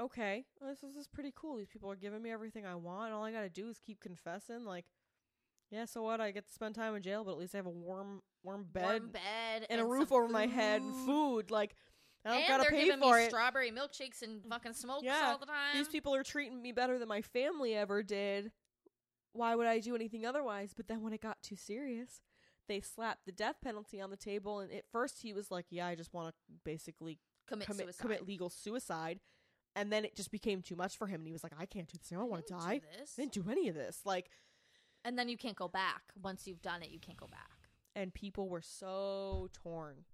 okay, this is, this is pretty cool. These people are giving me everything I want. All I got to do is keep confessing. Like, yeah, so what? I get to spend time in jail, but at least I have a warm, warm bed, Warm bed and, a roof over my head and food. food. Like, I don't and gotta they're pay giving for me it. strawberry milkshakes and fucking smokes Yeah, all the time. These people are treating me better than my family ever did. Why would I do anything otherwise? But then when it got too serious, they slapped the death penalty on the table. And at first he was like, "Yeah, I just want to basically commit, commit suicide. commit legal suicide." And then it just became too much for him, and he was like, "I can't do this. I don't want to die. do. I didn't do any of this." Like, And then you can't go back. Once you've done it, you can't go back. and people were so torn,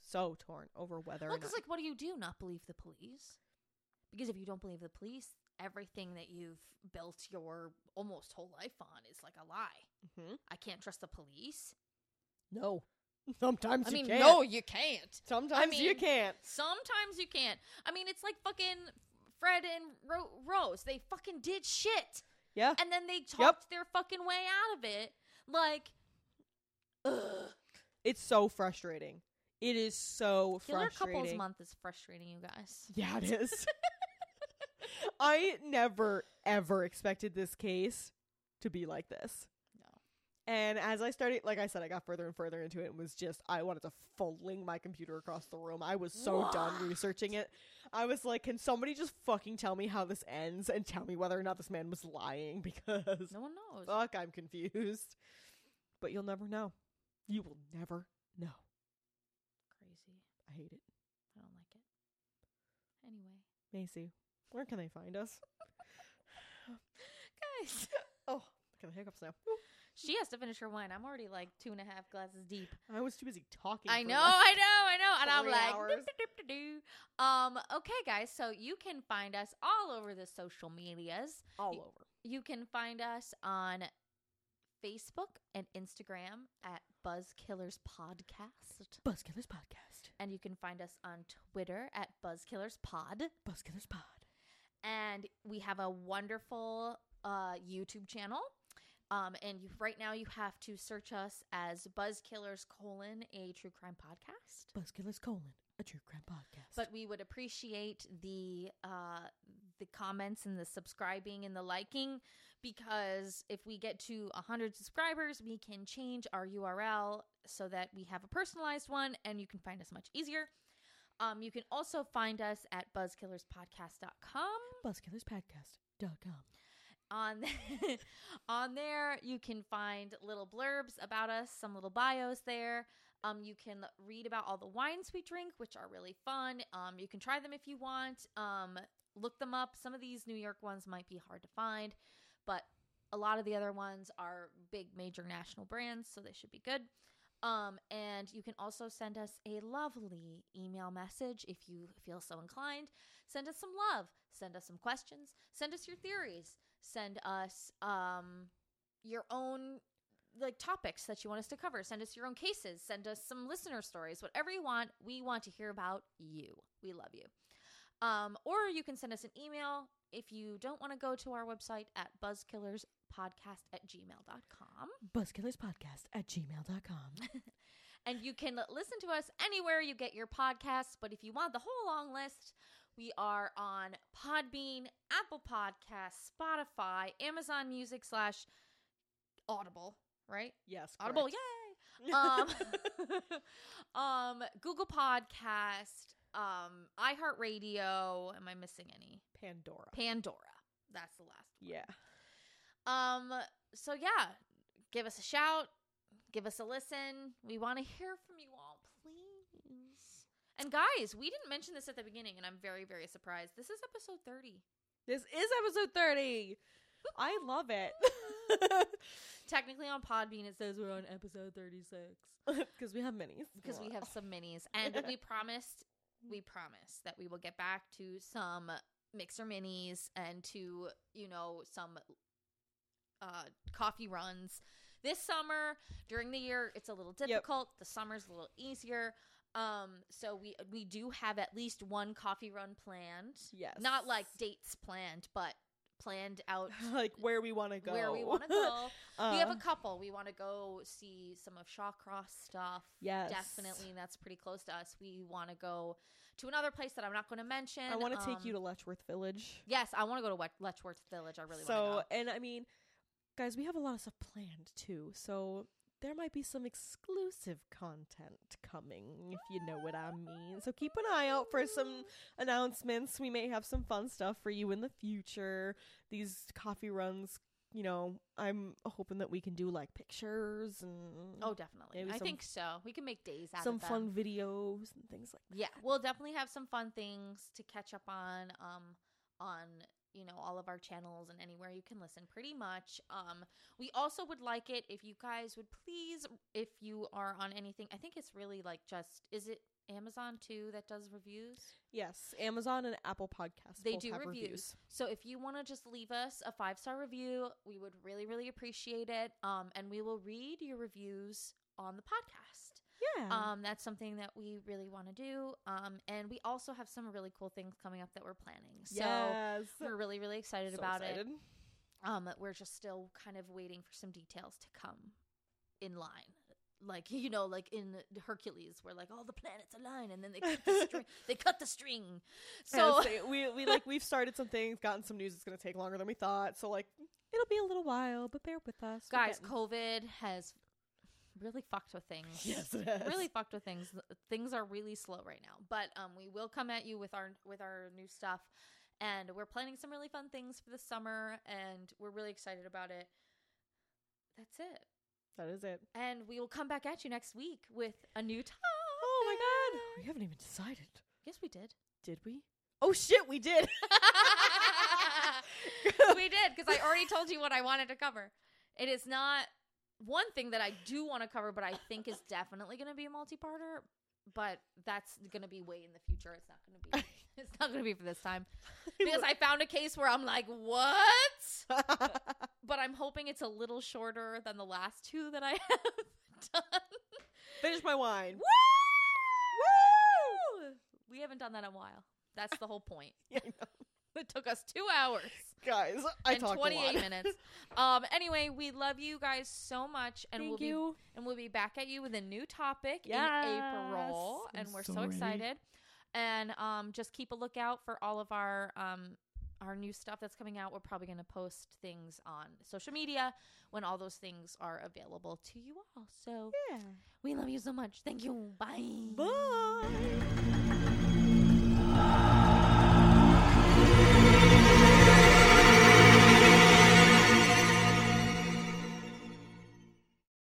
so torn over whether Well, because like, what do you do? Not believe the police? Because if you don't believe the police, everything that you've built your almost whole life on is like a lie. Mhm. I can't trust the police. No, sometimes I you mean, can't. no, you can't. sometimes you mean, you can't. Sometimes you can't. I mean, it's like fucking Fred and Ro- Rose. They fucking did shit, Yeah, and then they talked their fucking way out of it. Like, ugh. it's so frustrating. It is so Killer frustrating. Couples Month is frustrating, you guys. Yeah, it is. I never ever expected this case to be like this. And as I started, like I said, I got further and further into it and was just, I wanted to fling my computer across the room. I was so done researching it. I was like, can somebody just fucking tell me how this ends and tell me whether or not this man was lying? Because No one knows. fuck, I'm confused. But you'll never know. You will never know. Crazy. I hate it. I don't like it. Anyway, Macy, where can they find us? guys, Oh, I got the hiccups now. She has to finish her wine. I'm already like two and a half glasses deep. I was too busy talking. I know, like- I know, I know. And I'm like, um, okay, guys. So you can find us all over the social medias. all over. You can find us on Facebook and Instagram at Buzzkillers Podcast. Buzzkillers Podcast. And you can find us on Twitter at Buzzkillers Pod. Buzzkillers Pod. and we have a wonderful uh, YouTube channel. Um, and you, right now you have to search us as Buzzkillers colon a true crime podcast. Buzzkillers colon a true crime podcast. But we would appreciate the uh, the comments and the subscribing and the liking because if we get to hundred subscribers, we can change our URL so that we have a personalized one and you can find us much easier. Um, you can also find us at buzzkillerspodcast.com. buzzkillerspodcast.com. on on there you can find little blurbs about us some little bios there. Um, you can read about all the wines we drink which are really fun. Um, you can try them if you want. Um, look them up. Some of these new york ones might be hard to find but a lot of the other ones are big major national brands so they should be good um, and you can also send us a lovely email message if you feel so inclined. Send us some love. Send us some questions. Send us your theories. Send us um your own like topics that you want us to cover. Send us your own cases. Send us some listener stories. Whatever you want. We want to hear about you. We love you. Um or you can send us an email. If you don't want to go to our website at buzzkillerspodcast at gmail.com Buzzkillerspodcast at gmail.com. and you can listen to us anywhere you get your podcasts. But if you want the whole long list, we are on Podbean, Apple Podcasts, Spotify, Amazon Music slash Audible, right? yes. Audible, yay! Um, um, Google Podcast, um, iHeartRadio. Am I missing any? Pandora. Pandora. That's the last one. yeah. Um, so yeah, give us a shout, give us a listen. We want to hear from you all, please. And guys, we didn't mention this at the beginning, and I'm very, very surprised. This is episode 30. This is episode 30. I love it. Technically on Podbean, it says we're on episode 36 Because we have minis. because we have some minis, and we promised, we promised that we will get back to some mixer minis and to you know some uh, coffee runs. This summer, during the year, it's a little difficult. The summer's a little easier. Um, so we we do have at least one coffee run planned. Yes. Not like dates planned, but planned out like where we want to go. where we want to go. we have Uh, a couple. We want to go see some of Shawcross stuff. Yes. Definitely, that's pretty close to us. We want to go to another place that I'm not going to mention. I want to take you Um, to Letchworth Village. Yes, I want to go to Letchworth Village. I really so, want to go. and I mean, guys, we have a lot of stuff planned too. So there might be some exclusive content coming, if you know what I mean. So keep an eye out for some announcements. We may have some fun stuff for you in the future. These coffee runs, you know, I'm hoping that we can do like pictures and Oh, definitely. I some- think so. We can make days out some of fun videos and things like that. Yeah, we'll definitely have some fun things to catch up on um on you know all of our channels and anywhere you can listen pretty much. Um we also would like it if you guys would please if you are on anything. I think it's really like just is it Amazon too that does reviews? Yes, Amazon and Apple Podcasts. They both do have reviews. So if you want to just leave us a five star review, we would really, really appreciate it. Um, and we will read your reviews on the podcast. Yeah. Um, that's something that we really want to do. Um, and we also have some really cool things coming up that we're planning. So yes. we're really, really excited So about excited. it. Um, we're just still kind of waiting for some details to come in line. Like you know, like in Hercules, where like all the planets align, and then they cut the string. They cut the string. So we we like we've started some things, gotten some news. It's gonna take longer than we thought. So like it'll be a little while, but bear with us, guys covid has really fucked with things Yes, it has. really fucked with things things are really slow right now but um we will come at you with our with our new stuff and we're planning some really fun things for the summer and we're really excited about it that's it That is it. and we will come back at you next week with a new topic Oh my god, we haven't even decided. yes we did Did we? Oh shit, we did. we did because I already told you what I wanted to cover. It is not one thing that I do want to cover, but I think is definitely going to be a multi-parter. But that's going to be way in the future. It's not going to be. It's not going to be for this time because I found a case where I'm like, what? But I'm hoping it's a little shorter than the last two that I have done. Finish my wine. Woo! Woo! We haven't done that in a while. That's the whole point. Yeah, I know. It took us two hours. Guys, I and talked 28 minutes. Um, anyway, we love you guys so much, and Thank we'll you. be and we'll be back at you with a new topic yes. in April, I'm and we're so, so excited. And um, just keep a lookout for all of our um, our new stuff that's coming out. We're probably going to post things on social media when all those things are available to you all. So yeah, we love you so much. Thank you. Bye. Bye.